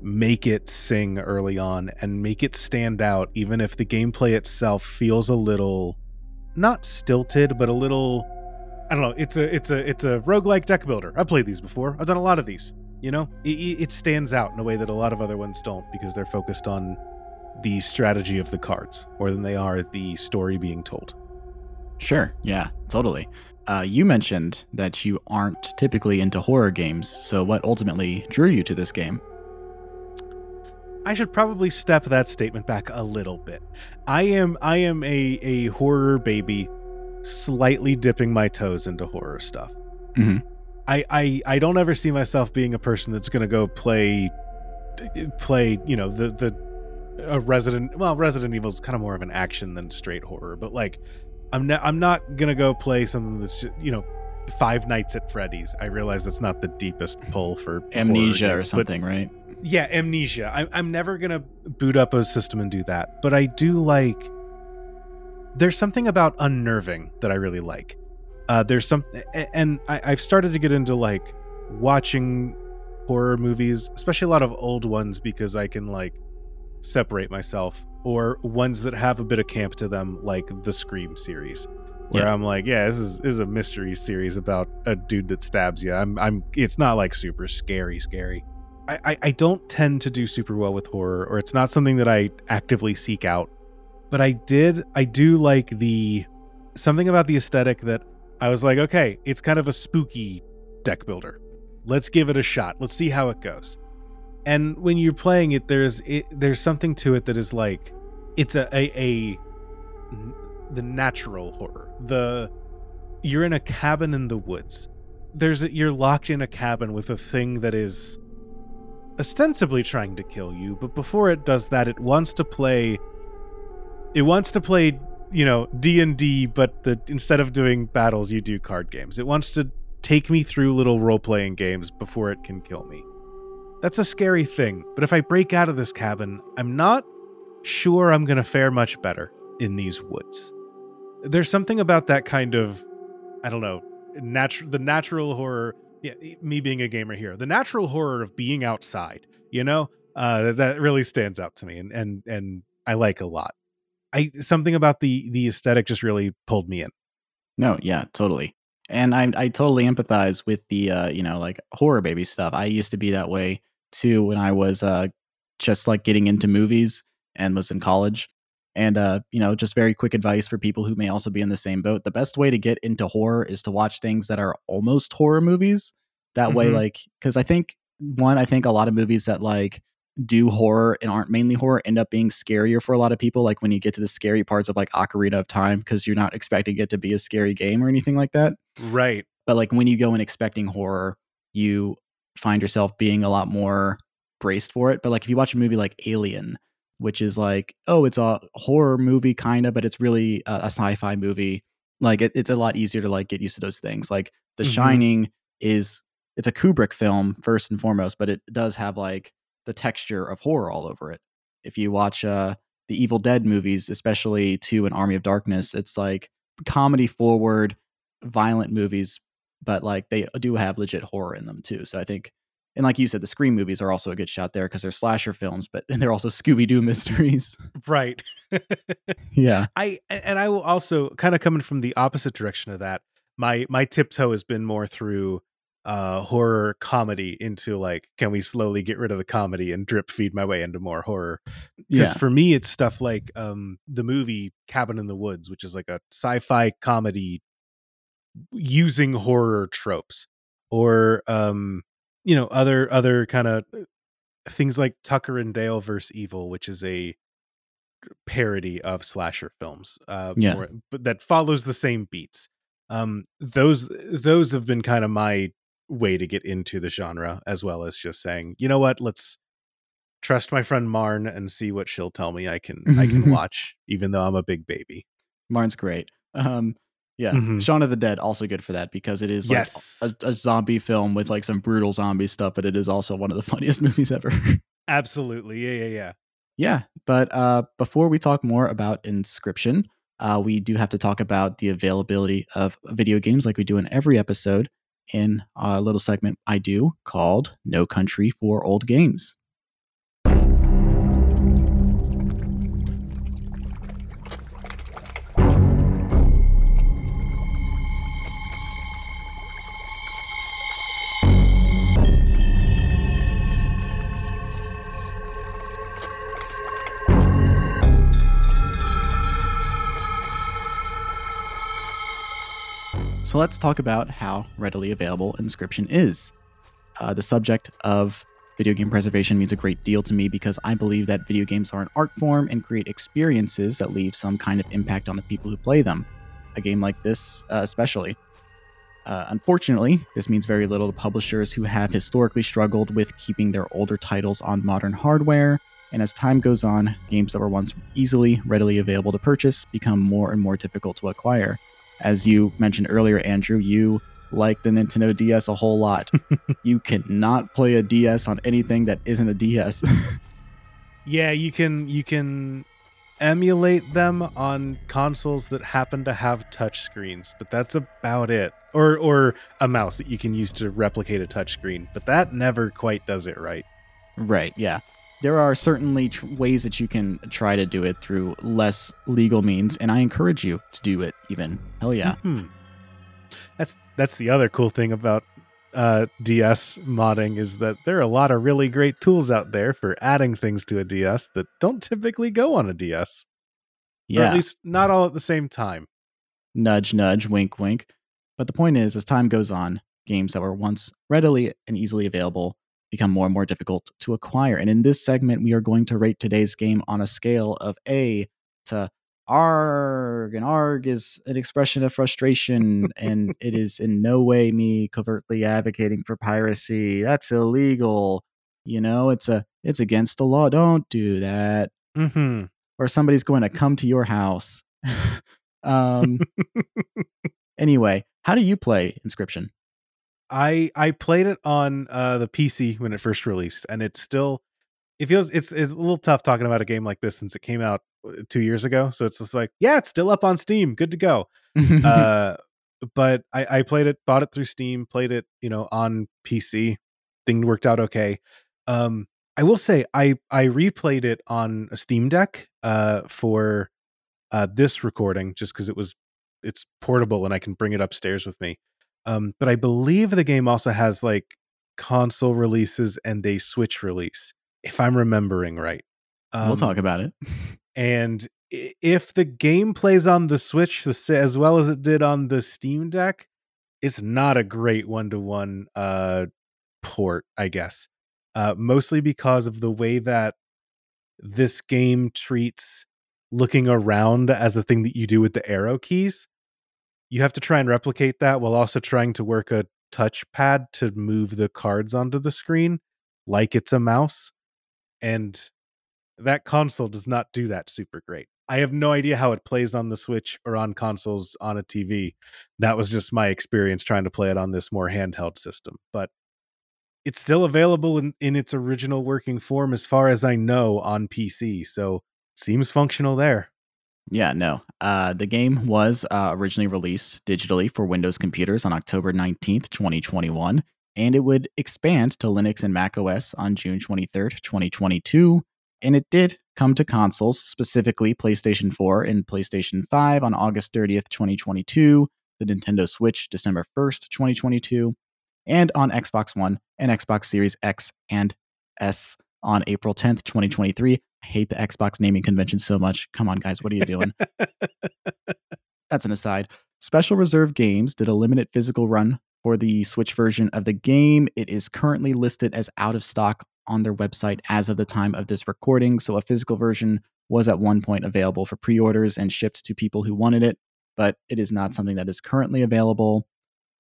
make it sing early on and make it stand out even if the gameplay itself feels a little not stilted but a little I don't know it's a it's a it's a roguelike deck builder. I've played these before. I've done a lot of these. You know, it, it stands out in a way that a lot of other ones don't because they're focused on the strategy of the cards more than they are the story being told. Sure. Yeah, totally. Uh, you mentioned that you aren't typically into horror games, so what ultimately drew you to this game? I should probably step that statement back a little bit. I am I am a a horror baby, slightly dipping my toes into horror stuff. Mhm. I, I I don't ever see myself being a person that's gonna go play play you know the the a Resident well Resident Evil is kind of more of an action than straight horror, but like I'm not I'm not gonna go play something that's just, you know Five Nights at Freddy's. I realize that's not the deepest pull for horror Amnesia or games, but- something, right? yeah, amnesia. I'm I'm never gonna boot up a system and do that, but I do like. There's something about unnerving that I really like. Uh, there's some, and I, I've started to get into like watching horror movies, especially a lot of old ones, because I can like separate myself, or ones that have a bit of camp to them, like the Scream series, where Yeah. I'm like, yeah, this is this is a mystery series about a dude that stabs you. I'm I'm. It's not like super scary, scary. I, I, I don't tend to do super well with horror, or it's not something that I actively seek out. But I did, I do like the something about the aesthetic that I was like, okay, it's kind of a spooky deck builder. Let's give it a shot. Let's see how it goes. And when you're playing it, there's it, there's something to it that is like, it's a a, a the natural horror. The you're in a cabin in the woods. There's a, you're locked in a cabin with a thing that is ostensibly trying to kill you, but before it does that, it wants to play. It wants to play, you know, D and D, but the instead of doing battles, you do card games. It wants to take me through little role playing games before it can kill me. That's a scary thing, but if I break out of this cabin, I'm not sure I'm going to fare much better in these woods. There's something about that kind of, I don't know, natural the natural horror yeah, me being a gamer here, the natural horror of being outside, you know, uh, that, that really stands out to me, and and and I like a lot. I something about the the aesthetic just really pulled me in. No, yeah, totally. And I I totally empathize with the uh, you know, like horror baby stuff. I used to be that way too when I was uh just like getting into movies and was in college. And uh, you know, just very quick advice for people who may also be in the same boat. The best way to get into horror is to watch things that are almost horror movies. That way Mhm. like cuz I think one I think a lot of movies that like do horror and aren't mainly horror end up being scarier for a lot of people like when you get to the scary parts of like Ocarina of Time because you're not expecting it to be a scary game or anything like that Right. but like when you go in expecting horror you find yourself being a lot more braced for it but like if you watch a movie like alien which is like oh it's a horror movie kind of but it's really a, a sci-fi movie like it, it's a lot easier to like get used to those things like the Mhm. shining is it's a kubrick film first and foremost but it does have like the texture of horror all over it if you watch uh the evil dead movies especially to an army of darkness it's like comedy forward violent movies, but like they do have legit horror in them too. So I think, and like you said, the Scream movies are also a good shot there because they're slasher films, but they're also Scooby Doo mysteries. Right. yeah. I and I will also kind of coming from the opposite direction of that. My my tiptoe has been more through uh horror comedy into like can we slowly get rid of the comedy and drip feed my way into more horror because Yeah. for me it's stuff like um the movie cabin in the woods which is like a sci-fi comedy using horror tropes or um you know other other kind of things like tucker and dale versus evil which is a parody of slasher films uh Yeah. but that follows the same beats um those those have been kind of my way to get into the genre as well as just saying you know what let's trust my friend marn and see what she'll tell me i can i can watch even though i'm a big baby marn's great. Um, yeah. Mhm. Shaun of the Dead, also good for that because it is like yes a, a zombie film with like some brutal zombie stuff, but it is also one of the funniest movies ever. absolutely yeah yeah yeah Yeah, but uh, before we talk more about Inscryption, uh, we do have to talk about the availability of video games like we do in every episode in a little segment I do called No Country for Old Games. So let's talk about how readily available inscryption is. Uh, the subject of video game preservation means a great deal to me because I believe that video games are an art form and create experiences that leave some kind of impact on the people who play them. A game like this, uh, especially. Uh, unfortunately, this means very little to publishers who have historically struggled with keeping their older titles on modern hardware. And as time goes on, games that were once easily, readily available to purchase become more and more difficult to acquire. As you mentioned earlier, Andrew, you like the Nintendo DS a whole lot. you cannot play a DS on anything that isn't a DS. yeah, you can you can emulate them on consoles that happen to have touch screens, but that's about it. Or or a mouse that you can use to replicate a touch screen, but that never quite does it right. Right, yeah. There are certainly tr- ways that you can try to do it through less legal means, and I encourage you to do it even. Hell yeah. Mm-hmm. That's that's the other cool thing about uh, DS modding is that there are a lot of really great tools out there for adding things to a DS that don't typically go on a DS. Yeah. Or at least not all at the same time. Nudge, nudge, wink, wink. But the point is, as time goes on, games that were once readily and easily available become more and more difficult to acquire. And in this segment, we are going to rate today's game on a scale of A to arg and arg is an expression of frustration and it is in no way me covertly advocating for piracy. That's illegal. You know it's a it's against the law. Don't do that. Mm-hmm. or somebody's going to come to your house. Um anyway how do you play inscryption i i played it on uh the pc when it first released and it's still it feels it's it's a little tough talking about a game like this since it came out uh, two years ago. So it's just like, yeah, it's still up on Steam, good to go. uh, but I, I played it, bought it through Steam, played it, you know, on PC. Thing worked out okay. Um, I will say I I replayed it on a Steam Deck uh, for uh, this recording just because it was it's portable and I can bring it upstairs with me. Um, but I believe the game also has like console releases and a Switch release if I'm remembering right. Um, we'll talk um, about it. and if the game plays on the Switch as well as it did on the Steam Deck, it's not a great one to one port, I guess. Uh, mostly because of the way that this game treats looking around as a thing that you do with the arrow keys. You have to try and replicate that while also trying to work a touchpad to move the cards onto the screen like it's a mouse and that console does not do that super great. I have no idea how it plays on the Switch or on consoles on a TV. That was just my experience trying to play it on this more handheld system. But it's still available in, in its original working form as far as I know on PC. So seems functional there. Yeah, no. Uh, the game was uh, originally released digitally for Windows computers on October 19th, 2021 and it would expand to Linux and Mac OS on June 23rd, 2022. And it did come to consoles, specifically PlayStation 4 and PlayStation 5 on August 30th, 2022, the Nintendo Switch December 1st, 2022, and on Xbox One and Xbox Series X and S on April 10th, 2023. I hate the Xbox naming convention so much. Come on, guys, what are you doing? That's an aside. Special Reserve Games did a limited physical run for the Switch version of the game. It is currently listed as out of stock on their website as of the time of this recording. So a physical version was at one point available for pre orders and shipped to people who wanted it, but it is not something that is currently available.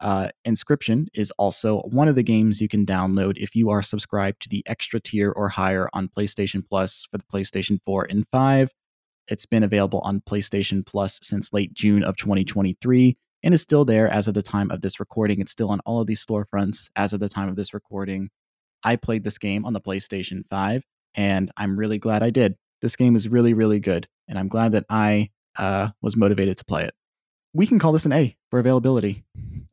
Uh, Inscryption is also one of the games you can download if you are subscribed to the extra tier or higher on PlayStation Plus for the PlayStation 4 and 5. It's been available on PlayStation Plus since late June of 2023 and is still there as of the time of this recording. It's still on all of these storefronts as of the time of this recording. I played this game on the PlayStation 5, and I'm really glad I did. This game is really, really good, and I'm glad that I uh, was motivated to play it. We can call this an A for availability.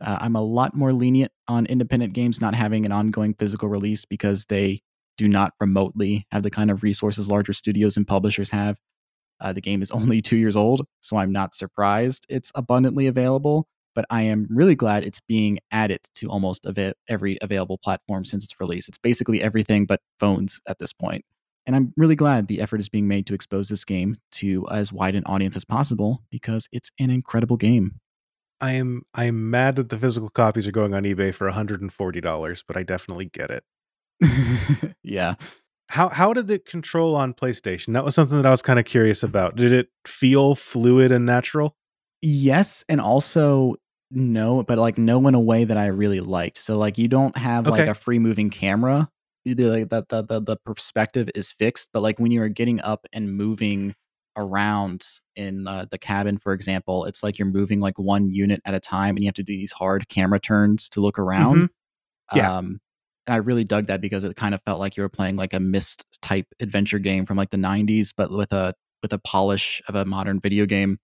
Uh, I'm a lot more lenient on independent games not having an ongoing physical release because they do not remotely have the kind of resources larger studios and publishers have. Uh, the game is only two years old, so I'm not surprised it's abundantly available. But I am really glad it's being added to almost av- every available platform since its release. It's basically everything but phones at this point. And I'm really glad the effort is being made to expose this game to as wide an audience as possible because it's an incredible game. I am I am mad that the physical copies are going on eBay for $140, but I definitely get it. yeah. How how did it control on PlayStation? That was something that I was kind of curious about. Did it feel fluid and natural? Yes, and also no, but like no in a way that I really liked. So like you don't have like a free moving camera. Either like that the, the the perspective is fixed, but like when you are getting up and moving around in uh, the cabin, for example, it's like you're moving like one unit at a time, and you have to do these hard camera turns to look around. Yeah. Um, and I really dug that because it kind of felt like you were playing like a Myst type adventure game from like the 90s, but with a with a polish of a modern video game.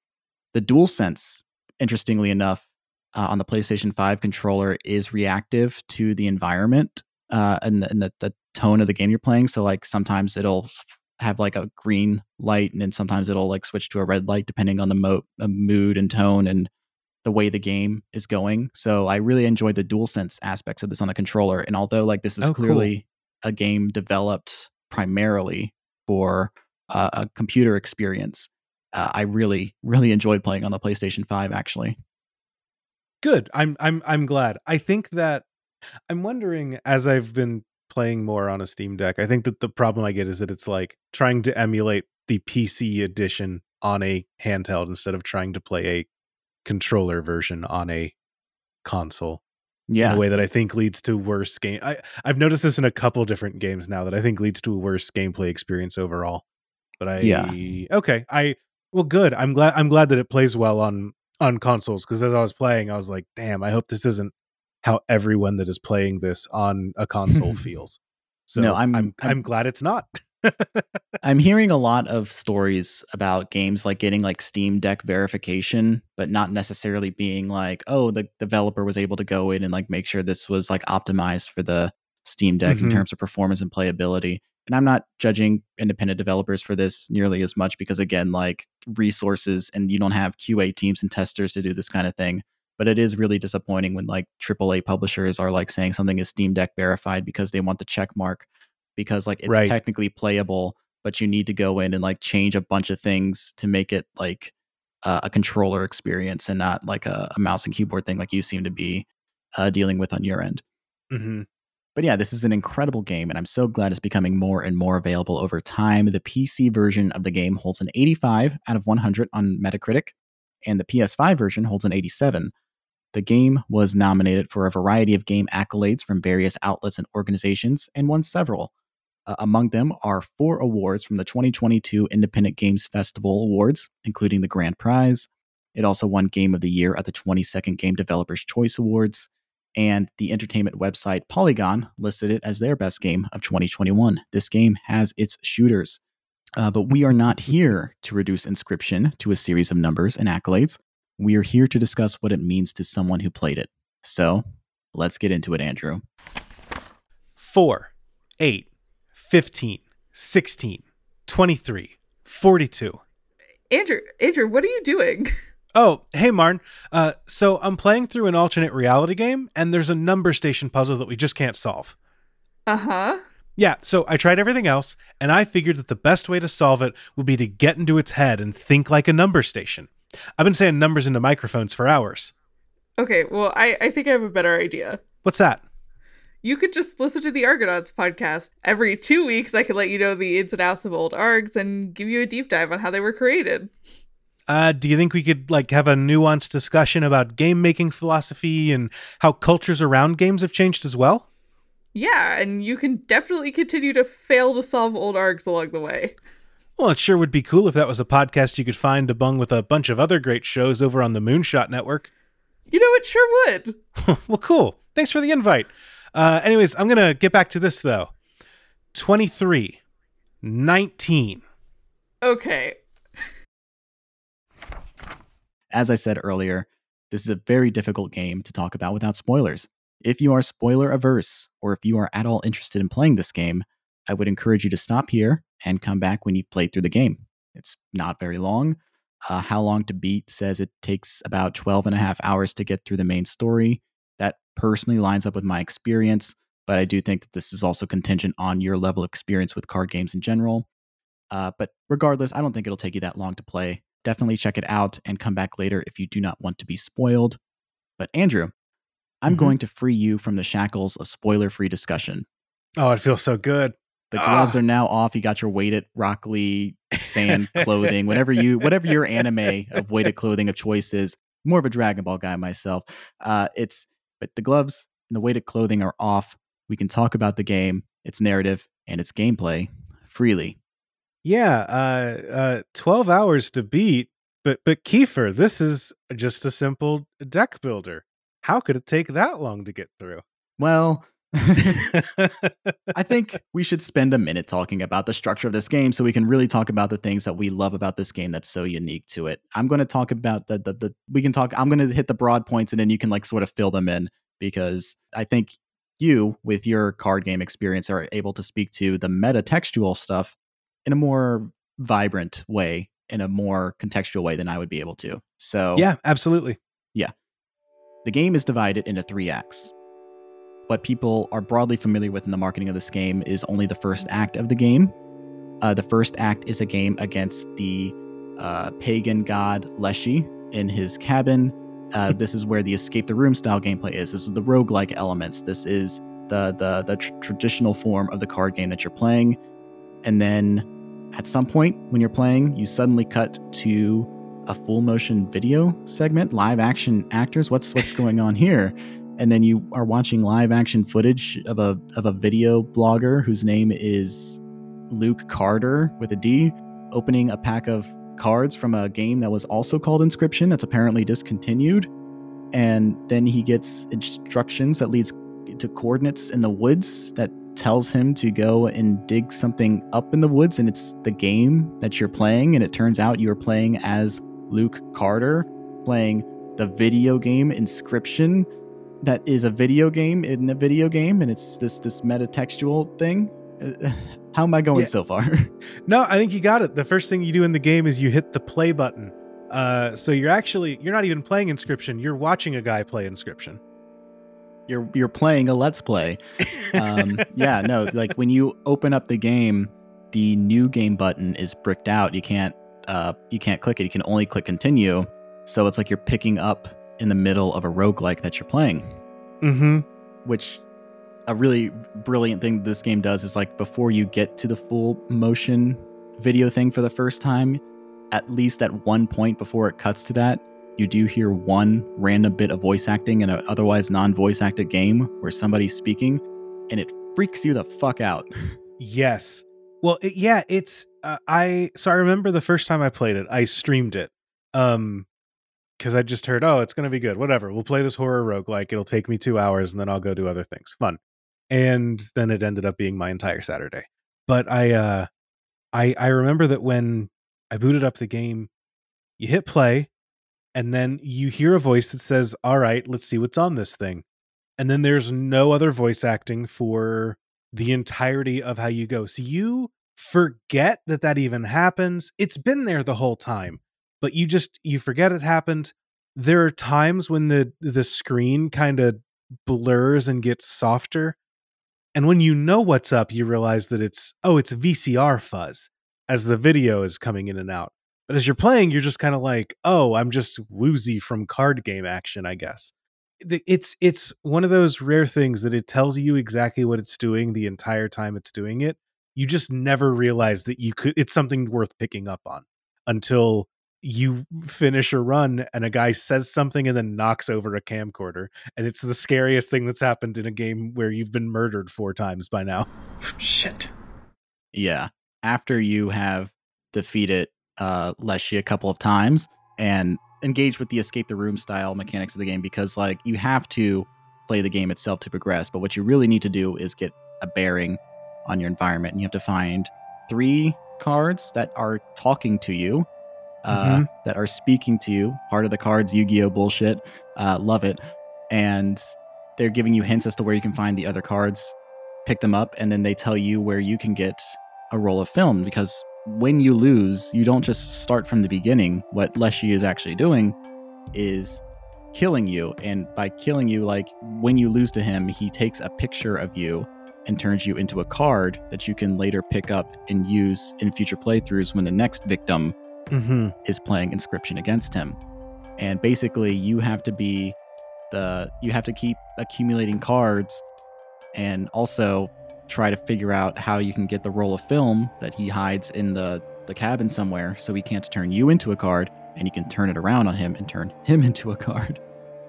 The Dual Sense, interestingly enough, uh, on the PlayStation 5 controller is reactive to the environment uh, and, the, and the, the tone of the game you're playing. So like sometimes it'll have like a green light, and then sometimes it'll like switch to a red light depending on the mo- uh, mood and tone and the way the game is going. So I really enjoyed the DualSense aspects of this on the controller. And although like this is Oh, cool. clearly a game developed primarily for uh, a computer experience, uh, I really really enjoyed playing on the PlayStation 5 actually. Good. I'm I'm I'm glad. I think that I'm wondering as I've been playing more on a Steam Deck, I think that the problem I get is that it's like trying to emulate the PC edition on a handheld instead of trying to play a controller version on a console in Yeah. a way that I think leads to worse game. I I've noticed this in a couple different games now that I think leads to a worse gameplay experience overall. But I Yeah. okay, I well good. I'm glad I'm glad that it plays well on on consoles because as I was playing, I was like, damn, I hope this isn't how everyone that is playing this on a console feels. So No, I'm- I'm I'm, I'm- glad it's not. I'm hearing a lot of stories about games like getting like Steam Deck verification, but not necessarily being like, oh, the developer was able to go in and like make sure this was like optimized for the Steam Deck in Mhm. terms of performance and playability. And I'm not judging independent developers for this nearly as much because again, like resources and you don't have QA teams and testers to do this kind of thing. But it is really disappointing when like AAA publishers are like saying something is Steam Deck verified because they want the check mark because like it's Right. technically playable, but you need to go in and like change a bunch of things to make it like uh, a controller experience and not like a, a mouse and keyboard thing like you seem to be uh, dealing with on your end. hmm But yeah, this is an incredible game, and I'm so glad it's becoming more and more available over time. The PC version of the game holds an 85 out of 100 on Metacritic, and the PS5 version holds an 87. The game was nominated for a variety of game accolades from various outlets and organizations and won several. Uh, among them are four awards from the 2022 Independent Games Festival Awards, including the Grand Prize. It also won Game of the Year at the 22nd Game Developers Choice Awards and the entertainment website Polygon listed it as their best game of 2021. This game has its shooters. Uh, but we are not here to reduce inscryption to a series of numbers and accolades. We are here to discuss what it means to someone who played it. So let's get into it, Andrew. 4, 8, 15, 16, 23, 42. Andrew, Andrew, what are you doing? Oh, hey, Marn. Uh, so I'm playing through an alternate reality game, and there's a number station puzzle that we just can't solve. Uh huh. Yeah, so I tried everything else, and I figured that the best way to solve it would be to get into its head and think like a number station. I've been saying numbers into microphones for hours. Okay, well, I, I think I have a better idea. What's that? You could just listen to the ARGonauts podcast. Every two weeks, I could let you know the ins and outs of old ARGs and give you a deep dive on how they were created. Uh, do you think we could like have a nuanced discussion about game making philosophy and how cultures around games have changed as well? Yeah, and you can definitely continue to fail to solve old ARGs along the way. Well, it sure would be cool if that was a podcast you could find among with a bunch of other great shows over on the Moonshot Network. You know, it sure would. well, cool. Thanks for the invite. Uh, anyways, I'm going to get back to this though 23, 19. Okay. As I said earlier, this is a very difficult game to talk about without spoilers. If you are spoiler averse, or if you are at all interested in playing this game, I would encourage you to stop here and come back when you've played through the game. It's not very long. Uh, How Long to Beat says it takes about 12 and a half hours to get through the main story. That personally lines up with my experience, but I do think that this is also contingent on your level of experience with card games in general. Uh, but regardless, I don't think it'll take you that long to play. Definitely check it out and come back later if you do not want to be spoiled. But Andrew, I'm Mhm. going to free you from the shackles of spoiler free discussion. Oh, it feels so good. The gloves Ah. are now off. You got your weighted Rock Lee sand clothing, whatever you whatever your anime of weighted clothing of choice is. More of a Dragon Ball guy myself. Uh, it's but the gloves and the weighted clothing are off. We can talk about the game, its narrative, and its gameplay freely. Yeah, uh, uh, twelve hours to beat, but but Keifer, this is just a simple deck builder. How could it take that long to get through? Well, I think we should spend a minute talking about the structure of this game so we can really talk about the things that we love about this game that's so unique to it. I'm going to talk about the, the the we can talk I'm going to hit the broad points and then you can like sort of fill them in because I think you with your card game experience are able to speak to the meta textual stuff in a more vibrant way in a more contextual way than I would be able to. So yeah, absolutely. Yeah. The game is divided into three acts. What people are broadly familiar with in the marketing of this game is only the first act of the game. Uh, the first act is a game against the uh, pagan god Leshy in his cabin. Uh, this is where the escape the room style gameplay is. This is the roguelike elements. This is the the the tr- traditional form of the card game that you're playing. And then at some point when you're playing, you suddenly cut to a full motion video segment, live action actors. What's what's going on here? And then you are watching live action footage of a of a video blogger whose name is Luke Carder with a D, opening a pack of cards from a game that was also called Inscryption that's apparently discontinued. And then he gets instructions that leads to coordinates in the woods that tells him to go and dig something up in the woods and it's the game that you're playing and it turns out you're playing as Luke Carder playing the video game Inscryption that is a video game in a video game and it's this this metatextual thing. Uh, How am I going Yeah. so far? No, I think you got it. The first thing you do in the game is you hit the play button. Uh, so you're actually you're not even playing Inscryption. You're watching a guy play Inscryption. you're you're playing a let's play. Um, yeah, no, like when you open up the game, the new game button is bricked out. You can't uh you can't click it. You can only click continue. So it's like you're picking up in the middle of a roguelike that you're playing. Mm-hmm. which a really brilliant thing this game does is like before you get to the full motion video thing for the first time, at least at one point before it cuts to that, you do hear one random bit of voice acting in an otherwise non voice acted game where somebody's speaking, and it freaks you the fuck out. Yes. Well, it, yeah, it's uh, I so I remember the first time I played it, I streamed it. Um cuz I just heard, "Oh, it's going to be good. Whatever. We'll play this horror rogue like it'll take me 2 hours and then I'll go do other things." Fun. And then it ended up being my entire Saturday. But I uh I I remember that when I booted up the game, you hit play and then you hear a voice that says, "All right, let's see what's on this thing." And then there's no other voice acting for the entirety of how you go. So you forget that that even happens. It's been there the whole time, but you just you forget it happened. There are times when the the screen kind of blurs and gets softer. And when you know what's up, you realize that it's oh, it's VCR fuzz as the video is coming in and out. But as you're playing, you're just kind of like, "Oh, I'm just woozy from card game action, I guess." it's it's one of those rare things that it tells you exactly what it's doing the entire time it's doing it you just never realize that you could it's something worth picking up on until you finish a run and a guy says something and then knocks over a camcorder and it's the scariest thing that's happened in a game where you've been murdered four times by now Shit. Yeah. After you have defeated uh Leshy a couple of times and engaged with the escape the room style mechanics of the game because like you have to play the game itself to progress, but what you really need to do is get a bearing on your environment and you have to find three cards that are talking to you. Uh, that are speaking to you. Part of the cards, Yu-Gi-Oh bullshit. Uh, love it. And they're giving you hints as to where you can find the other cards. Pick them up, and then they tell you where you can get a roll of film because when you lose, you don't just start from the beginning. What Leshy is actually doing is killing you. And by killing you, like when you lose to him, he takes a picture of you and turns you into a card that you can later pick up and use in future playthroughs when the next victim mm-hmm. is playing Inscryption against him. And basically, you have to be the you have to keep accumulating cards and also try to figure out how you can get the roll of film that he hides in the the cabin somewhere so he can't turn you into a card and you can turn it around on him and turn him into a card.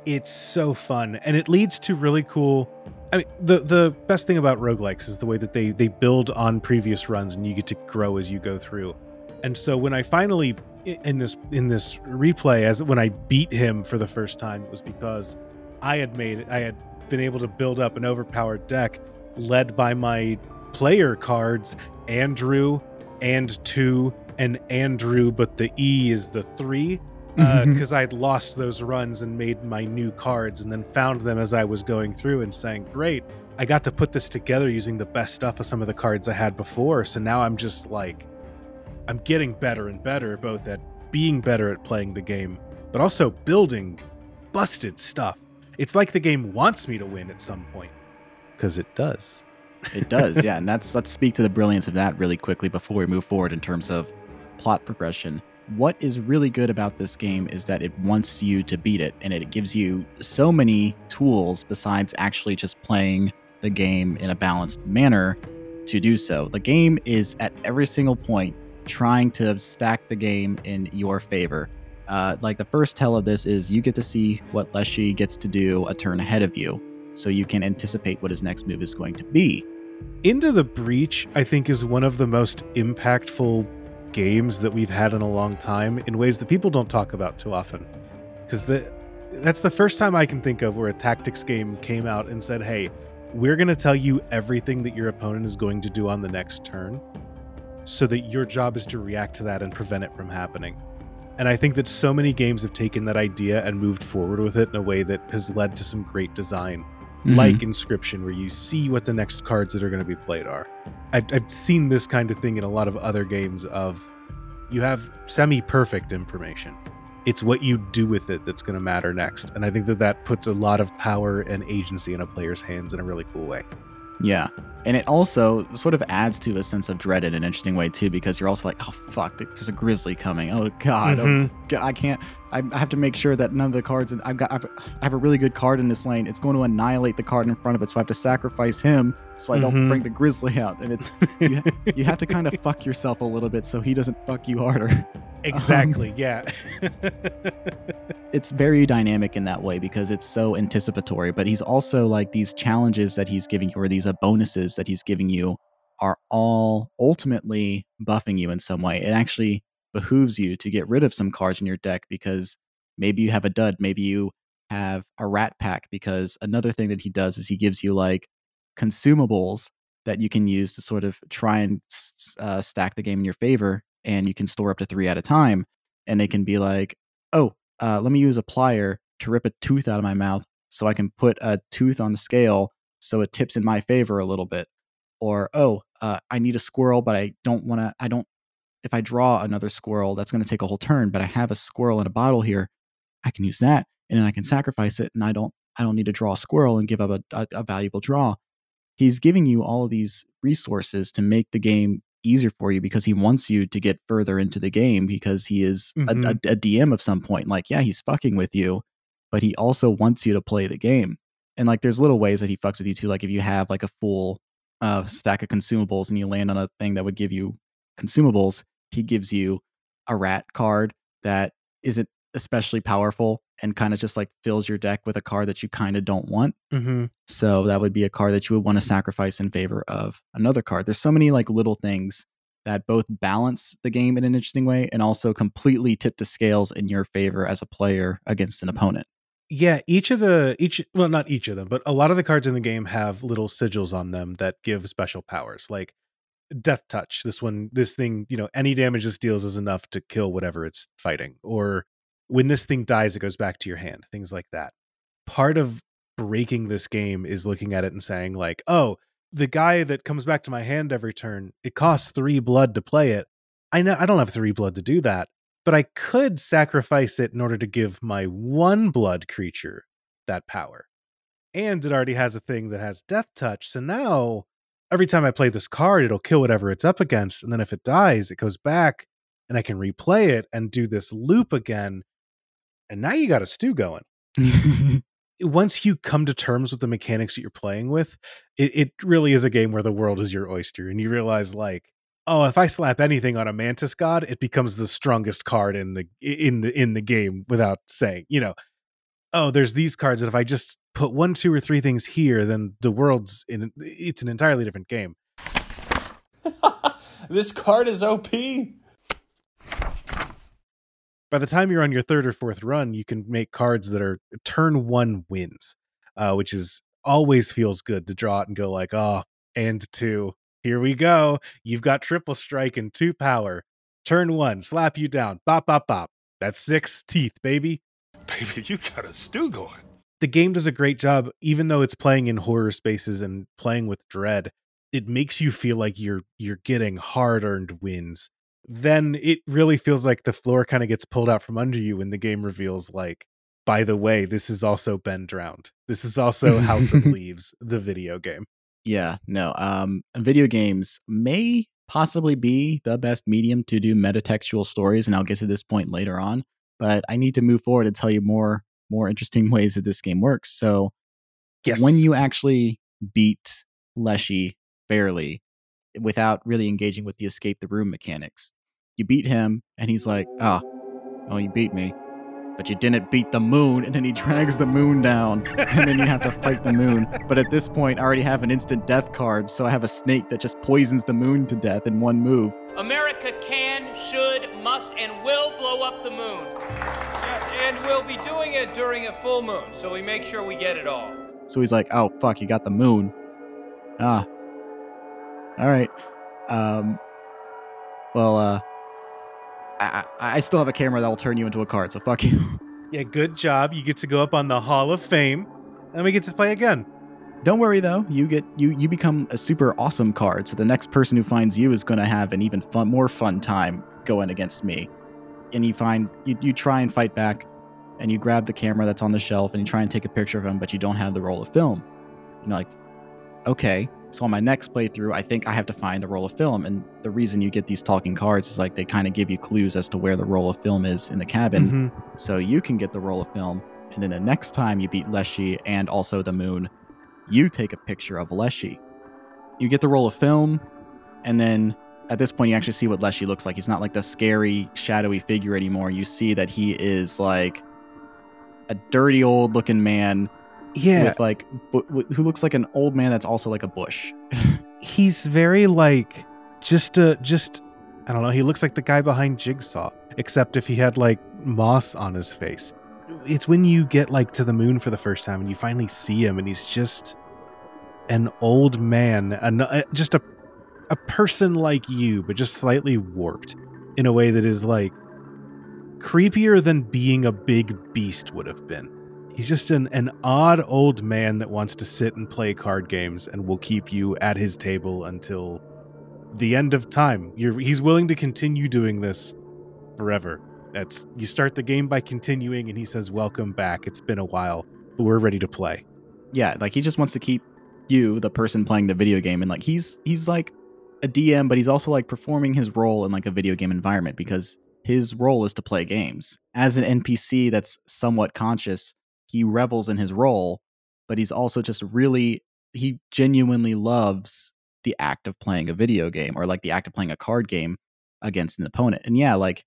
It's so fun and it leads to really cool I mean the the best thing about roguelikes is the way that they they build on previous runs and you get to grow as you go through. And so when I finally in this in this replay as when I beat him for the first time it was because I had made I had been able to build up an overpowered deck led by my player cards Andrew and 2 and Andrew but the E is the 3 because uh, I'd lost those runs and made my new cards and then found them as I was going through and saying great I got to put this together using the best stuff of some of the cards I had before. So now I'm just like I'm getting better and better, both at being better at playing the game, but also building busted stuff. It's like the game wants me to win at some point, because it does. It does, yeah. And that's let's speak to the brilliance of that really quickly before we move forward in terms of plot progression. What is really good about this game is that it wants you to beat it, and it gives you so many tools besides actually just playing the game in a balanced manner to do so. The game is at every single point trying to stack the game in your favor. Uh, like the first tell of this is you get to see what Leshy gets to do a turn ahead of you, so you can anticipate what his next move is going to be. Into the Breach, I think, is one of the most impactful games that we've had in a long time in ways that people don't talk about too often. Because that's the first time I can think of where a tactics game came out and said, "Hey, we're going to tell you everything that your opponent is going to do on the next turn." So that your job is to react to that and prevent it from happening. And I think that so many games have taken that idea and moved forward with it in a way that has led to some great design, mm-hmm. like Inscryption, where you see what the next cards that are going to be played are. I've, I've seen this kind of thing in a lot of other games of you have semi-perfect information. It's what you do with it that's going to matter next. And I think that that puts a lot of power and agency in a player's hands in a really cool way. Yeah. And it also sort of adds to a sense of dread in an interesting way too, because you're also like, oh fuck, there's a grizzly coming. Oh god, oh, mm-hmm. oh, god I can't. I, have to make sure that none of the cards. I've got. I've, I have a really good card in this lane. It's going to annihilate the card in front of it, so I have to sacrifice him so I don't mm-hmm. bring the grizzly out. And it's you, you have to kind of fuck yourself a little bit so he doesn't fuck you harder. Exactly. Um, yeah. it's very dynamic in that way because it's so anticipatory, but he's also like these challenges that he's giving you or these uh, bonuses that he's giving you are all ultimately buffing you in some way. It actually behooves you to get rid of some cards in your deck because maybe you have a dud, maybe you have a rat pack because another thing that he does is he gives you like consumables that you can use to sort of try and uh, stack the game in your favor and you can store up to three at a time and they can be like oh uh, let me use a plier to rip a tooth out of my mouth so i can put a tooth on the scale so it tips in my favor a little bit. Or oh uh, i need a squirrel but i don't want to i don't if i draw another squirrel that's going to take a whole turn but i have a squirrel in a bottle here i can use that and then i can sacrifice it and i don't i don't need to draw a squirrel and give up a, a, a valuable draw he's giving you all of these resources to make the game easier for you because he wants you to get further into the game because he is mm-hmm. a, a, a, DM of some point. Like, yeah, he's fucking with you, but he also wants you to play the game. And like, there's little ways that he fucks with you too. Like, if you have like a full uh, stack of consumables and you land on a thing that would give you consumables, he gives you a rat card that isn't especially powerful and kind of just like fills your deck with a card that you kind of don't want. Mm-hmm. So that would be a card that you would want to sacrifice in favor of another card. There's so many like little things that both balance the game in an interesting way and also completely tip the scales in your favor as a player against an opponent. Yeah, each of the each well not each of them, but a lot of the cards in the game have little sigils on them that give special powers. Like death touch. This one this thing, you know, any damage this deals is enough to kill whatever it's fighting. Or when this thing dies, it goes back to your hand, things like that. Part of breaking this game is looking at it and saying, like, oh, the guy that comes back to my hand every turn, it costs three blood to play it. I know I don't have three blood to do that, but I could sacrifice it in order to give my one blood creature that power. And it already has a thing that has death touch. So now every time I play this card, it'll kill whatever it's up against. And then if it dies, it goes back and I can replay it and do this loop again and now you got a stew going. once you come to terms with the mechanics that you're playing with, it, it really is a game where the world is your oyster, and you realize like, oh, if I slap anything on a Mantis God, it becomes the strongest card in the in the in the game without saying, you know, oh, there's these cards that if I just put one, two, or three things here, then the world's in it's an entirely different game. this card is OP. By the time you're on your third or fourth run, you can make cards that are turn one wins, uh, which is always feels good to draw it and go like, oh, and two, here we go. You've got triple strike and two power. Turn one, slap you down, bop, bop, bop. That's six teeth, baby. Baby, you got a stew going. The game does a great job, even though it's playing in horror spaces and playing with dread. It makes you feel like you're you're getting hard earned wins then it really feels like the floor kind of gets pulled out from under you when the game reveals like by the way this is also Ben drowned this is also house of leaves the video game yeah no um video games may possibly be the best medium to do metatextual stories and i'll get to this point later on but i need to move forward and tell you more more interesting ways that this game works so yes when you actually beat leshy fairly without really engaging with the escape the room mechanics you beat him, and he's like, ah, oh, oh, you beat me. But you didn't beat the moon, and then he drags the moon down, and then you have to fight the moon. But at this point, I already have an instant death card, so I have a snake that just poisons the moon to death in one move. America can, should, must, and will blow up the moon. Yes, and we'll be doing it during a full moon, so we make sure we get it all. So he's like, oh, fuck, you got the moon. Ah. All right. Um, well, uh, I, I still have a camera that will turn you into a card, so fuck you. Yeah, good job. You get to go up on the Hall of Fame, and we get to play again. Don't worry though, you get you you become a super awesome card. So the next person who finds you is going to have an even fun, more fun time going against me. And you find you, you try and fight back, and you grab the camera that's on the shelf and you try and take a picture of him, but you don't have the roll of film. You're like, okay, so on my next playthrough, I think I have to find a roll of film. And the reason you get these talking cards is like they kind of give you clues as to where the roll of film is in the cabin. Mm-hmm. So you can get the roll of film. And then the next time you beat Leshy and also the moon, you take a picture of Leshy. You get the roll of film. And then at this point, you actually see what Leshy looks like. He's not like the scary, shadowy figure anymore. You see that he is like a dirty old looking man yeah with like bu- who looks like an old man that's also like a bush he's very like just a just i don't know he looks like the guy behind jigsaw except if he had like moss on his face it's when you get like to the moon for the first time and you finally see him and he's just an old man an, uh, just a a person like you but just slightly warped in a way that is like creepier than being a big beast would have been He's just an, an odd old man that wants to sit and play card games and will keep you at his table until the end of time. You're, he's willing to continue doing this forever. That's you start the game by continuing and he says welcome back. It's been a while, but we're ready to play. Yeah, like he just wants to keep you, the person playing the video game, and like he's he's like a DM, but he's also like performing his role in like a video game environment because his role is to play games. As an NPC that's somewhat conscious, he revels in his role, but he's also just really he genuinely loves the act of playing a video game or like the act of playing a card game against an opponent. And yeah, like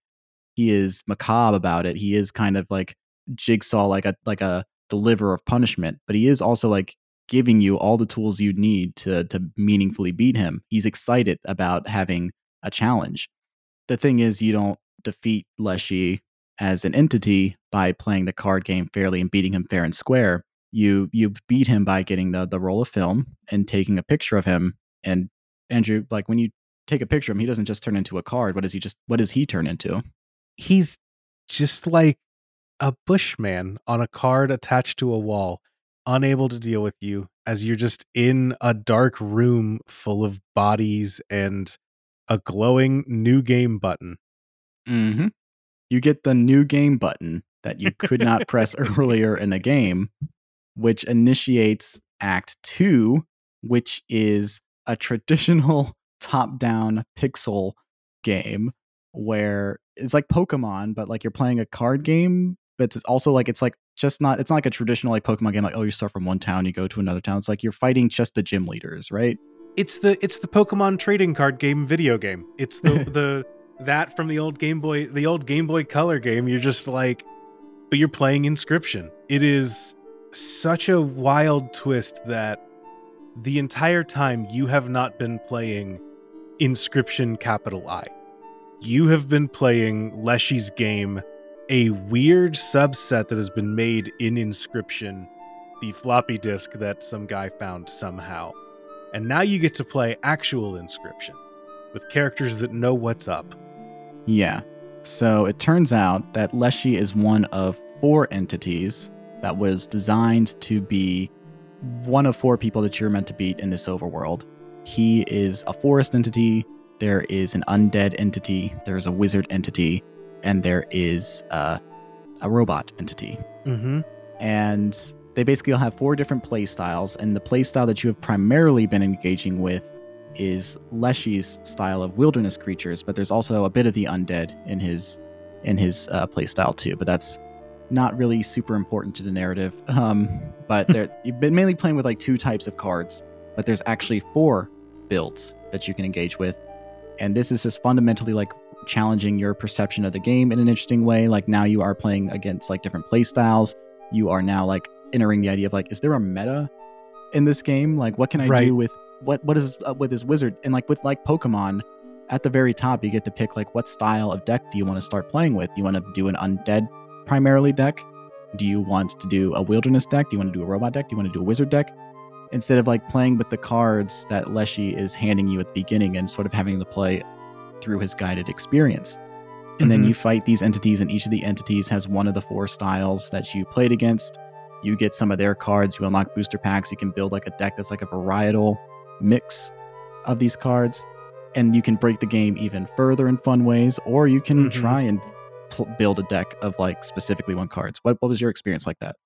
he is macabre about it. He is kind of like jigsaw like a like a deliverer of punishment, but he is also like giving you all the tools you need to to meaningfully beat him. He's excited about having a challenge. The thing is you don't defeat Leshy as an entity by playing the card game fairly and beating him fair and square. You you beat him by getting the the roll of film and taking a picture of him. And Andrew, like when you take a picture of him, he doesn't just turn into a card. What does he just what does he turn into? He's just like a bushman on a card attached to a wall, unable to deal with you as you're just in a dark room full of bodies and a glowing new game button. Mm-hmm you get the new game button that you could not press earlier in the game, which initiates Act Two, which is a traditional top down pixel game where it's like Pokemon, but like you're playing a card game but it's also like it's like just not it's not like a traditional like Pokemon game like oh you start from one town you go to another town. It's like you're fighting just the gym leaders, right? It's the it's the Pokemon trading card game video game. It's the the that from the old Game Boy the old Game Boy Color game. You're just like but you're playing Inscryption. It is such a wild twist that the entire time you have not been playing Inscryption capital I. You have been playing Leshy's game, a weird subset that has been made in Inscryption, the floppy disk that some guy found somehow. And now you get to play actual Inscryption with characters that know what's up. Yeah. So it turns out that Leshy is one of four entities that was designed to be one of four people that you're meant to beat in this overworld. He is a forest entity, there is an undead entity, there's a wizard entity, and there is uh, a robot entity. Mm-hmm. And they basically all have four different play styles, and the play style that you have primarily been engaging with is Leshy's style of wilderness creatures, but there's also a bit of the undead in his in his uh, play style too. But that's not really super important to the narrative. Um, but you've been mainly playing with like two types of cards, but there's actually four builds that you can engage with, and this is just fundamentally like challenging your perception of the game in an interesting way. Like now you are playing against like different play styles. You are now like entering the idea of like, is there a meta in this game? Like, what can I Right. do with what what is uh, with this wizard? And like with like Pokemon, at the very top, you get to pick like what style of deck do you want to start playing with? Do you want to do an undead primarily deck? Do you want to do a wilderness deck? Do you want to do a robot deck? Do you want to do a wizard deck? Instead of like playing with the cards that Leshy is handing you at the beginning and sort of having to play through his guided experience. And then Mhm. you fight these entities, and each of the entities has one of the four styles that you played against. You get some of their cards, you unlock booster packs, you can build like a deck that's like a varietal mix of these cards. And you can break the game even further in fun ways, or you can Mhm. try and pl- build a deck of like specifically one cards. What, what was your experience like that?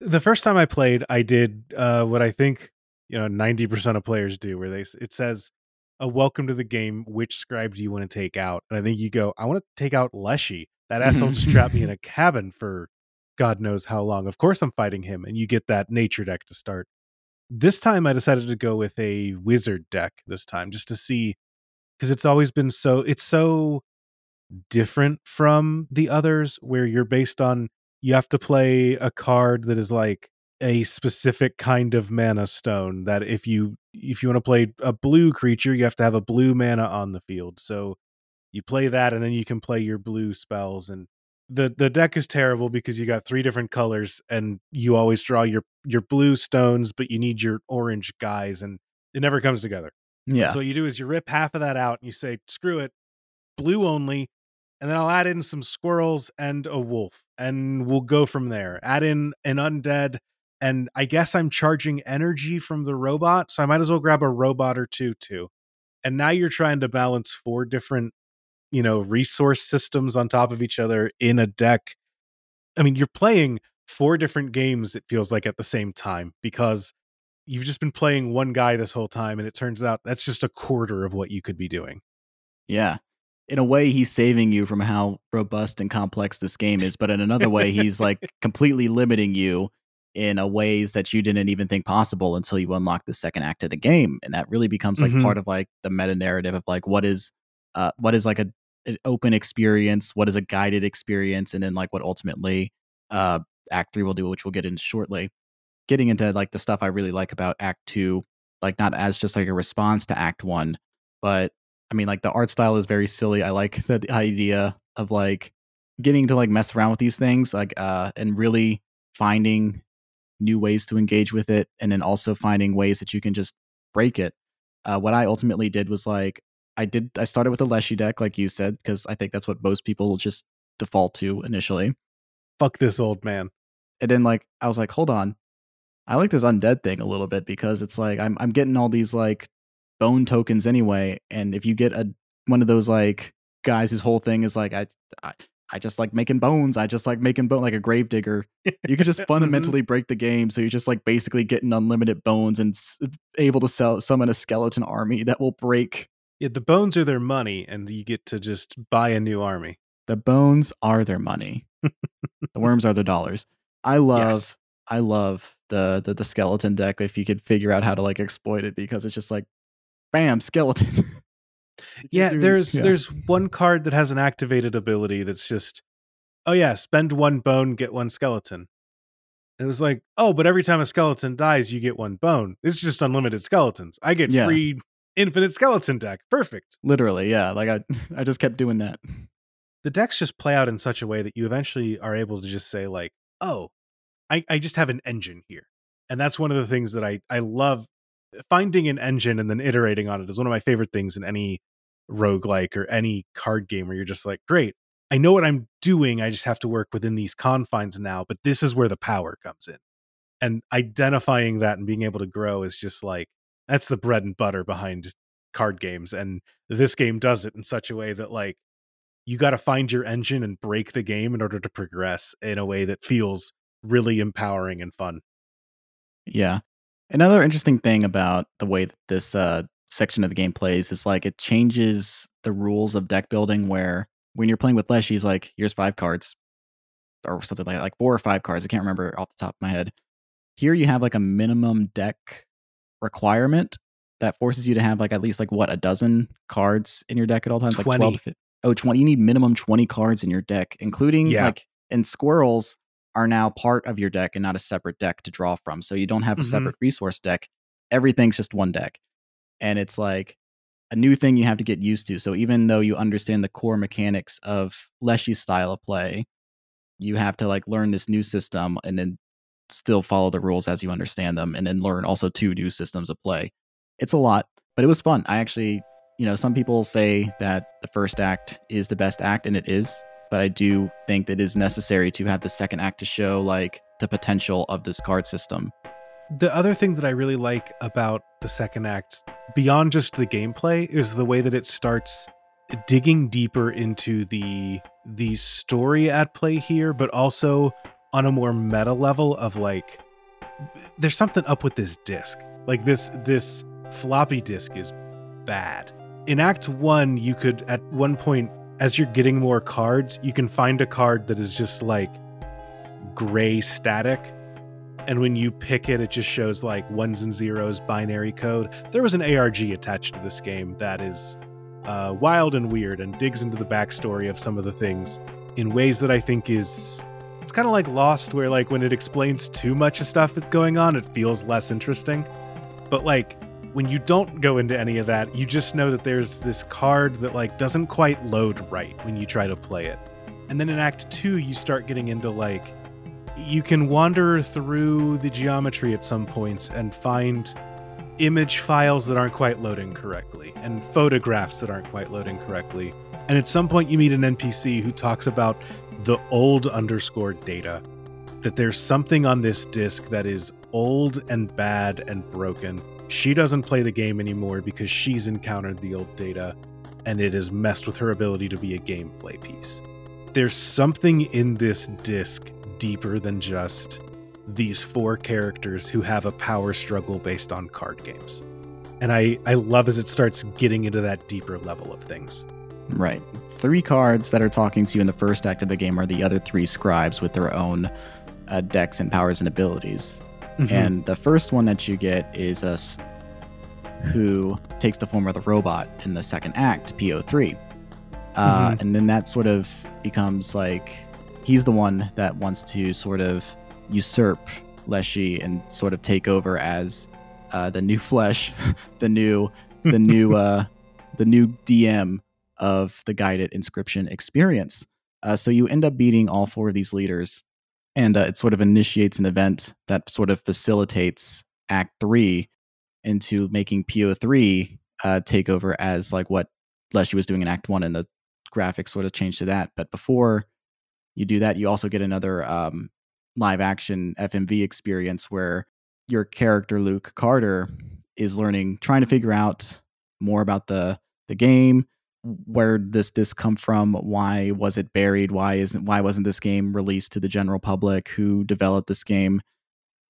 The first time I played, I did uh, what I think you know ninety percent of players do, where they it says, "A welcome to the game. Which scribe do you want to take out?" And I think you go, "I want to take out Leshy. That asshole just trapped me in a cabin for God knows how long. Of course, I'm fighting him." And you get that nature deck to start. This time, I decided to go with a wizard deck. This time, just to see, because it's always been so. It's so different from the others, where you're based on you have to play a card that is like a specific kind of mana stone that if you if you want to play a blue creature you have to have a blue mana on the field so you play that and then you can play your blue spells and the the deck is terrible because you got three different colors and you always draw your your blue stones but you need your orange guys and it never comes together Yeah. so what you do is you rip half of that out and you say, screw it, blue only. And then I'll add in some squirrels and a wolf, and we'll go from there. Add in an undead, and I guess I'm charging energy from the robot, so I might as well grab a robot or two too. And now you're trying to balance four different, you know, resource systems on top of each other in a deck. I mean, you're playing four different games, it feels like at the same time, because you've just been playing one guy this whole time and it turns out that's just a quarter of what you could be doing Yeah. In a way, he's saving you from how robust and complex this game is, but in another way, he's like completely limiting you in a ways that you didn't even think possible until you unlock the second act of the game. And that really becomes like Mhm. part of like the meta narrative of like what is uh what is like a an open experience, what is a guided experience, and then like what ultimately uh act three will do, which we'll get into shortly. Getting into like the stuff I really like about Act Two, like not as just like a response to Act One, but I mean, like the art style is very silly. I like the, the idea of like getting to like mess around with these things, like uh, and really finding new ways to engage with it, and then also finding ways that you can just break it. Uh, what I ultimately did was like I did. I started with a Leshy deck, like you said, because I think that's what most people will just default to initially. fuck this old man And then like I was like, hold on, I like this undead thing a little bit because it's like I'm I'm getting all these like bone tokens anyway, and if you get a one of those like guys whose whole thing is like I I, I just like making bones, I just like making bone like a grave digger. You could just Mhm. fundamentally break the game, so you're just like basically getting unlimited bones and s- able to sell summon a skeleton army that will break. yeah, the bones are their money and you get to just buy a new army The bones are their money. the worms are their dollars. I love Yes. I love the, the the skeleton deck if you could figure out how to like exploit it because it's just like bam, skeleton. Yeah, do- there's yeah. there's one card that has an activated ability that's just oh yeah, spend one bone, get one skeleton. And it was like, oh, but every time a skeleton dies, you get one bone. It's just unlimited skeletons. I get Yeah. free infinite skeleton deck. Perfect. literally, yeah. Like I I just kept doing that. the decks just play out in such a way that you eventually are able to just say like oh i, I just have an engine here and that's one of the things that i i love finding an engine and then iterating on it is one of my favorite things in any roguelike or any card game where you're just like great i know what i'm doing i just have to work within these confines now but this is where the power comes in and identifying that and being able to grow is just like that's the bread and butter behind card games and this game does it in such a way that like you got to find your engine and break the game in order to progress in a way that feels really empowering and fun. Yeah. Another interesting thing about the way that this uh, section of the game plays is like it changes the rules of deck building where when you're playing with Leshy's like, here's five cards or something like that, like four or five cards. I can't remember off the top of my head. Here you have like a minimum deck requirement that forces you to have like at least like what a dozen cards in your deck at all times, like 12 20. to 15. Oh, 20. You need minimum 20 cards in your deck, including Yeah. like and squirrels are now part of your deck and not a separate deck to draw from. So you don't have a Mhm. separate resource deck. Everything's just one deck. And it's like a new thing you have to get used to. So even though you understand the core mechanics of Leshy's style of play, you have to like learn this new system and then still follow the rules as you understand them and then learn also two new systems of play. It's a lot, but it was fun. I actually, you know, some people say that the first act is the best act and it is, but I do think that it is necessary to have the second act to show like the potential of this card system. The other thing that I really like about the second act, beyond just the gameplay, is the way that it starts digging deeper into the the story at play here, but also on a more meta level of like there's something up with this disc. Like this this floppy disk is bad. In act 1, you could at one point as you're getting more cards, you can find a card that is just like gray static. And when you pick it it just shows like ones and zeros binary code. There was an arg attached to this game that is uh, wild and weird and digs into the backstory of some of the things in ways that i think is it's kind of like lost where like when it explains too much of stuff that's going on it feels less interesting. But like when you don't go into any of that you just know that there's this card that like doesn't quite load right when you try to play it and then in act two you start getting into like you can wander through the geometry at some points and find image files that aren't quite loading correctly and photographs that aren't quite loading correctly. And at some point, you meet an NPC who talks about the old underscore data, that there's something on this disk that is old and bad and broken. She doesn't play the game anymore because she's encountered the old data and it has messed with her ability to be a gameplay piece. There's something in this disk deeper than just these four characters who have a power struggle based on card games. And I, I love as it starts getting into that deeper level of things. Right. Three cards that are talking to you in the first act of the game are the other three scribes with their own uh, decks and powers and abilities. Mm-hmm. And the first one that you get is a s- who takes the form of the robot in the second act, P03. Uh, Mhm. And then that sort of becomes like he's the one that wants to sort of usurp Leshy and sort of take over as uh, the new flesh, the new, the new, uh, the new DM of the guided inscryption experience. Uh, so you end up beating all four of these leaders, and uh, it sort of initiates an event that sort of facilitates Act Three into making P03 uh, take over as like what Leshy was doing in Act One, and the graphics sort of change to that. But before you do that, you also get another um, live action FMV experience where your character Luke Carder is learning, trying to figure out more about the the game, where this disc come from, why was it buried, why isn't why wasn't this game released to the general public, who developed this game,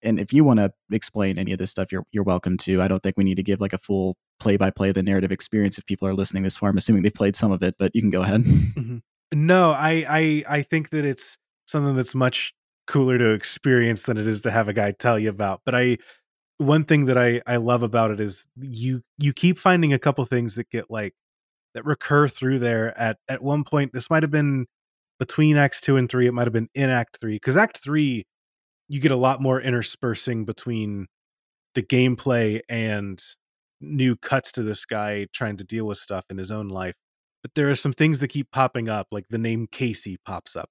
and if you want to explain any of this stuff, you're you're welcome to. I don't think we need to give like a full play by play the narrative experience if people are listening this far. I'm assuming they played some of it, but you can go ahead. Mm-hmm. No, I, I I think that it's something that's much cooler to experience than it is to have a guy tell you about. But I one thing that I I love about it is you you keep finding a couple things that get like that recur through there at at one point this might have been between acts 2 and 3 it might have been in act 3 cuz act 3 you get a lot more interspersing between the gameplay and new cuts to this guy trying to deal with stuff in his own life but there are some things that keep popping up like the name Casey pops up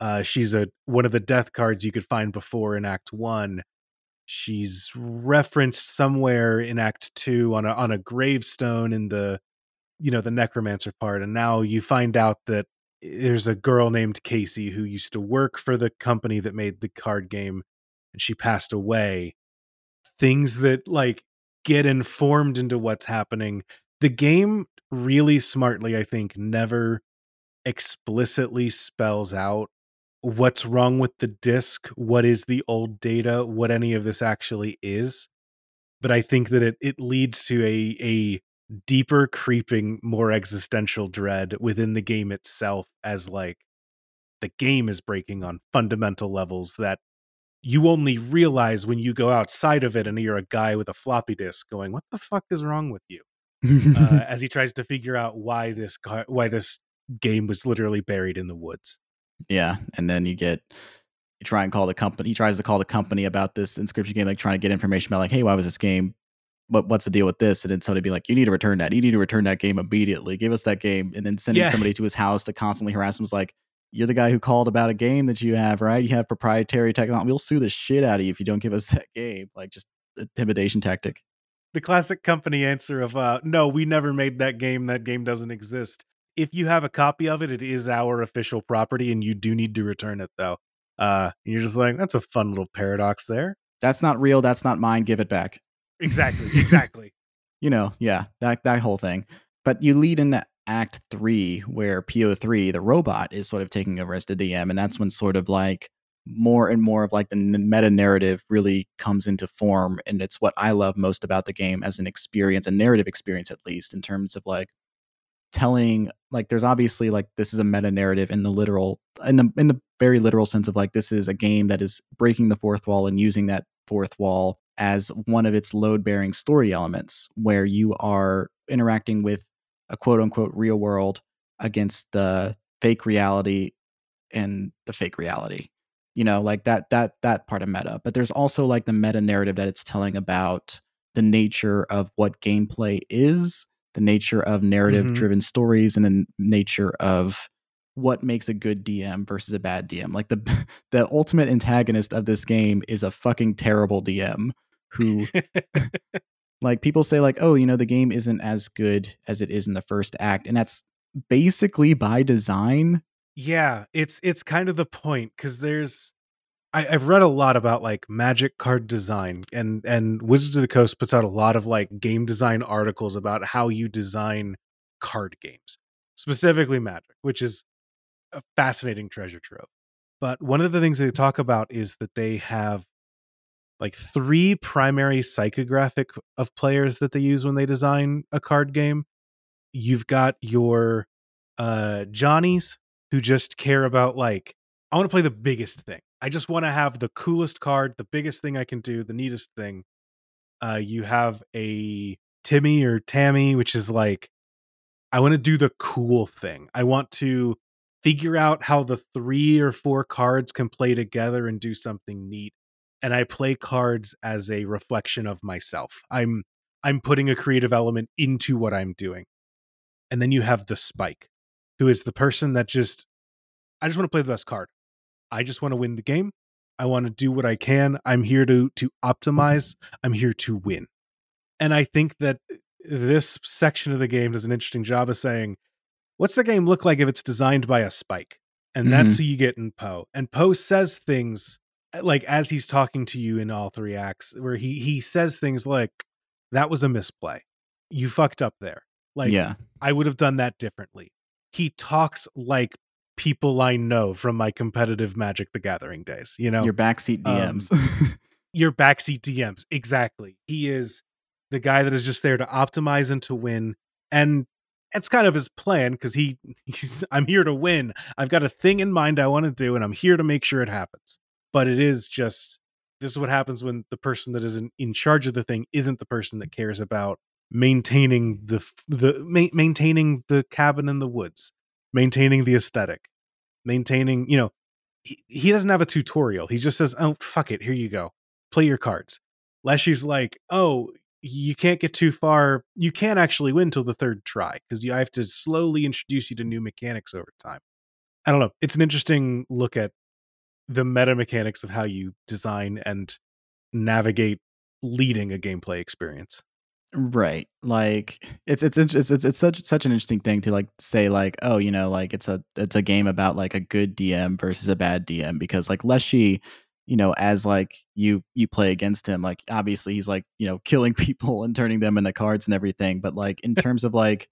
uh, she's a one of the death cards you could find before in Act One. She's referenced somewhere in Act Two on a on a gravestone in the you know the necromancer part, and now you find out that eh, there's a girl named Casey who used to work for the company that made the card game, and she passed away. Things that like get informed into what's happening. The game really smartly, I think, never explicitly spells out what's wrong with the disk, what is the old data, what any of this actually is. But I think that it it leads to a a deeper creeping, more existential dread within the game itself as like the game is breaking on fundamental levels that you only realize when you go outside of it and you're a guy with a floppy disk going, "What the fuck is wrong with you?" uh, as he tries to figure out why this car- why this game was literally buried in the woods. Yeah, and then you get you try and call the company. He tries to call the company about this inscryption game, like trying to get information about, like, hey, why was this game? What what's the deal with this? And then somebody be like, you need to return that. You need to return that game immediately. Give us that game. And then sending Yeah. somebody to his house to constantly harass him was like, you're the guy who called about a game that you have, right? You have proprietary technology. We'll sue the shit out of you if you don't give us that game. Like just intimidation tactic. the classic company answer of uh no we never made that game that game doesn't exist if you have a copy of it it is our official property and you do need to return it though uh and you're just like that's a fun little paradox there That's not real. That's not mine. Give it back. Exactly exactly you know, yeah, that that whole thing. But you lead into Act Three, where P03, the robot, is sort of taking over as the DM, and that's when sort of like more and more of like the meta narrative really comes into form, and it's what I love most about the game as an experience, a narrative experience at least, in terms of like telling like there's obviously like this is a meta narrative in the literal in the in the very literal sense of like this is a game that is breaking the fourth wall and using that fourth wall as one of its load bearing story elements where you are interacting with a quote unquote real world against the fake reality and the fake reality you know like that that that part of meta. But there's also like the meta narrative that it's telling about the nature of what gameplay is the nature of mm-hmm. narrative driven stories and the nature of what makes a good DM versus a bad DM. Like the the ultimate antagonist of this game is a fucking terrible DM who like people say like oh you know the game isn't as good as it is in the first act and that's basically by design yeah it's it's kind of the point because there's I, I've read a lot about like magic card design and and Wizards of the Coast puts out a lot of like game design articles about how you design card games, specifically magic, which is a fascinating treasure trove. But one of the things they mm. talk about is that they have like three primary psychographic of players that they use when they design a card game. You've got your uh Johnnies who just care about like I want to play the biggest thing. I just want to have the coolest card, the biggest thing I can do, the neatest thing. Uh, you have a Timmy or Tammy, which is like, I want to do the cool thing. I want to figure out how the three or four cards can play together and do something neat. And I play cards as a reflection of myself. I'm I'm putting a creative element into what I'm doing. And then you have the spike, who is the person that just I just want to play the best card. I just want to win the game. I want to do what I can. I'm here to to optimize. I'm here to win. And I think that this section of the game does an interesting job of saying, what's the game look like if it's designed by a spike? And that's who you get in Poe. And Poe says things uh, like as he's talking to you in all three acts, where he he says things like, That was a misplay. You fucked up there. Like yeah I would have done that differently. He talks like people I know from my competitive Magic the Gathering days. You know, your backseat um, DMs your backseat DMs. Exactly. He is the guy that is just there to optimize and to win. And it's kind of his plan because he he's I'm here to win. I've got a thing in mind I want to do, and I'm here to make sure it happens. But it is just this is what happens when the person that is in, in charge of the thing isn't the person that cares about maintaining the the ma- maintaining the cabin in the woods, maintaining the aesthetic, maintaining you know he, he doesn't have a tutorial. He just says, "Oh fuck it, here you go, play your cards." Leshy's like, "Oh, you can't get too far. You can't actually win till the third try because I have to slowly introduce you to new mechanics over time." I don't know. It's an interesting look at the meta mechanics of how you design and navigate leading a gameplay experience. Right. Like it's it's it's it's, it's such such an interesting thing to like say like oh you know like it's a it's a game about like a good DM versus a bad DM because like Leshy you know as like you you play against him like obviously he's like you know killing people and turning them into cards and everything but like in terms of like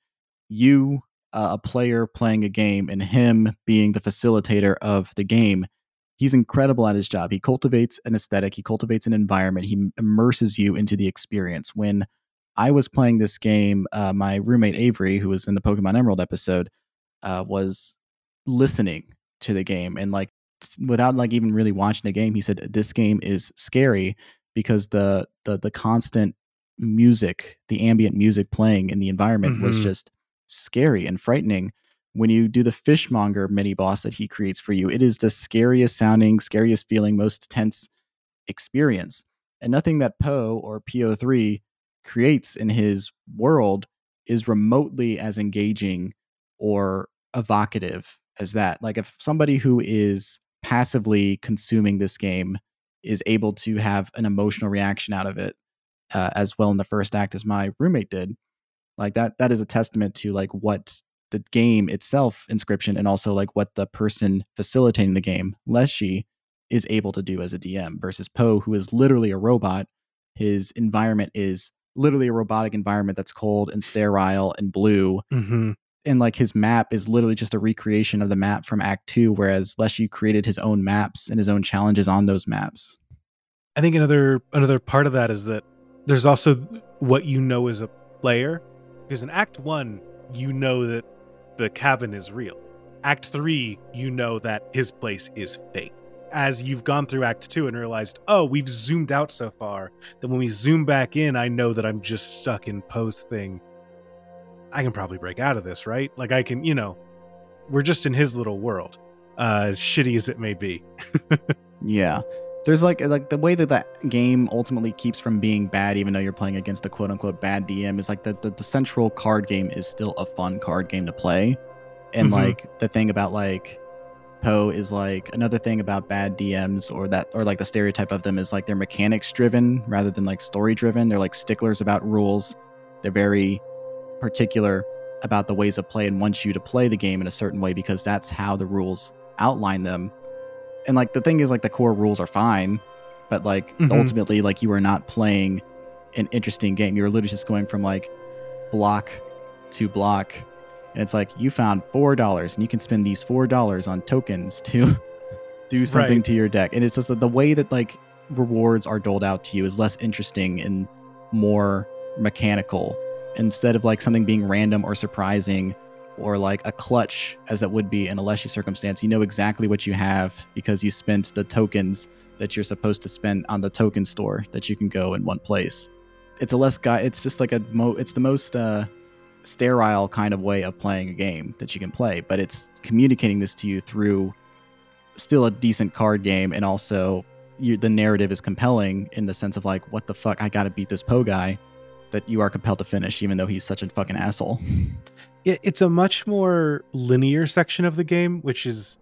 you uh, a player playing a game and him being the facilitator of the game he's incredible at his job he cultivates an aesthetic he cultivates an environment he immerses you into the experience when I was playing this game. Uh, my roommate Avery, who was in the Pokemon Emerald episode, uh, was listening to the game and like without like even really watching the game, he said this game is scary because the the the constant music, the ambient music playing in the environment mm-hmm. was just scary and frightening. When you do the fishmonger mini boss that he creates for you, it is the scariest sounding, scariest feeling, most tense experience. And nothing that Poe or P03 creates in his world is remotely as engaging or evocative as that. Like if somebody who is passively consuming this game is able to have an emotional reaction out of it uh, as well in the first act as my roommate did, like that that is a testament to like what the game itself inscryption and also like what the person facilitating the game leshy is able to do as a dm versus poe who is literally a robot his environment is literally a robotic environment that's cold and sterile and blue. Mm-hmm. And like his map is literally just a recreation of the map from Act Two, whereas Leshy created his own maps and his own challenges on those maps. I think another another part of that is that there's also what you know as a player, because in Act One you know that the cabin is real. Act Three you know that his place is fake as you've gone through act two and realized, oh, we've zoomed out so far that when we zoom back in, I know that I'm just stuck in post thing. I can probably break out of this, right? Like I can, you know, we're just in his little world, uh, as shitty as it may be. yeah. There's like like the way that that game ultimately keeps from being bad, even though you're playing against a quote unquote bad DM, is like the, the, the central card game is still a fun card game to play. And mm-hmm. like the thing about like Poe is like another thing about bad DMs or that or like the stereotype of them is like they're mechanics driven rather than like story driven. They're like sticklers about rules. They're very particular about the ways of play and wants you to play the game in a certain way because that's how the rules outline them. And like the thing is like the core rules are fine, but like mm-hmm. ultimately like you are not playing an interesting game. You're literally just going from like block to block and it's like you found four dollars and you can spend these four dollars on tokens to do something right. to your deck and it's just that the way that like rewards are doled out to you is less interesting and more mechanical instead of like something being random or surprising or like a clutch as it would be in a leshy circumstance you know exactly what you have because you spent the tokens that you're supposed to spend on the token store that you can go in one place it's a less guy it's just like a mo it's the most uh sterile kind of way of playing a game that you can play, but it's communicating this to you through still a decent card game and also you, the narrative is compelling in the sense of like what the fuck I got to beat this Poe guy that you are compelled to finish even though he's such a fucking asshole. it's a much more linear section of the game which is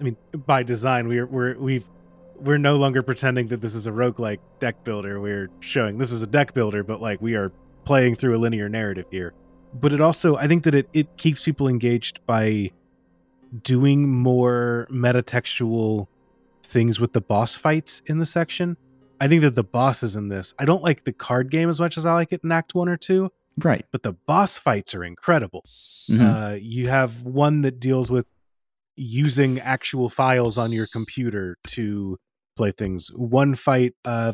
I mean by design we're we're we've we're no longer pretending that this is a roguelike deck builder. We're showing this is a deck builder, but like we are playing through a linear narrative here but it also I think that it it keeps people engaged by doing more metatextual things with the boss fights in the section. I think that the bosses in this, I don't like the card game as much as I like it in Act One or Two. Right. But the boss fights are incredible. Mm-hmm. Uh, you have one that deals with using actual files on your computer to play things. One fight, uh,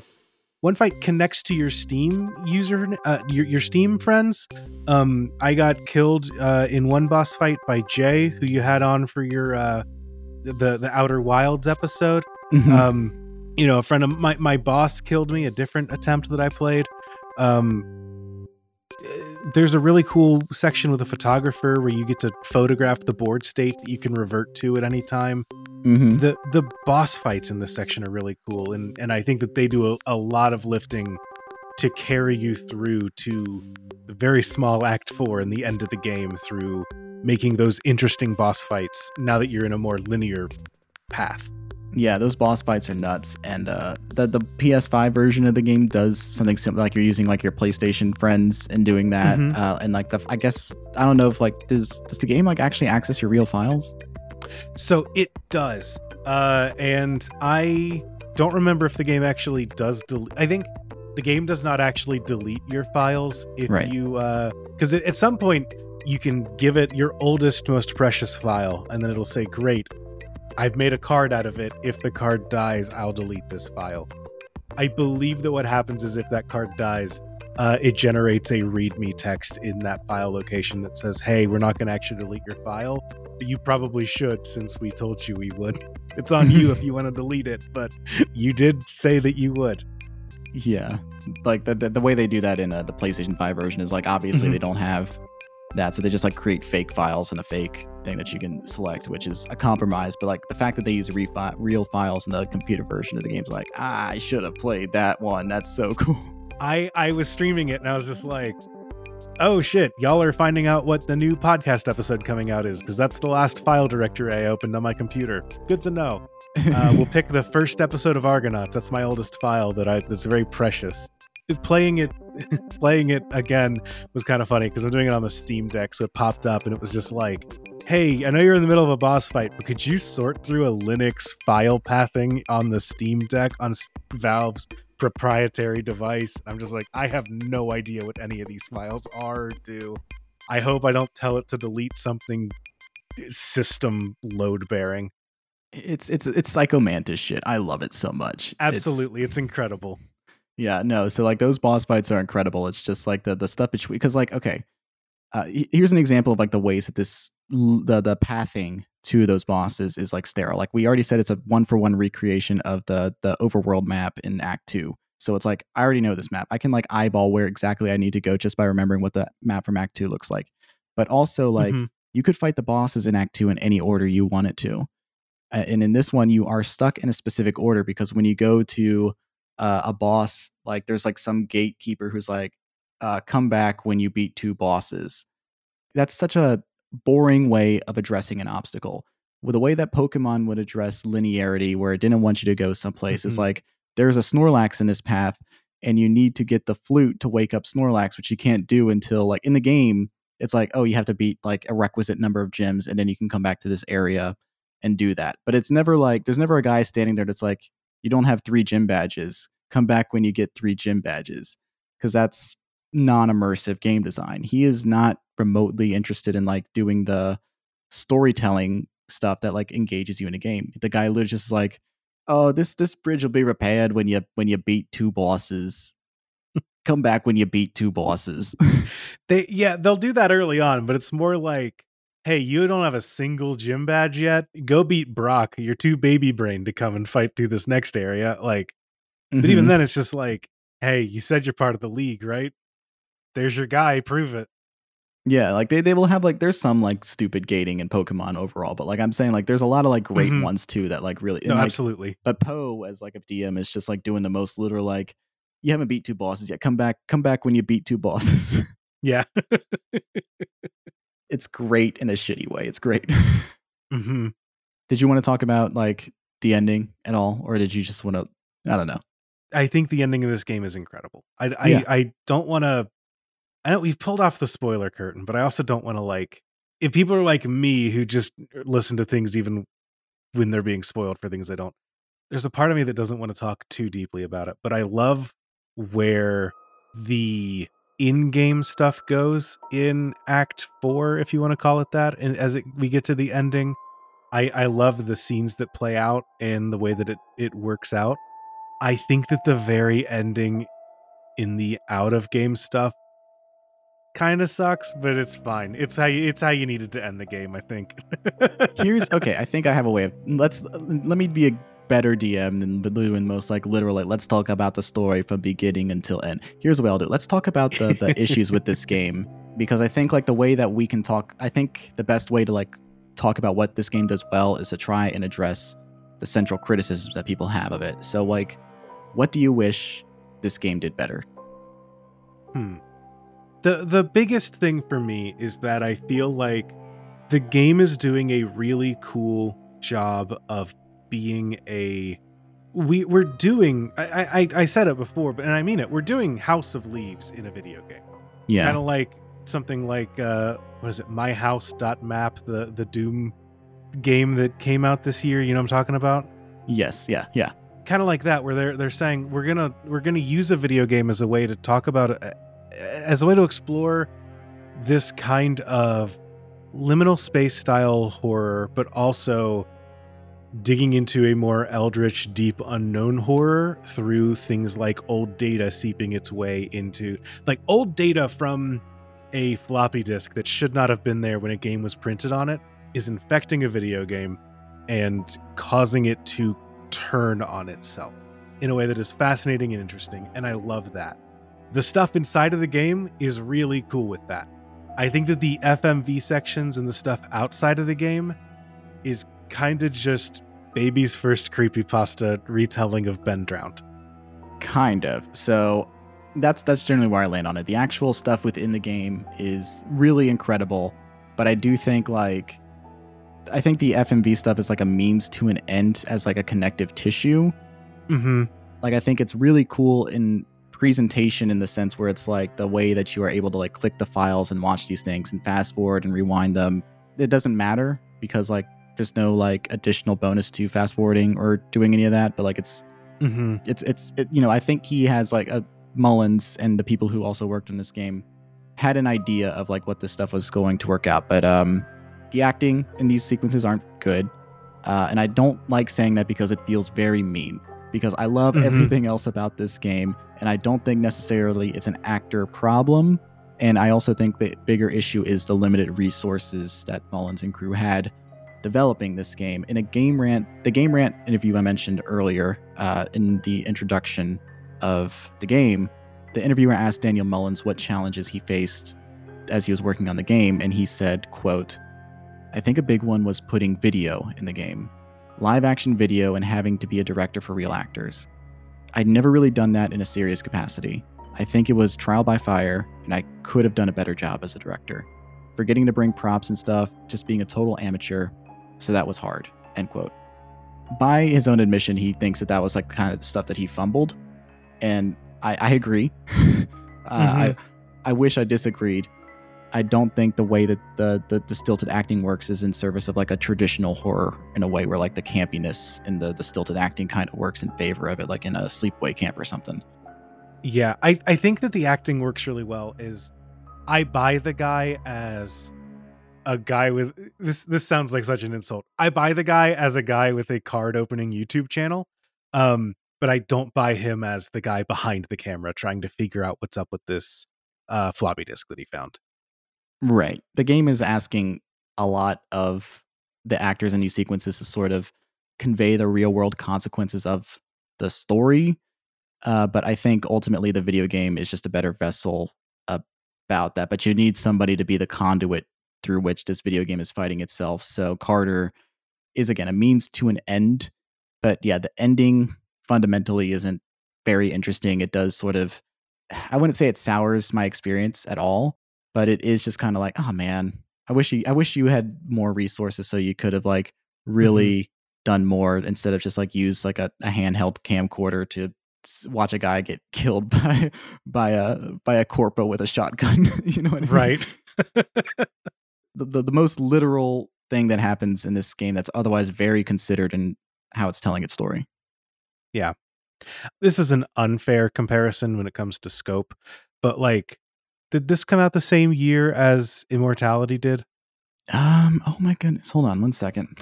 one fight connects to your Steam user, uh, your your Steam friends. Um, I got killed uh, in one boss fight by Jay, who you had on for your uh, the the Outer Wilds episode. Mhm. Um, you know, a friend of my my boss killed me. A different attempt that I played. Um, there's a really cool section with a photographer where you get to photograph the board state that you can revert to at any time Mhm. the the boss fights in this section are really cool and and i think that they do a, a lot of lifting to carry you through to the very small act four and the end of the game through making those interesting boss fights now that you're in a more linear path Yeah, those boss fights are nuts, and uh, the the PS5 version of the game does something similar. Like you're using like your PlayStation friends and doing that, Mhm. uh, and like the I guess I don't know if like does does the game like actually access your real files? so it does uh and i don't remember if the game actually does delete i think the game does not actually delete your files if Right. you uh because at some point you can give it your oldest most precious file and then it'll say great i've made a card out of it. If the card dies i'll delete this file. I believe that what happens is if that card dies uh, it generates a readme text in that file location that says hey we're not going to actually delete your file. But you probably should since we told you we would. It's on you if you want to delete it but you did say that you would. Yeah, like the the, the way they do that in uh, the PlayStation 5 version is like obviously Mhm. they don't have that, so they just like create fake files and a fake thing that you can select, which is a compromise. But like the fact that they use refi- real files in the computer version of the game is like, ah, I should have played that one. That's so cool. I I was streaming it and I was just like, oh shit, y'all are finding out what the new podcast episode coming out is because that's the last file directory I opened on my computer. Good to know. Uh, we'll pick the first episode of ARGonauts. That's my oldest file that I that's very precious. Playing it, playing it again was kind of funny because I'm doing it on the Steam Deck, so it popped up and it was just like, "Hey, I know you're in the middle of a boss fight, but could you sort through a Linux file pathing on the Steam Deck on Valve's proprietary device?" I'm just like, I have no idea what any of these files are or do. I hope I don't tell it to delete something eh, system load bearing. it's it's it's psycho mantis shit. I love it so much. It's- Absolutely, it's incredible. Yeah, no. So like those boss fights are incredible. It's just like the the stuff between because like okay, uh, here's an example of like the ways that this the the pathing to those bosses is like sterile. Like we already said, it's a one for one recreation of the the overworld map in Act Two. So it's like I already know this map. I can like eyeball where exactly I need to go just by remembering what the map from Act Two looks like. But also like Mhm. you could fight the bosses in Act Two in any order you wanted to. Uh, and in this one, you are stuck in a specific order because when you go to uh, a boss, like there's like some gatekeeper who's like, uh, "Come back when you beat two bosses." That's such a boring way of addressing an obstacle. With the way that Pokemon would address linearity, where it didn't want you to go someplace, is Mhm. like there's a Snorlax in this path, and you need to get the flute to wake up Snorlax, which you can't do until like in the game. It's like, oh, you have to beat like a requisite number of gyms, and then you can come back to this area and do that. But it's never like there's never a guy standing there that's like, you don't have three gym badges. Come back when you get three gym badges, because that's non-immersive game design. He is not remotely interested in like doing the storytelling stuff that like engages you in a game. The guy literally just is like, oh, this this bridge will be repaired when you when you beat two bosses. Come back when you beat two bosses. They yeah, they'll do that early on, but it's more like, hey, you don't have a single gym badge yet. Go beat Brock. You're too baby brain to come and fight through this next area. Like, but even Mhm. then, it's just like, hey, you said you're part of the league, right? There's your guy. Prove it. Yeah, like they, they will have like there's some like stupid gating in Pokemon overall, but like I'm saying like there's a lot of like great Mhm. ones too that like really No, like, absolutely. But Poe as like a DM is just like doing the most literal like you haven't beat two bosses yet. Come back, come back when you beat two bosses. Yeah. it's great in a shitty way. It's great. hmm did you want to talk about like the ending at all, or did you just want to? I don't know. I think the ending of this game is incredible. I I, Yeah. I don't want to. I know we've pulled off the spoiler curtain, but I also don't want to like if people are like me who just listen to things even when they're being spoiled for things they don't. There's a part of me that doesn't want to talk too deeply about it, but I love where the in-game stuff goes in Act Four, if you want to call it that. And as it, we get to the ending, I I love the scenes that play out and the way that it it works out I think that the very ending in the out of game stuff kind of sucks, but it's fine. It's how you it's how you needed to end the game, I think. Here's okay. I think I have a way of let's let me be a better DM than Blue and most like literally. Let's talk about the story from beginning until end. Here's what I'll do. Let's talk about the the issues with this game because I think like the way that we can talk. I think the best way to like talk about what this game does well is to try and address the central criticisms that people have of it. So like, what do you wish this game did better? Hmm. The the biggest thing for me is that I feel like the game is doing a really cool job of being a we we're doing I, I I said it before, but and I mean it. We're doing House of Leaves in a video game. Yeah. Kind of like something like uh what is it? My House dot Map, the the Doom game that came out this year. You know what I'm talking about? Yes. Yeah. Yeah. Kind of like that, where they're they're saying we're gonna we're gonna use a video game as a way to talk about uh, as a way to explore this kind of liminal space style horror, but also digging into a more eldritch, deep, unknown horror through things like old data seeping its way into like old data from a floppy disk that should not have been there when a game was printed on it is infecting a video game and causing it to turn on itself in a way that is fascinating and interesting. And I love that. The stuff inside of the game is really cool with that. I think that the FMV sections and the stuff outside of the game is kind of just baby's first creepypasta retelling of Ben Drowned. Kind of. So that's that's generally where I land on it. The actual stuff within the game is really incredible, but I do think like I think the FMV stuff is like a means to an end as like a connective tissue. Mm-hmm. Like I think it's really cool in presentation in the sense where it's like the way that you are able to like click the files and watch these things and fast forward and rewind them. It doesn't matter because like there's no like additional bonus to fast forwarding or doing any of that, but like it's Mm-hmm. it's it's it, you know I think he has like a Mullins and the people who also worked on this game had an idea of like what this stuff was going to work out, but um the acting in these sequences aren't good, uh, and I don't like saying that because it feels very mean. Because I love Mhm. everything else about this game, and I don't think necessarily it's an actor problem. And I also think the bigger issue is the limited resources that Mullins and crew had developing this game. In a game rant, the game rant interview I mentioned earlier uh, in the introduction of the game, the interviewer asked Daniel Mullins what challenges he faced as he was working on the game, and he said, "quote I think a big one was putting video in the game, live action video, and having to be a director for real actors. I'd never really done that in a serious capacity. I think it was trial by fire, and I could have done a better job as a director. Forgetting to bring props and stuff, just being a total amateur, so that was hard. End quote. By his own admission, he thinks that that was like kind of the stuff that he fumbled, and I, I agree. uh, I I wish I disagreed. I don't think the way that the, the the stilted acting works is in service of like a traditional horror in a way where like the campiness and the the stilted acting kind of works in favor of it, like in a sleepaway camp or something. Yeah, I, I think that the acting works really well. Is I buy the guy as a guy with this. This sounds like such an insult. I buy the guy as a guy with a card opening YouTube channel, um, but I don't buy him as the guy behind the camera trying to figure out what's up with this uh, floppy disk that he found. Right. The game is asking a lot of the actors in these sequences to sort of convey the real world consequences of the story. Uh, but I think ultimately the video game is just a better vessel about that. But you need somebody to be the conduit through which this video game is fighting itself. So Carder is again a means to an end. But yeah, the ending fundamentally isn't very interesting. It does sort of, I wouldn't say it sours my experience at all, but it is just kind of like, oh man, I wish you, I wish you had more resources so you could have like really mm-hmm. done more instead of just like use like a, a handheld camcorder to watch a guy get killed by by a by a corpo with a shotgun. you know what I mean? Right. the, the the most literal thing that happens in this game that's otherwise very considered in how it's telling its story. Yeah. This is an unfair comparison when it comes to scope, but like, did this come out the same year as Immortality did? Um. Oh my goodness. Hold on one second.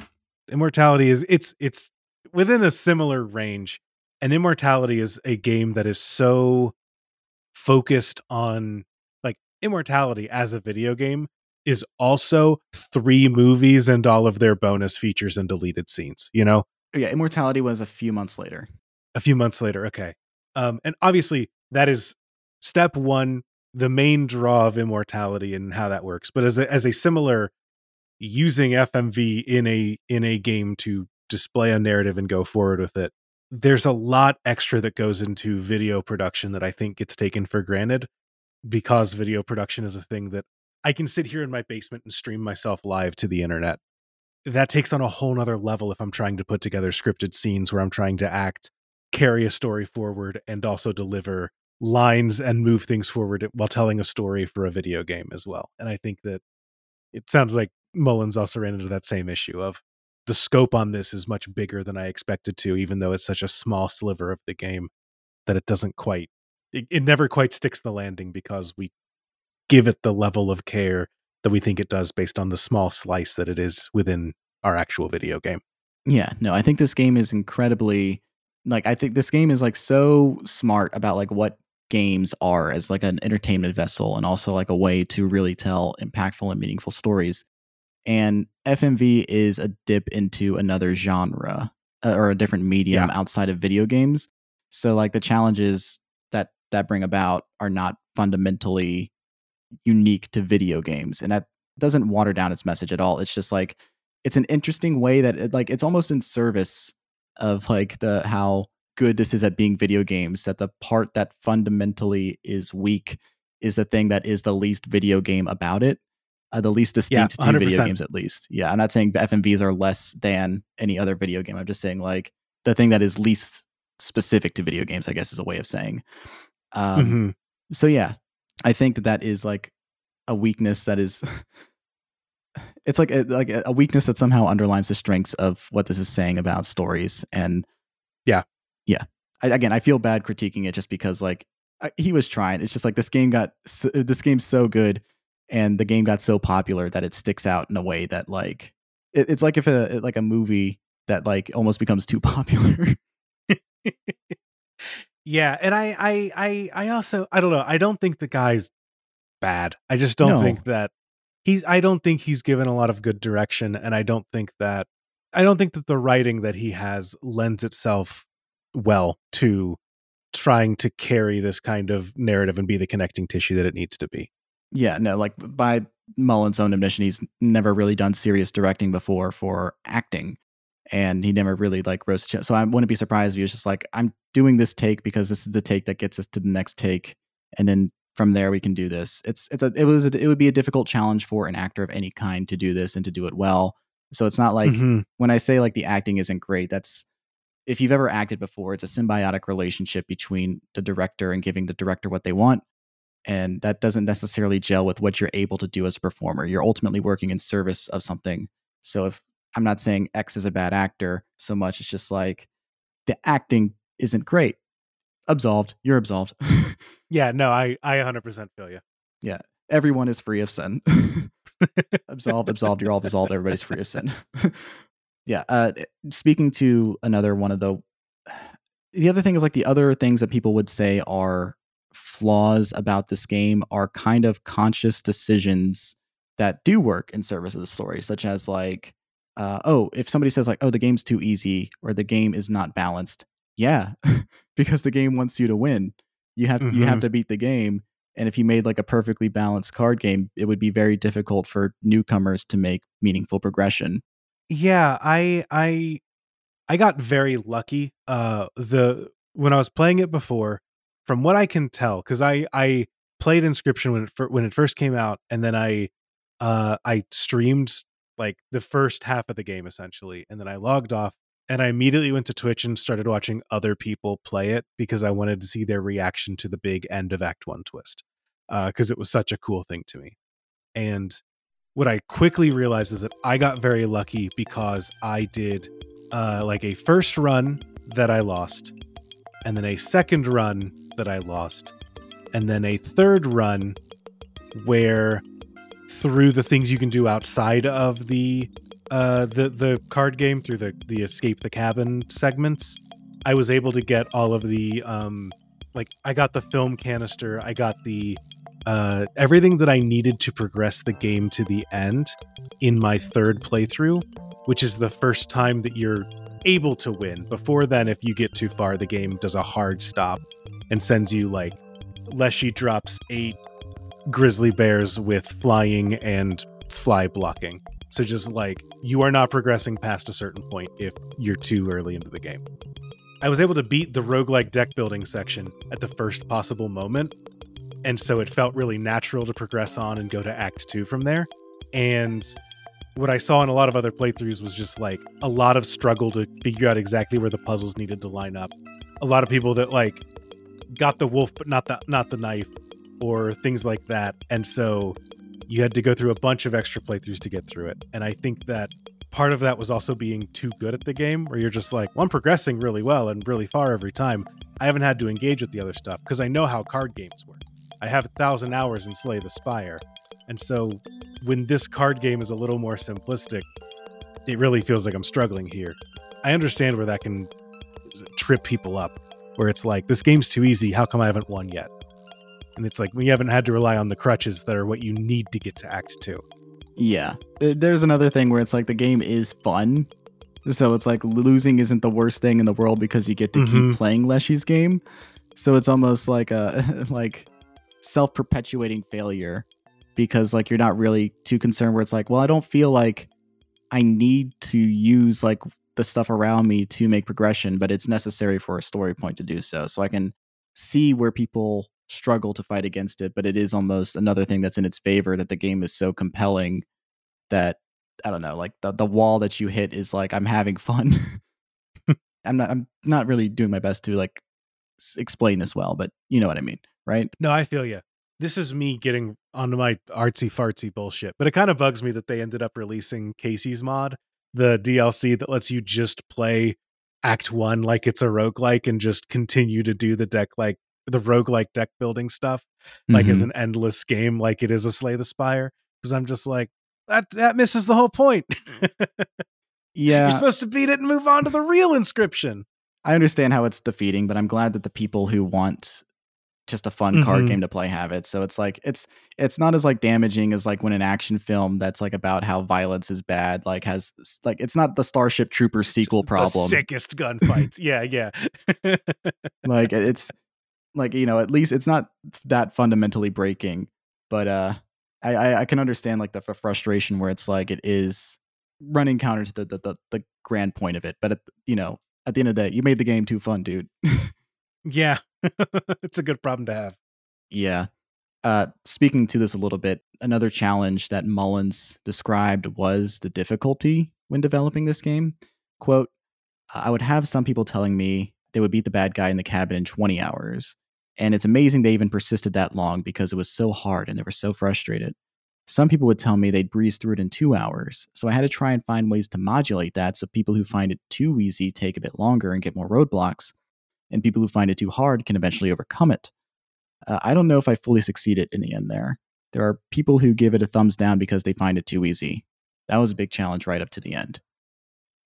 Immortality is it's it's within a similar range. and Immortality is a game that is so focused on like Immortality as a video game is also three movies and all of their bonus features and deleted scenes, you know? Yeah, Immortality was a few months later. A few months later, okay. Um, and obviously that is step one, the main draw of Immortality and how that works. But as a, as a similar using FMV in a in a game to display a narrative and go forward with it, there's a lot extra that goes into video production that I think gets taken for granted because video production is a thing that I can sit here in my basement and stream myself live to the internet. That takes on a whole nother level if I'm trying to put together scripted scenes where I'm trying to act, carry a story forward, and also deliver lines and move things forward while telling a story for a video game as well. And I think that it sounds like Mullins also ran into that same issue of the scope on this is much bigger than I expected to, even though it's such a small sliver of the game that it doesn't quite, it, it never quite sticks the landing because we give it the level of care that we think it does based on the small slice that it is within our actual video game. Yeah, no, I think this game is incredibly like I think this game is like so smart about like what games are as like an entertainment vessel and also like a way to really tell impactful and meaningful stories. And FMV is a dip into another genre uh, or a different medium Yeah. outside of video games. So like the challenges that that bring about are not fundamentally unique to video games and that doesn't water down its message at all. It's just like it's an interesting way that it, like it's almost in service of like the how good this is at being video games that the part that fundamentally is weak is the thing that is the least video game about it uh, the least distinct to video games at least yeah i'm not saying fmvs are less than any other video game i'm just saying like the thing that is least specific to video games i guess is a way of saying um Mhm. so yeah i think that that is like a weakness that is it's like a, like a weakness that somehow underlines the strengths of what this is saying about stories and Yeah. yeah I, again i feel bad critiquing it just because like I, he was trying it's just like this game got this game's so good and the game got so popular that it sticks out in a way that like it, it's like if a like a movie that like almost becomes too popular Yeah, and I, I, I, I also, I don't know. I don't think the guy's bad. I just don't No. think that he's. I don't think he's given a lot of good direction, and I don't think that. I don't think that the writing that he has lends itself well to trying to carry this kind of narrative and be the connecting tissue that it needs to be. Yeah, no, like by Mullins' own admission, he's never really done serious directing before for acting. And he never really like rose to so I wouldn't be surprised if he was just like, I'm doing this take because this is the take that gets us to the next take. And then from there we can do this. It's it's a it was a, it would be a difficult challenge for an actor of any kind to do this and to do it well. So it's not like Mhm. when I say like the acting isn't great, that's if you've ever acted before, it's a symbiotic relationship between the director and giving the director what they want. And that doesn't necessarily gel with what you're able to do as a performer. You're ultimately working in service of something. So if I'm not saying X is a bad actor so much, it's just like the acting isn't great. Absolved. You're absolved. Yeah, no, I, I 100% feel you. Yeah, everyone is free of sin. absolved, absolved. You're all absolved. Everybody's free of sin. yeah. Uh, speaking to another one of the, the other thing is like the other things that people would say are flaws about this game are kind of conscious decisions that do work in service of the story, such as like, uh, oh, if somebody says like, oh, the game's too easy or the game is not balanced, yeah, because the game wants you to win. You have you have Mhm. to beat the game, and if you made like a perfectly balanced card game, it would be very difficult for newcomers to make meaningful progression. yeah i i i got very lucky uh the when i was playing it before from what i can tell because i i played inscryption when it fir- when it first came out and then i uh i streamed like the first half of the game essentially and then i logged off and i immediately went to twitch and started watching other people play it because i wanted to see their reaction to the big end of act one twist because it was such a cool thing to me. And what I quickly realized is that I got very lucky because I did uh, like a first run that I lost, and then a second run that I lost, and then a third run where through the things you can do outside of the uh, the the card game through the the escape the cabin segments, I was able to get all of the um like I got the film canister, I got the uh everything that I needed to progress the game to the end in my third playthrough, which is the first time that you're able to win. Before then if you get too far the game does a hard stop and sends you like Leshy drops 8 grizzly bears with flying and fly blocking. So just like you are not progressing past a certain point if you're too early into the game. I was able to beat the roguelike deck building section at the first possible moment. And so it felt really natural to progress on and go to Act 2 from there. And what I saw in a lot of other playthroughs was just like a lot of struggle to figure out exactly where the puzzles needed to line up. A lot of people that like got the wolf but not the not the knife or things like that. And so you had to go through a bunch of extra playthroughs to get through it. And I think that part of that was also being too good at the game, where you're just like, well, I'm progressing really well and really far every time. I haven't had to engage with the other stuff because I know how card games work. I have a thousand hours in Slay the Spire. And so when this card game is a little more simplistic, it really feels like I'm struggling here. I understand where that can trip people up, where it's like, this game's too easy. How come I haven't won yet? And it's like, we haven't had to rely on the crutches that are what you need to get to Act 2. Yeah. There's another thing where it's like the game is fun. So it's like losing isn't the worst thing in the world because you get to Mhm. keep playing Leshy's game. So it's almost like a like self-perpetuating failure because like you're not really too concerned where it's like, well, I don't feel like I need to use like the stuff around me to make progression, but it's necessary for a story point to do so. So I can see where people struggle to fight against it, but it is almost another thing that's in its favor that the game is so compelling that I don't know, like the the wall that you hit is like I'm having fun. I'm not I'm not really doing my best to like explain this well, but you know what I mean, right? No, I feel you. This is me getting onto my artsy fartsy bullshit, but it kind of bugs me that they ended up releasing Kaycee's mod, the DLC that lets you just play Act One like it's a roguelike and just continue to do the deck like the roguelike deck building stuff, like as Mhm. an endless game, like it is a Slay the Spire. Because I'm just like, that that misses the whole point. yeah, You're supposed to beat it and move on to the real inscryption. I understand how it's defeating, but I'm glad that the people who want just a fun card Mhm. game to play have it. So it's like it's it's not as like damaging as like when an action film that's like about how violence is bad like has like it's not the Starship Troopers sequel The problem. sickest gunfights. yeah, yeah. like it's like you know at least it's not that fundamentally breaking but uh I, I i can understand like the fr- frustration where it's like it is running counter to the the, the, the grand point of it but at, you know at the end of the day you made the game too fun dude yeah. it's a good problem to have. yeah uh speaking to this a little bit another challenge that mullins described was the difficulty when developing this game quote i would have some people telling me they would beat the bad guy in the cabin in 20 hours and it's amazing they even persisted that long because it was so hard and they were so frustrated some people would tell me they'd breeze through it in two hours so i had to try and find ways to modulate that so people who find it too easy take a bit longer and get more roadblocks and people who find it too hard can eventually overcome it uh, I don't know if I fully succeeded in the end there. There are people who give it a thumbs down because they find it too easy. That was a big challenge right up to the end.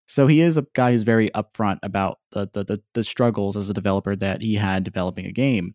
So he is a guy who's very upfront about the the the, the struggles as a developer that he had developing a game,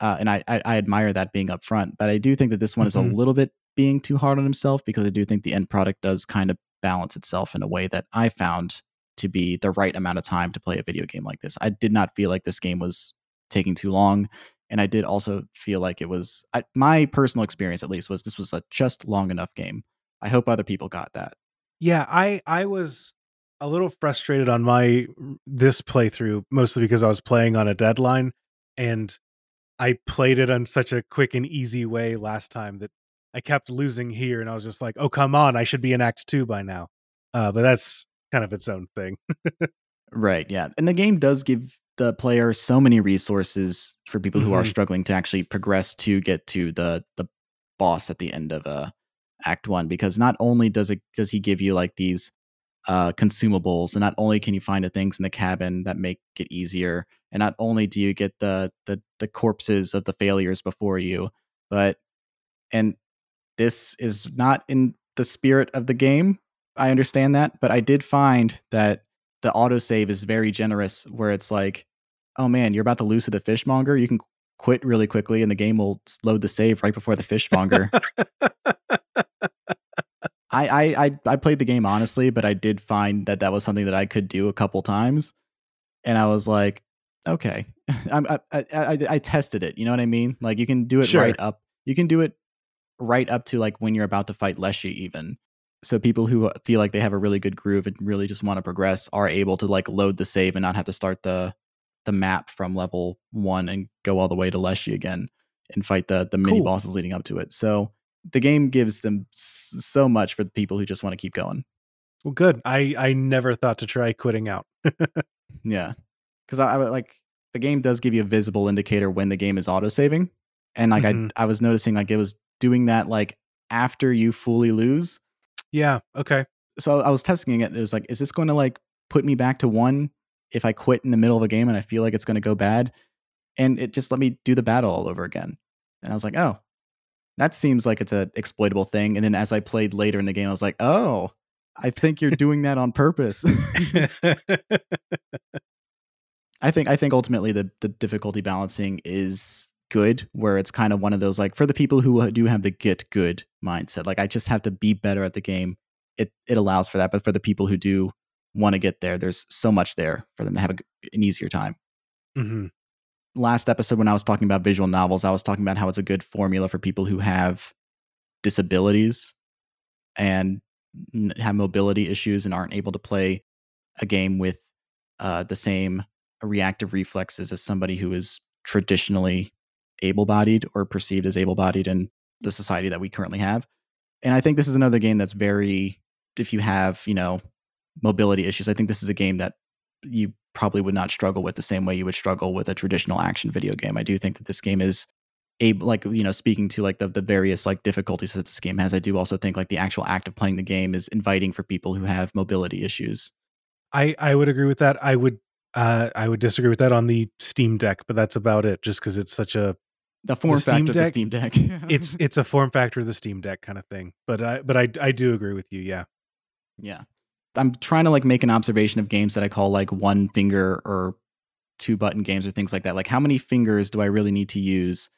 uh, and I, I I admire that being upfront. But I do think that this one is a Mhm. little bit being too hard on himself because I do think the end product does kind of balance itself in a way that I found to be the right amount of time to play a video game like this. I did not feel like this game was taking too long and I did also feel like it was I, my personal experience at least was this was a just long enough game. I hope other people got that. Yeah, I I was a little frustrated on my this playthrough mostly because I was playing on a deadline and I played it on such a quick and easy way last time that I kept losing here and I was just like, "Oh, come on, I should be in act 2 by now." Uh but that's kind of its own thing. Right, yeah. And the game does give the player so many resources for people who are Mhm. struggling to actually progress to get to the the boss at the end of uh act 1 because not only does it does he give you like these uh consumables and not only can you find the things in the cabin that make it easier and not only do you get the the the corpses of the failures before you but and this is not in the spirit of the game. I understand that, but I did find that the autosave is very generous where it's like, oh man, you're about to lose to the fishmonger. You can quit really quickly and the game will load the save right before the fishmonger. I, I I I played the game honestly, but I did find that that was something that I could do a couple times, and I was like, okay, I'm, I, I I I tested it. You know what I mean? Like you can do it Sure. right up. You can do it right up to like when you're about to fight Leshy, even. So people who uh, feel like they have a really good groove and really just want to progress are able to like load the save and not have to start the the map from level one and go all the way to Leshy again and fight the the mini Cool. bosses leading up to it. So the game gives them so much for the people who just want to keep going. Well, good. I I never thought to try quitting out. Yeah, because I, I like the game does give you a visible indicator when the game is auto saving, and like Mhm. I I was noticing like it was doing that like after you fully lose. Yeah. Okay. So I was testing it. It was like, is this going to like put me back to one if I quit in the middle of a game and I feel like it's going to go bad? And it just let me do the battle all over again. And I was like, oh, that seems like it's a exploitable thing. And then as I played later in the game, I was like, oh, I think you're doing that on purpose. I think I think ultimately the the difficulty balancing is good where it's kind of one of those like for the people who do have the get good mindset like I just have to be better at the game it it allows for that but for the people who do want to get there there's so much there for them to have a an easier time. hmm Last episode when I was talking about visual novels I was talking about how it's a good formula for people who have disabilities and have mobility issues and aren't able to play a game with uh, the same reactive reflexes as somebody who is traditionally able-bodied or perceived as able-bodied in the society that we currently have. And I think this is another game that's very if you have, you know, mobility issues, I think this is a game that you probably would not struggle with the same way you would struggle with a traditional action video game. I do think that this game is able like you know speaking to like the, the various like difficulties that this game has i do also think like the actual act of playing the game is inviting for people who have mobility issues I I would agree with that. I would uh I would disagree with that on the Steam Deck, but that's about it. Just because it's such a the form Steam factor of the Deck- steam deck it's it's a form factor of the Steam Deck kind of thing. But I but I I do agree with you. Yeah. Yeah. I'm trying to like make an observation of games that I call like one finger or two button games or things like that. Like how many fingers do I really need to use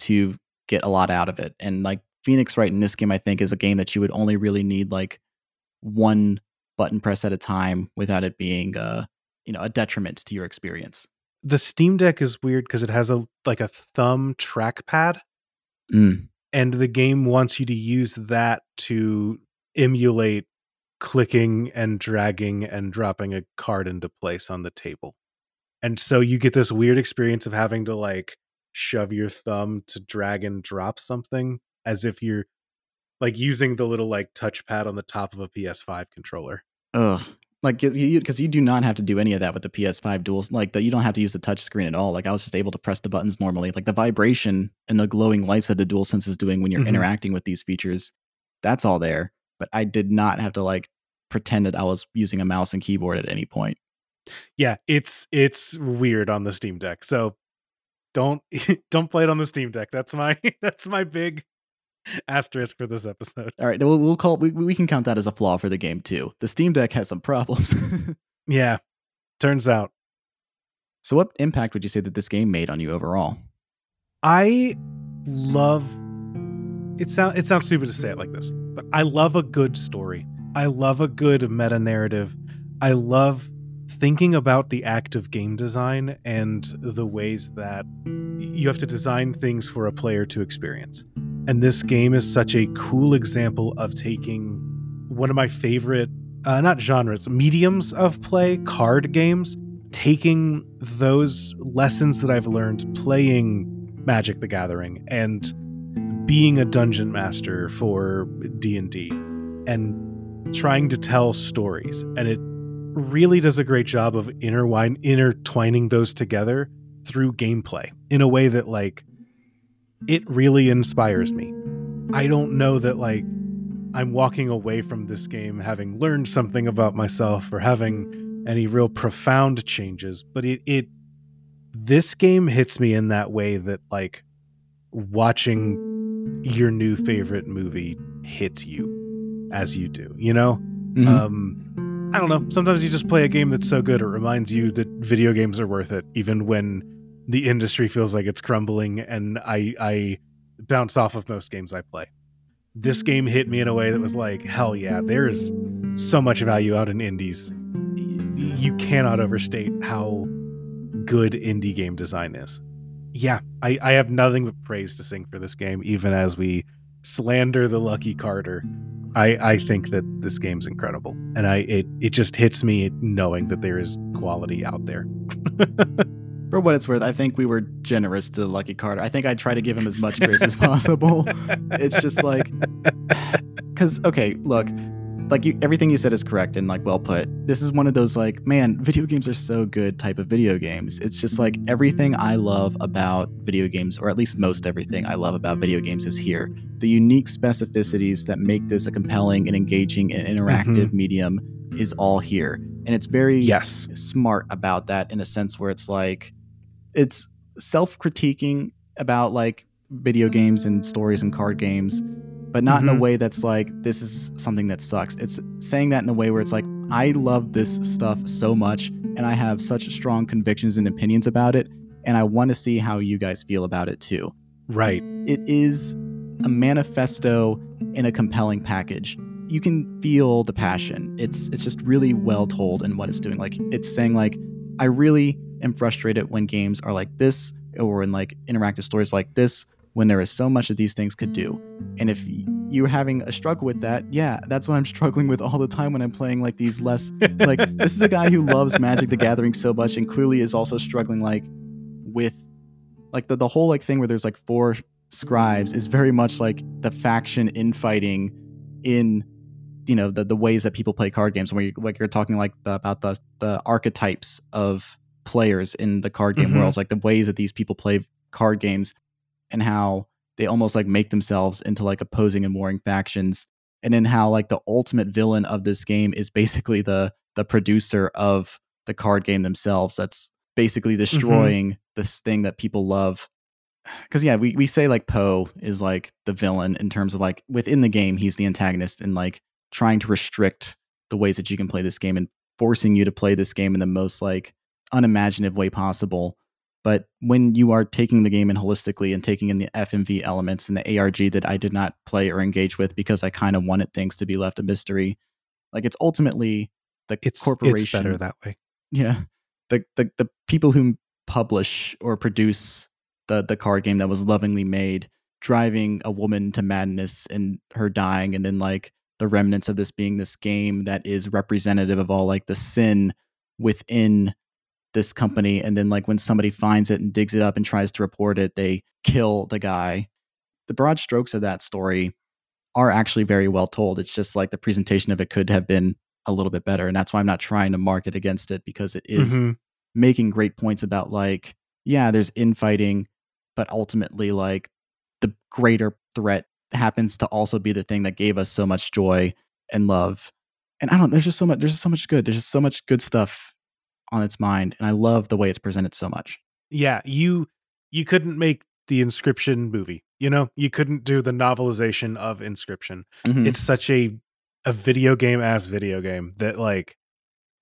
to get a lot out of it? And like Phoenix Wright in this game I think is a game that you would only really need like one button press at a time without it being uh you know a detriment to your experience. The Steam Deck is weird because it has a like a thumb trackpad, Mm. and the game wants you to use that to emulate clicking and dragging and dropping a card into place on the table. And so you get this weird experience of having to like shove your thumb to drag and drop something as if you're like using the little like touchpad on the top of a PS5 controller. Ugh. Like you because you do not have to do any of that with the PS5 duals. Like that you don't have to use the touch screen at all. Like I was just able to press the buttons normally. Like the vibration and the glowing lights that the DualSense is doing when you're Mhm. interacting with these features, that's all there. But I did not have to like pretend that I was using a mouse and keyboard at any point. Yeah, it's it's weird on the Steam Deck. So don't don't play it on the Steam Deck. That's my that's my big asterisk for this episode. All right, we'll, we'll call we we can count that as a flaw for the game too. The Steam Deck has some problems. Yeah. Turns out so, what impact would you say that this game made on you overall? I love it sound it sounds stupid to say it like this, I love a good story. I love a good meta narrative. I love thinking about the act of game design and the ways that you have to design things for a player to experience. And this game is such a cool example of taking one of my favorite uh, not genres, mediums of play, card games, taking those lessons that I've learned playing Magic the Gathering and being a dungeon master for D&D and trying to tell stories and it really does a great job of intertwine intertwining those together through gameplay in a way that like it really inspires me. I don't know that like I'm walking away from this game having learned something about myself or having any real profound changes, but it it this game hits me in that way that like watching your new favorite movie hits you as you do, you know? Mhm. Um I don't know. Sometimes you just play a game that's so good it reminds you that video games are worth it, even when the industry feels like it's crumbling. And I I bounce off of most games I play. This game hit me in a way that was like, hell yeah, there's so much value out in indies. You cannot overstate how good indie game design is. Yeah, I, I have nothing but praise to sing for this game, even as we slander the Lucky Carder. I, I think that this game's incredible. And I it, it just hits me knowing that there is quality out there. For what it's worth, I think we were generous to Lucky Carder. I think I try to give him as much grace as possible. It's just like, because okay, look, like you, everything you said is correct and like well put. This is one of those like, man, video games are so good type of video games. It's just like everything I love about video games, or at least most everything I love about video games, is here. The unique specificities that make this a compelling and engaging and interactive Mm-hmm. medium is all here, and it's very Yes. smart about that in a sense where it's like it's self-critiquing about like video games and stories and card games but not in a Mhm. way that's like this is something that sucks it's saying that in a way where it's like i love this stuff so much and i have such strong convictions and opinions about it and i want to see how you guys feel about it too Right. it is a manifesto in a compelling package. You can feel the passion. It's it's just really well told in what it's doing. Like it's saying like I really am frustrated when games are like this or in like interactive stories like this when there is so much that these things could do. And if you're having a struggle with that, yeah, that's what I'm struggling with all the time when I'm playing like these less like this is a guy who loves Magic the Gathering so much and clearly is also struggling like with like the, the whole like thing where there's like four Scrybes is very much like the faction infighting in you know the, the ways that people play card games where you, like you're talking like the, about the the archetypes of players in the card game Mhm. worlds like the ways that these people play card games and how they almost like make themselves into like opposing and warring factions and then how like the ultimate villain of this game is basically the the producer of the card game themselves that's basically mm-hmm. destroying this thing that people love. Because yeah we, we say like poe is like the villain in terms of like within the game he's the antagonist and like trying to restrict the ways that you can play this game and forcing you to play this game in the most like unimaginative way possible but when you are taking the game in holistically and taking in the fmv elements and the arg that i did not play or engage with because i kind of wanted things to be left a mystery like it's ultimately the It's corporation it's better that way. yeah the, the the people who publish or produce the the card game that was lovingly made driving a woman to madness and her dying and then like the remnants of this being this game that is representative of all like the sin within this company and then like when somebody finds it and digs it up and tries to report it they kill the guy. The broad strokes of that story are actually very well told. It's just like the presentation of it could have been a little bit better and that's why i'm not trying to market against it because it is Mhm. making great points about like yeah there's infighting but ultimately like the greater threat happens to also be the thing that gave us so much joy and love. And i don't there's just so much there's just so much good there's just so much good stuff on its mind and i love the way it's presented so much Yeah, you you couldn't make the inscryption movie. You know, you couldn't do the novelization of inscryption. Mhm. It's such a a video game as video game that like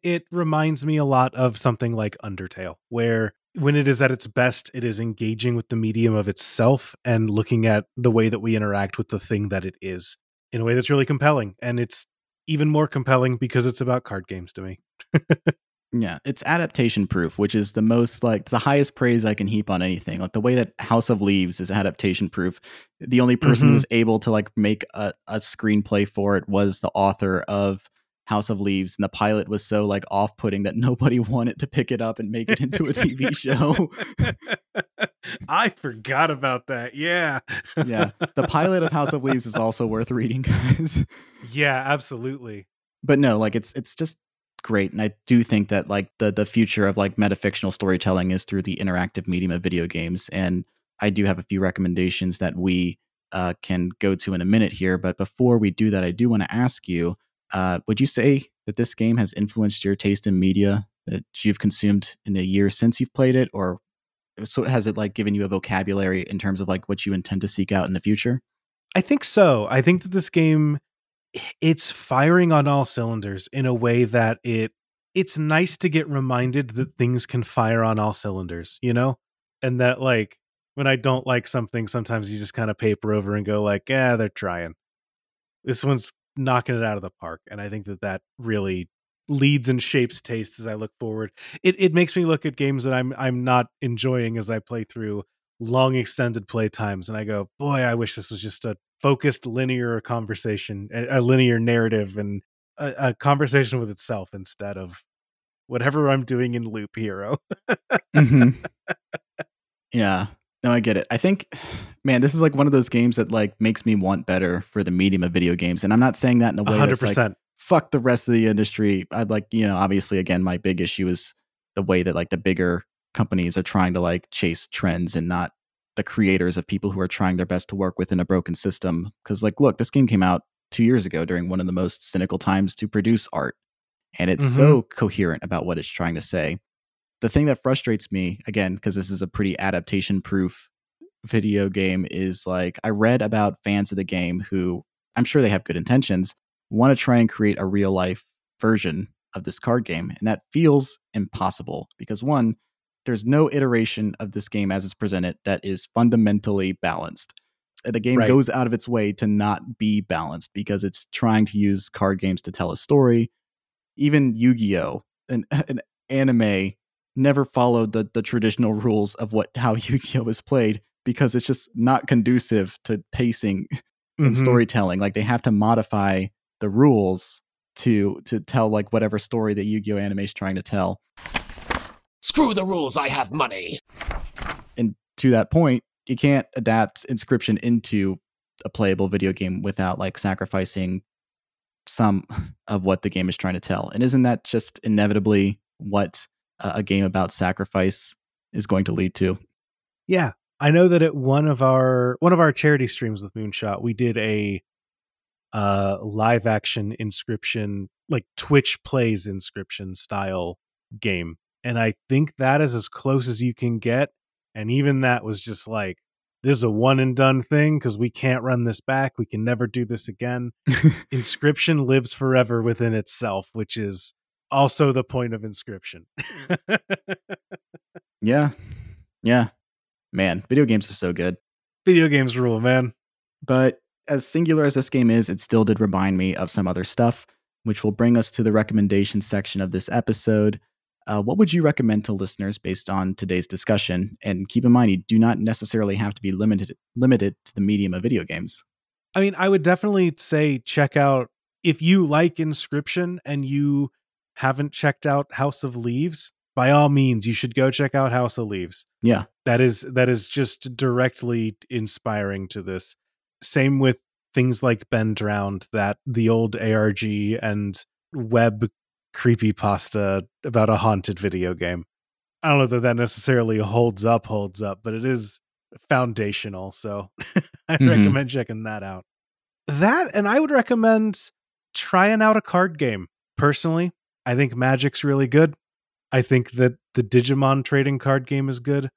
it reminds me a lot of something like Undertale, where when it is at its best, it is engaging with the medium of itself and looking at the way that we interact with the thing that it is in a way that's really compelling. And it's even more compelling because it's about card games to me. Yeah, it's adaptation proof, which is the most like the highest praise I can heap on anything. Like the way that House of Leaves is adaptation proof. The only person Mhm. who's able to like make a, a screenplay for it was the author of House of Leaves. And the pilot was so like off putting that nobody wanted to pick it up and make it into a TV show. I forgot about that. Yeah. yeah. The pilot of House of Leaves is also worth reading, guys. yeah, absolutely. but no like it's it's just great and i do think that like the the future of like metafictional storytelling is through the interactive medium of video games and i do have a few recommendations that we uh, can go to in a minute here but before we do that i do want to ask you uh, would you say that this game has influenced your taste in media that you've consumed in the year since you've played it or so has it like given you a vocabulary in terms of like what you intend to seek out in the future I think so. I think that this game it's firing on all cylinders in a way that it it's nice to get reminded that things can fire on all cylinders, you know? And that like when I don't like something, sometimes you just kind of paper over and go like, "Yeah, they're trying." This one's knocking it out of the park, and I think that that really leads and shapes taste as I look forward. It it makes me look at games that I'm I'm not enjoying as I play through long extended play times and I go, "Boy, I wish this was just a focused linear conversation, a, a linear narrative and a, a, conversation with itself instead of whatever I'm doing in Loop Hero." mm-hmm. Yeah. No, I get it. I think, man, this is like one of those games that like makes me want better for the medium of video games, and I'm not saying that in a way 100%. that's like fuck the rest of the industry. I'd like, you know, obviously, again, my big issue is the way that like the bigger companies are trying to like chase trends and not the creators of people who are trying their best to work within a broken system. Because, like, look, this game came out two years ago during one of the most cynical times to produce art, and it's mm-hmm. so coherent about what it's trying to say. The thing that frustrates me, again, because this is a pretty adaptation proof video game, is like I read about fans of the game who I'm sure they have good intentions, want to try and create a real life version of this card game. And that feels impossible because one, there's no iteration of this game as it's presented that is fundamentally balanced. The game right. goes out of its way to not be balanced because it's trying to use card games to tell a story. Even Yu Gi Oh, an, an anime, never followed the, the traditional rules of what how Yu Gi Oh is played because it's just not conducive to pacing and mm-hmm. storytelling. Like they have to modify the rules to to tell like whatever story that Yu-Gi-Oh anime is trying to tell. Screw the rules, I have money. And to that point, you can't adapt inscryption into a playable video game without like sacrificing some of what the game is trying to tell. And isn't that just inevitably what a game about sacrifice is going to lead to? Yeah. I know that at one of our one of our charity streams with Moonshot, we did a uh live action inscryption like twitch plays inscryption style game and i think that is as close as you can get and even that was just like this is a one and done thing because we can't run this back we can never do this again inscryption lives forever within itself which is also the point of inscryption. yeah yeah man video games are so good video games rule man but as singular as this game is, it still did remind me of some other stuff, which will bring us to the recommendation section of this episode. Uh, what would you recommend to listeners based on today's discussion? And keep in mind, you do not necessarily have to be limited limited to the medium of video games. I mean, I would definitely say check out if you like Inscryption and you haven't checked out House of Leaves. By all means, you should go check out House of Leaves. Yeah, that is that is just directly inspiring to this same with things like Ben Drowned, that the old ARG and web creepy pasta about a haunted video game. I don't know that that necessarily holds up, holds up, but it is foundational. So I mm-hmm. recommend checking that out. That, and I would recommend trying out a card game. Personally, I think Magic's really good. I think that the Digimon trading card game is good.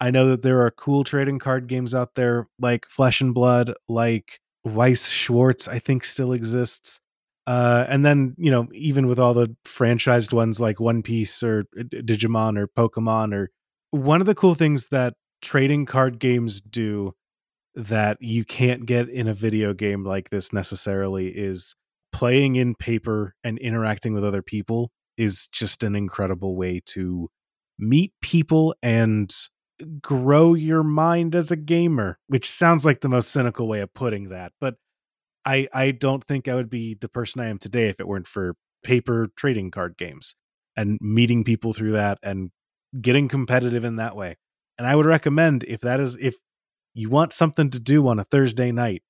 I know that there are cool trading card games out there like Flesh and Blood, like Weiss Schwarz, I think still exists. Uh, and then, you know, even with all the franchised ones like One Piece or Digimon or Pokemon, or one of the cool things that trading card games do that you can't get in a video game like this necessarily is playing in paper and interacting with other people is just an incredible way to meet people and grow your mind as a gamer, which sounds like the most cynical way of putting that. But I I don't think I would be the person I am today if it weren't for paper trading card games and meeting people through that and getting competitive in that way. And I would recommend if that is if you want something to do on a Thursday night,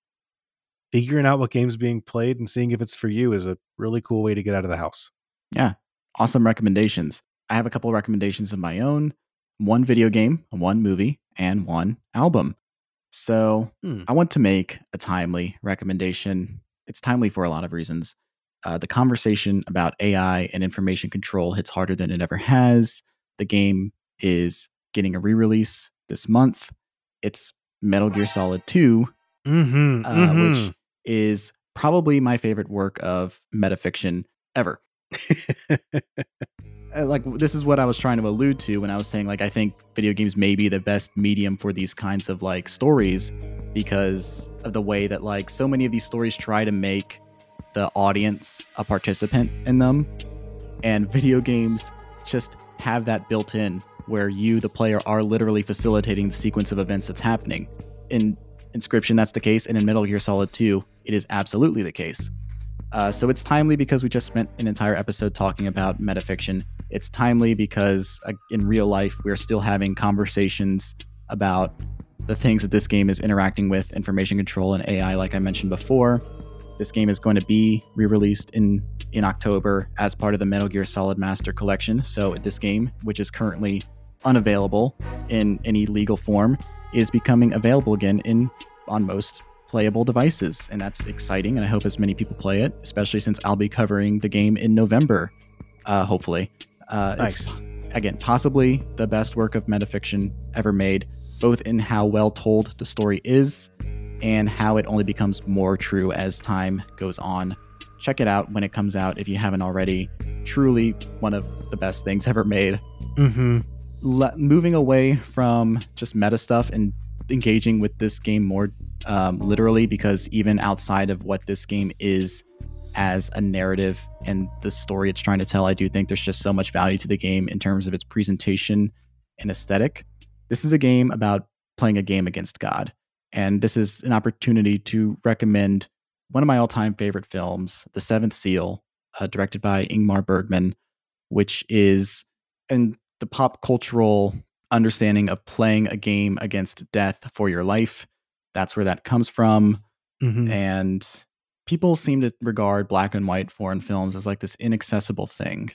figuring out what game's being played and seeing if it's for you is a really cool way to get out of the house. Yeah. Awesome recommendations. I have a couple recommendations of my own one video game, one movie, and one album. So hmm. I want to make a timely recommendation. It's timely for a lot of reasons. Uh, the conversation about AI and information control hits harder than it ever has. The game is getting a re release this month. It's Metal Gear Solid 2, mm-hmm, uh, mm-hmm. which is probably my favorite work of metafiction ever. Uh, like this is what I was trying to allude to when I was saying like I think video games may be the best medium for these kinds of like stories because of the way that like so many of these stories try to make the audience a participant in them. And video games just have that built in where you the player are literally facilitating the sequence of events that's happening. In inscryption that's the case and in metal gear solid 2 it is absolutely the case. Uh, so it's timely because we just spent an entire episode talking about metafiction it's timely because uh, in real life we're still having conversations about the things that this game is interacting with information control and ai like i mentioned before this game is going to be re-released in in October as part of the Metal Gear Solid Master Collection. So this game, which is currently unavailable in any legal form, is becoming available again in on most playable devices, and that's exciting. And I hope as many people play it, especially since I'll be covering the game in November, uh, hopefully. Uh, Nice. It's, again, possibly the best work of metafiction ever made, both in how well told the story is and how it only becomes more true as time goes on. Check it out when it comes out if you haven't already. Truly one of the best things ever made. mm-hmm. Le- moving away from just meta stuff and engaging with this game more um, literally, because even outside of what this game is as a narrative and the story it's trying to tell, I do think there's just so much value to the game in terms of its presentation and aesthetic. This is a game about playing a game against God. And this is an opportunity to recommend one of my all time favorite films, The Seventh Seal, uh, directed by Ingmar Bergman, which is in the pop cultural understanding of playing a game against death for your life. That's where that comes from. Mm-hmm. And people seem to regard black and white foreign films as like this inaccessible thing.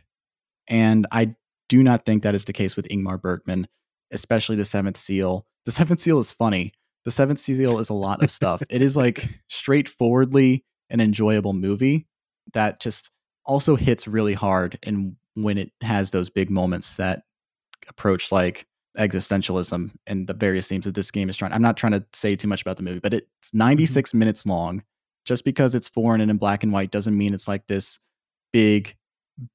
And I do not think that is the case with Ingmar Bergman, especially The Seventh Seal. The Seventh Seal is funny. The Seventh Seal is a lot of stuff. it is like straightforwardly an enjoyable movie that just also hits really hard and when it has those big moments that approach like existentialism and the various themes that this game is trying. I'm not trying to say too much about the movie, but it's mm-hmm. 96 minutes long. Just because it's foreign and in black and white doesn't mean it's like this big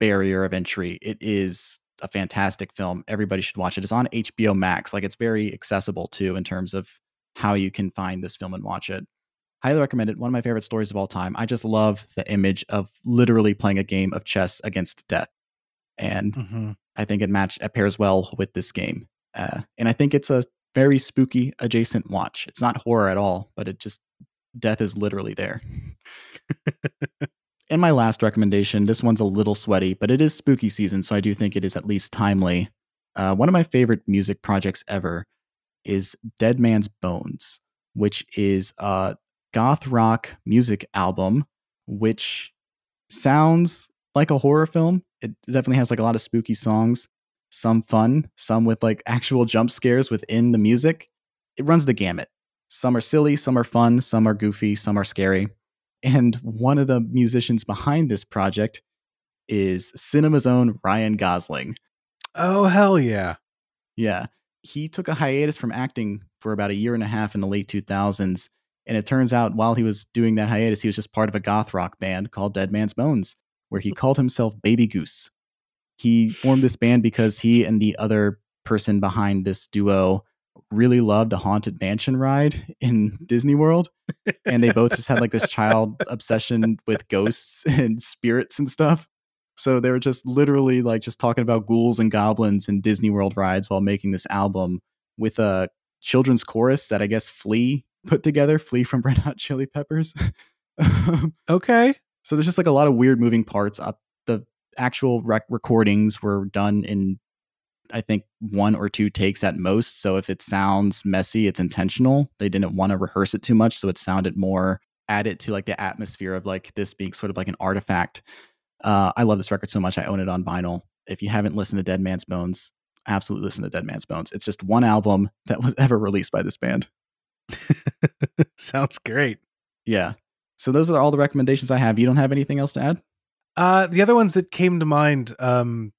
barrier of entry. It is a fantastic film. Everybody should watch it. It's on HBO Max. Like it's very accessible too in terms of how you can find this film and watch it. Highly recommend it. One of my favorite stories of all time. I just love the image of literally playing a game of chess against death. And Mm-hmm. I think it match it pairs well with this game. Uh, and I think it's a very spooky adjacent watch. It's not horror at all, but it just death is literally there. and my last recommendation, this one's a little sweaty, but it is spooky season, so I do think it is at least timely. Uh, one of my favorite music projects ever is Dead Man's Bones, which is a goth rock music album, which sounds like a horror film. It definitely has like a lot of spooky songs, some fun, some with like actual jump scares within the music. It runs the gamut. Some are silly, some are fun, some are goofy, some are scary. And one of the musicians behind this project is Cinema's own Ryan Gosling. Oh hell yeah! Yeah. He took a hiatus from acting for about a year and a half in the late 2000s. And it turns out while he was doing that hiatus, he was just part of a goth rock band called Dead Man's Bones, where he called himself Baby Goose. He formed this band because he and the other person behind this duo really loved the Haunted Mansion ride in Disney World. And they both just had like this child obsession with ghosts and spirits and stuff. So they were just literally like just talking about ghouls and goblins and Disney World rides while making this album with a children's chorus that I guess Flea put together, Flea from Red Hot Chili Peppers. Okay. so there's just like a lot of weird moving parts. Up the actual rec- recordings were done in I think one or two takes at most. So if it sounds messy, it's intentional. They didn't want to rehearse it too much, so it sounded more added to like the atmosphere of like this being sort of like an artifact. Uh, I love this record so much. I own it on vinyl. If you haven't listened to Dead Man's Bones, absolutely listen to Dead Man's Bones. It's just one album that was ever released by this band. Sounds great. Yeah. So those are all the recommendations I have. You don't have anything else to add? Uh, the other ones that came to mind, um,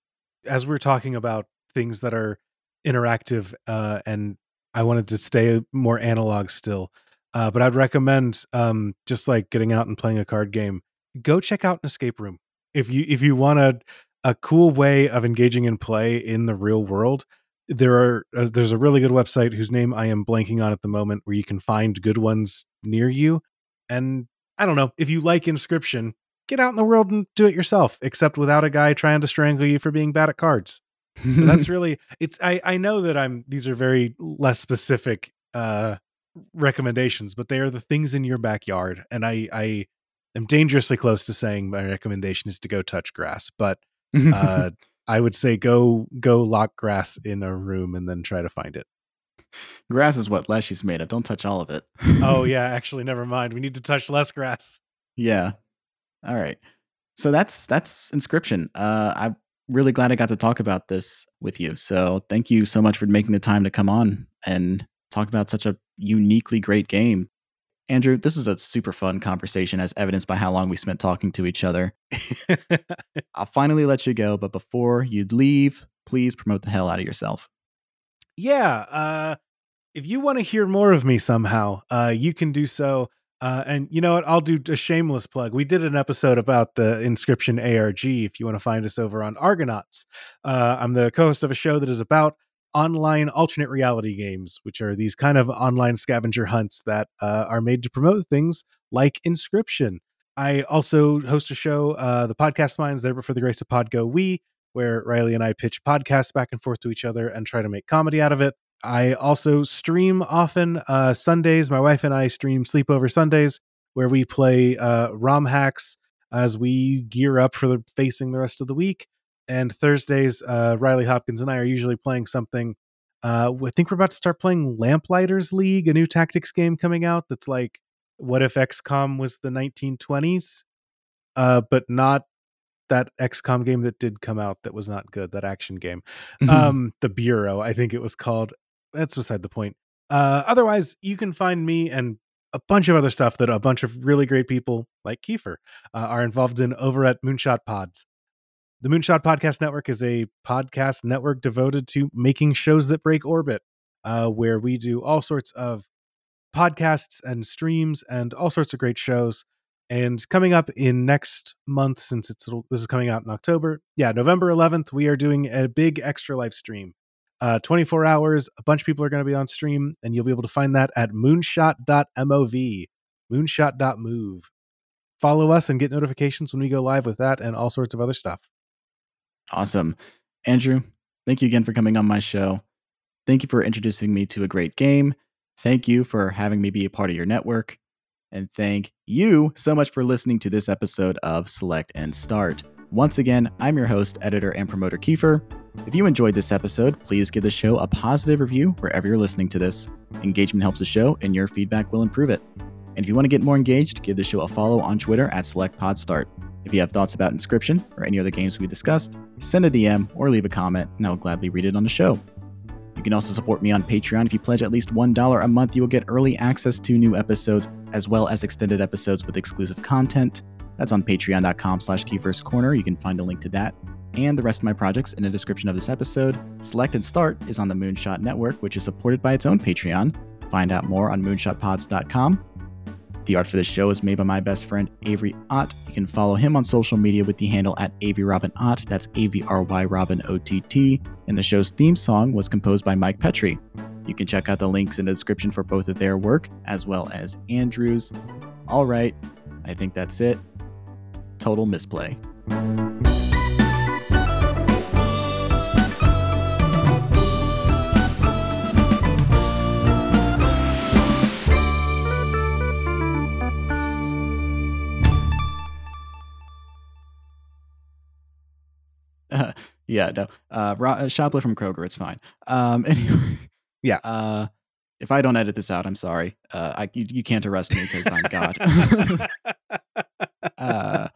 as we are talking about things that are interactive, uh, and I wanted to stay more analog still. Uh, but I'd recommend um, just like getting out and playing a card game. Go check out an escape room if you if you want a a cool way of engaging in play in the real world. There are uh, there's a really good website whose name I am blanking on at the moment where you can find good ones near you. And I don't know if you like Inscryption, get out in the world and do it yourself, except without a guy trying to strangle you for being bad at cards. That's really it's I I know that I'm these are very less specific uh recommendations, but they are the things in your backyard and I I am dangerously close to saying my recommendation is to go touch grass, but uh I would say go go lock grass in a room and then try to find it. Grass is what Leshy's made of. Don't touch all of it. oh yeah, actually never mind. We need to touch less grass. Yeah. All right. So that's that's inscryption. Uh I'm really glad I got to talk about this with you. So thank you so much for making the time to come on and talk about such a uniquely great game. Andrew, this was a super fun conversation as evidenced by how long we spent talking to each other. I'll finally let you go, but before you leave, please promote the hell out of yourself. Yeah, uh if you want to hear more of me somehow, uh you can do so uh, and you know what? I'll do a shameless plug. We did an episode about the Inscryption ARG. If you want to find us over on ARGonauts, uh, I'm the co-host of a show that is about online alternate reality games, which are these kind of online scavenger hunts that uh, are made to promote things like Inscryption. I also host a show, uh, the Podcast Mines, there for the grace of Pod Go We, where Riley and I pitch podcasts back and forth to each other and try to make comedy out of it. I also stream often uh, Sundays. My wife and I stream Sleepover Sundays, where we play uh, ROM hacks as we gear up for the, facing the rest of the week. And Thursdays, uh, Riley Hopkins and I are usually playing something. Uh, I think we're about to start playing Lamplighters League, a new tactics game coming out that's like, what if XCOM was the 1920s, uh, but not that XCOM game that did come out that was not good, that action game. Mm-hmm. Um, the Bureau, I think it was called that's beside the point. Uh, otherwise, you can find me and a bunch of other stuff that a bunch of really great people like Keifer uh, are involved in over at Moonshot Pods. The Moonshot Podcast Network is a podcast network devoted to making shows that break orbit, uh, where we do all sorts of podcasts and streams and all sorts of great shows. And coming up in next month, since it's this is coming out in October, yeah, November 11th, we are doing a big extra live stream uh, 24 hours. A bunch of people are going to be on stream, and you'll be able to find that at moonshot.mov, moonshot.move. Follow us and get notifications when we go live with that and all sorts of other stuff. Awesome. Andrew, thank you again for coming on my show. Thank you for introducing me to a great game. Thank you for having me be a part of your network. And thank you so much for listening to this episode of Select and Start. Once again, I'm your host, editor, and promoter Keifer. If you enjoyed this episode, please give the show a positive review wherever you're listening to this. Engagement helps the show, and your feedback will improve it. And if you want to get more engaged, give the show a follow on Twitter at SelectPodStart. If you have thoughts about Inscryption or any other games we discussed, send a DM or leave a comment, and I'll gladly read it on the show. You can also support me on Patreon. If you pledge at least $1 a month, you will get early access to new episodes, as well as extended episodes with exclusive content. That's on patreon.com slash. You can find a link to that and the rest of my projects in the description of this episode. Select and Start is on the Moonshot Network, which is supported by its own Patreon. Find out more on moonshotpods.com. The art for this show is made by my best friend Avry Ott. You can follow him on social media with the handle at Avry Robin Ott. That's A V R Y Robin O T T. And the show's theme song was composed by Mike Petrie. You can check out the links in the description for both of their work as well as Andrew's. All right, I think that's it. Total misplay. Yeah, no. Uh, ro- uh, shoplift from Kroger, it's fine. Um, anyway. Yeah. Uh, if I don't edit this out, I'm sorry. Uh, I you, you can't arrest me because I'm God. uh,